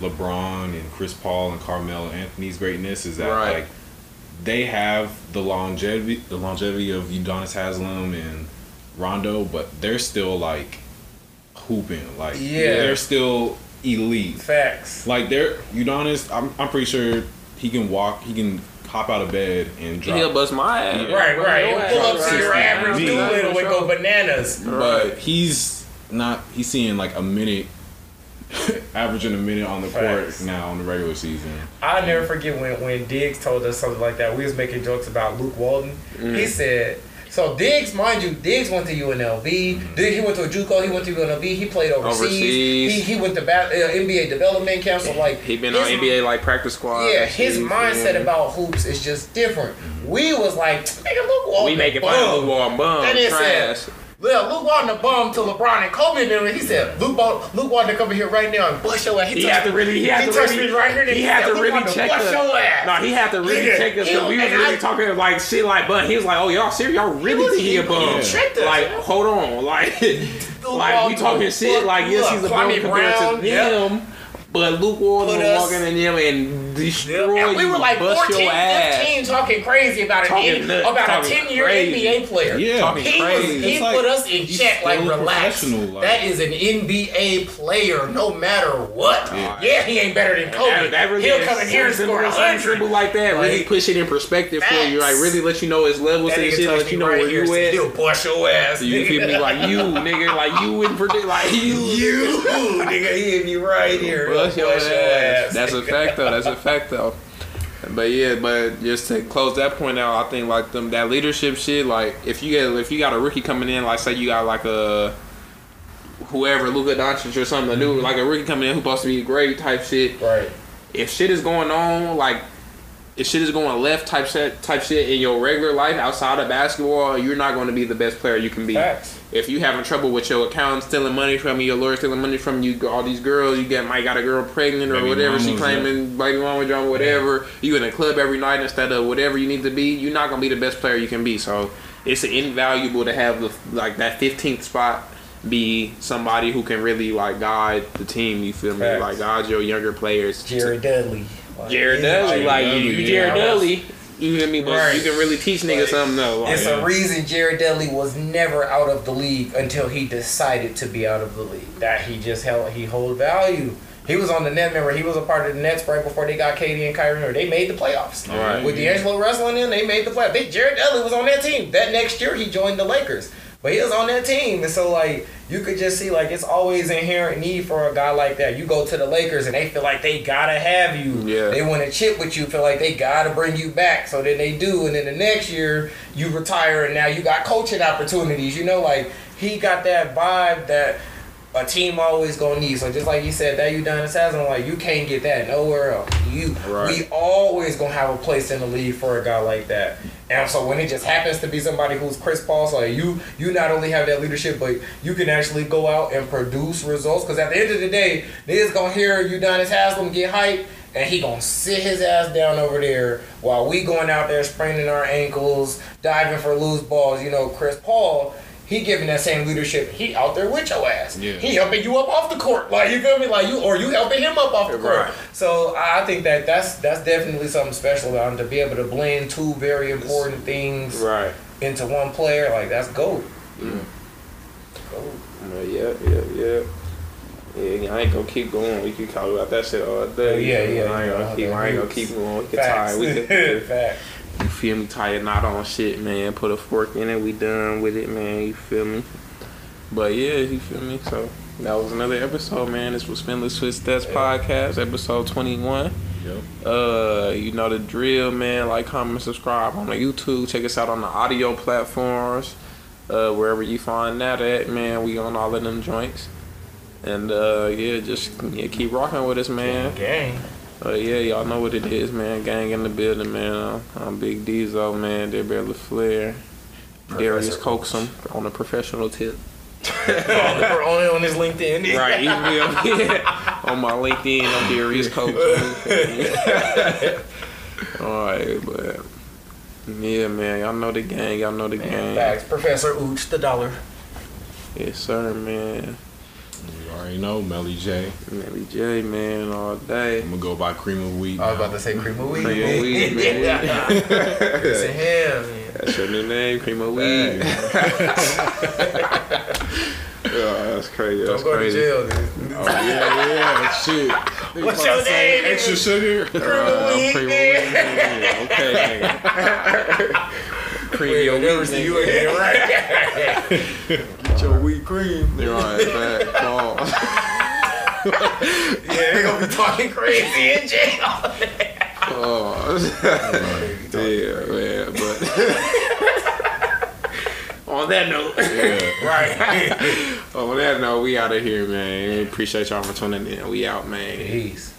LeBron and Chris Paul and Carmelo Anthony's greatness is that Right. like they have the longevity the longevity of Udonis Haslam and Rondo, but they're still like hooping. Like Yeah. they're still elite. Facts. Like they're Udonis, I'm I'm pretty sure he can walk, he can hop out of bed and drop. He'll bust my ass. Yeah. Right, right. Your Pull ass. up to your average Yeah. Doolittle For and go sure. bananas. but he's not he's seeing like a minute averaging a minute on the court now in the regular season I'll never forget when, when Diggs told us something like that. We was making jokes about Luke Walton. He mm. said, so Diggs, mind you, Diggs went to UNLV. Diggs, he went to a JUCO. He went to UNLV. He played overseas. Overseas. He, he went to ba- uh, NBA development camp. So like He been his- on NBA like practice squad. Yeah, his mindset yeah. about hoops is just different. We was like, nigga, Luke Walton. we making fun of Luke Walton bum trash. it. Yeah, Luke Walton a bum to LeBron and Kobe and them. He said, Luke, Bal- Luke Walton come in here right now and bust your ass. He touched had to really, he had to really, me right here. he had to "Luke really check us. No, he had to really Nigga, check us he- we was really I- talking like shit like bun. He was like, "Oh y'all serious? Y'all really was- think he a bum? he us. Like, hold on, like, like we talking shit. Like, yes, he's a bum compared to yep. Them." But Luke Walton was walking in them and destroy And we were like bust 14, your 15 talking crazy about an Talking eight- nuts, about a 10 year crazy. NBA player. Yeah. Talking He, was, he like, put us in check, like relax. like- that is an NBA player, no matter what. Yeah. Yeah, he ain't better than Kobe. That, that really He'll come in here and score simple, hundred. simple like that. really Like, push it in perspective for you. Like really let you know his levels That and shit. Let you know right where here. you at. He'll bust your ass. You feel me? Like you, nigga, like you wouldn't predict, like you, you, nigga, he hit me right here. Bust your ass. That's a fact though. That's a fact though. But yeah, but just to close that point out, I think like them that leadership shit. Like if you get if you got a rookie coming in, like say you got like a whoever Luka Doncic or something, new mm-hmm. like a rookie coming in who's supposed to be great type shit. Right. If shit is going on, like if shit is going left type shit type shit in your regular life outside of basketball, you're not going to be the best player you can be Facts. if you having trouble with your account stealing money from you, your lawyer stealing money from you, all these girls, you get might got a girl pregnant or Baby whatever she mamas, claiming, baby mama drama, whatever. You in a club every night instead of whatever you need to be. You're not gonna be the best player you can be. So it's invaluable to have the like that 15th spot be somebody who can really like guide the team. You feel me? Like guide your younger players. Jared Dudley. Like, Jared he's Dudley, Jared like Dudley, you. Jared Dudley. You hear me? But Right. you can really teach niggas Like, something though. Like, It's yeah. a reason Jared Dudley was never out of the league until he decided to be out of the league. That he just held he hold value. He was on the net. Remember, he was a part of the Nets right before they got KD and Kyrie. Remember, they made the playoffs. Right. With D'Angelo Russell in, they made the playoffs. They, Jared Dudley was on that team. That next year, he joined the Lakers. But he was on that team, and so like you could just see like it's always inherent need for a guy like that. You go to the Lakers and they feel like they gotta have you. Yeah. They want to chip with you. Feel like they gotta bring you back. So then they do, and then the next year you retire, and now you got coaching opportunities. You know, like he got that vibe that a team always gonna need. So just like you said, that Udonis Haslam, like you can't get that nowhere else. You, Right. we always gonna have a place in the league for a guy like that. And so when it just happens to be somebody who's Chris Paul, so you, you not only have that leadership, but you can actually go out and produce results. Because at the end of the day, niggas gonna hear Udonis Haslam get hype. And he gonna sit his ass down over there while we going out there spraining our ankles, diving for loose balls. You know, Chris Paul, he giving that same leadership. He out there with your ass. Yeah. He helping you up off the court. Like you feel me? Like you or you helping him up off the court. Right. So I think that that's that's definitely something special about him to be able to blend two very important things Right. into one player. Like that's gold. Mm. Gold. Yeah, yeah, yeah. Yeah, I ain't gonna keep going. We could talk about that shit all day. Yeah, yeah, I ain't gonna keep. I ain't gonna keep going. We can tie. We can. Facts. You feel me? Tie a knot on shit, man. Put a fork in it. We done with it, man. You feel me? But yeah, you feel me? So that was another episode, man. This was FinLit Footsteps podcast, episode twenty one. Yep. Uh, you know the drill, man. Like, comment, subscribe on the YouTube. Check us out on the audio platforms. Uh, wherever you find that at, man. We on all of them joints. And uh, yeah, just yeah, keep rocking with us, man. Gang. Uh, yeah, y'all know what it is, man. Gang in the building, man. I'm, I'm Big Diesel, man. Barely Flair. Darius Coaxum on a professional tip. We're only on his LinkedIn. Right, me on my LinkedIn. I'm Darius Coaxum. All right, but yeah, man. Y'all know the gang. Y'all know the Man, gang. facts. Professor Ooch, the dollar. Yes, sir, man. You already know Melly J. Melly J, man, all day. I'm gonna go by cream of wheat. I was now. about to say cream of weed. Cream of weed, man. yeah. Listen him, man. That's your new name, Cream of Weed. yeah, that's crazy. That's Don't go crazy. to jail, dude. Oh yeah, yeah, shit. What's your name? Extra sugar. Uh, weed, cream of man. weed, yeah, Okay. cream Wait, your I never weed, see you nigga. again, right? Get your wheat cream. You're right, back. Pause. yeah, they're gonna be talking crazy in jail. oh, yeah, man. But on that note, Yeah. right. on that note, we out of here, man. Appreciate y'all for tuning in. We out, man. Peace.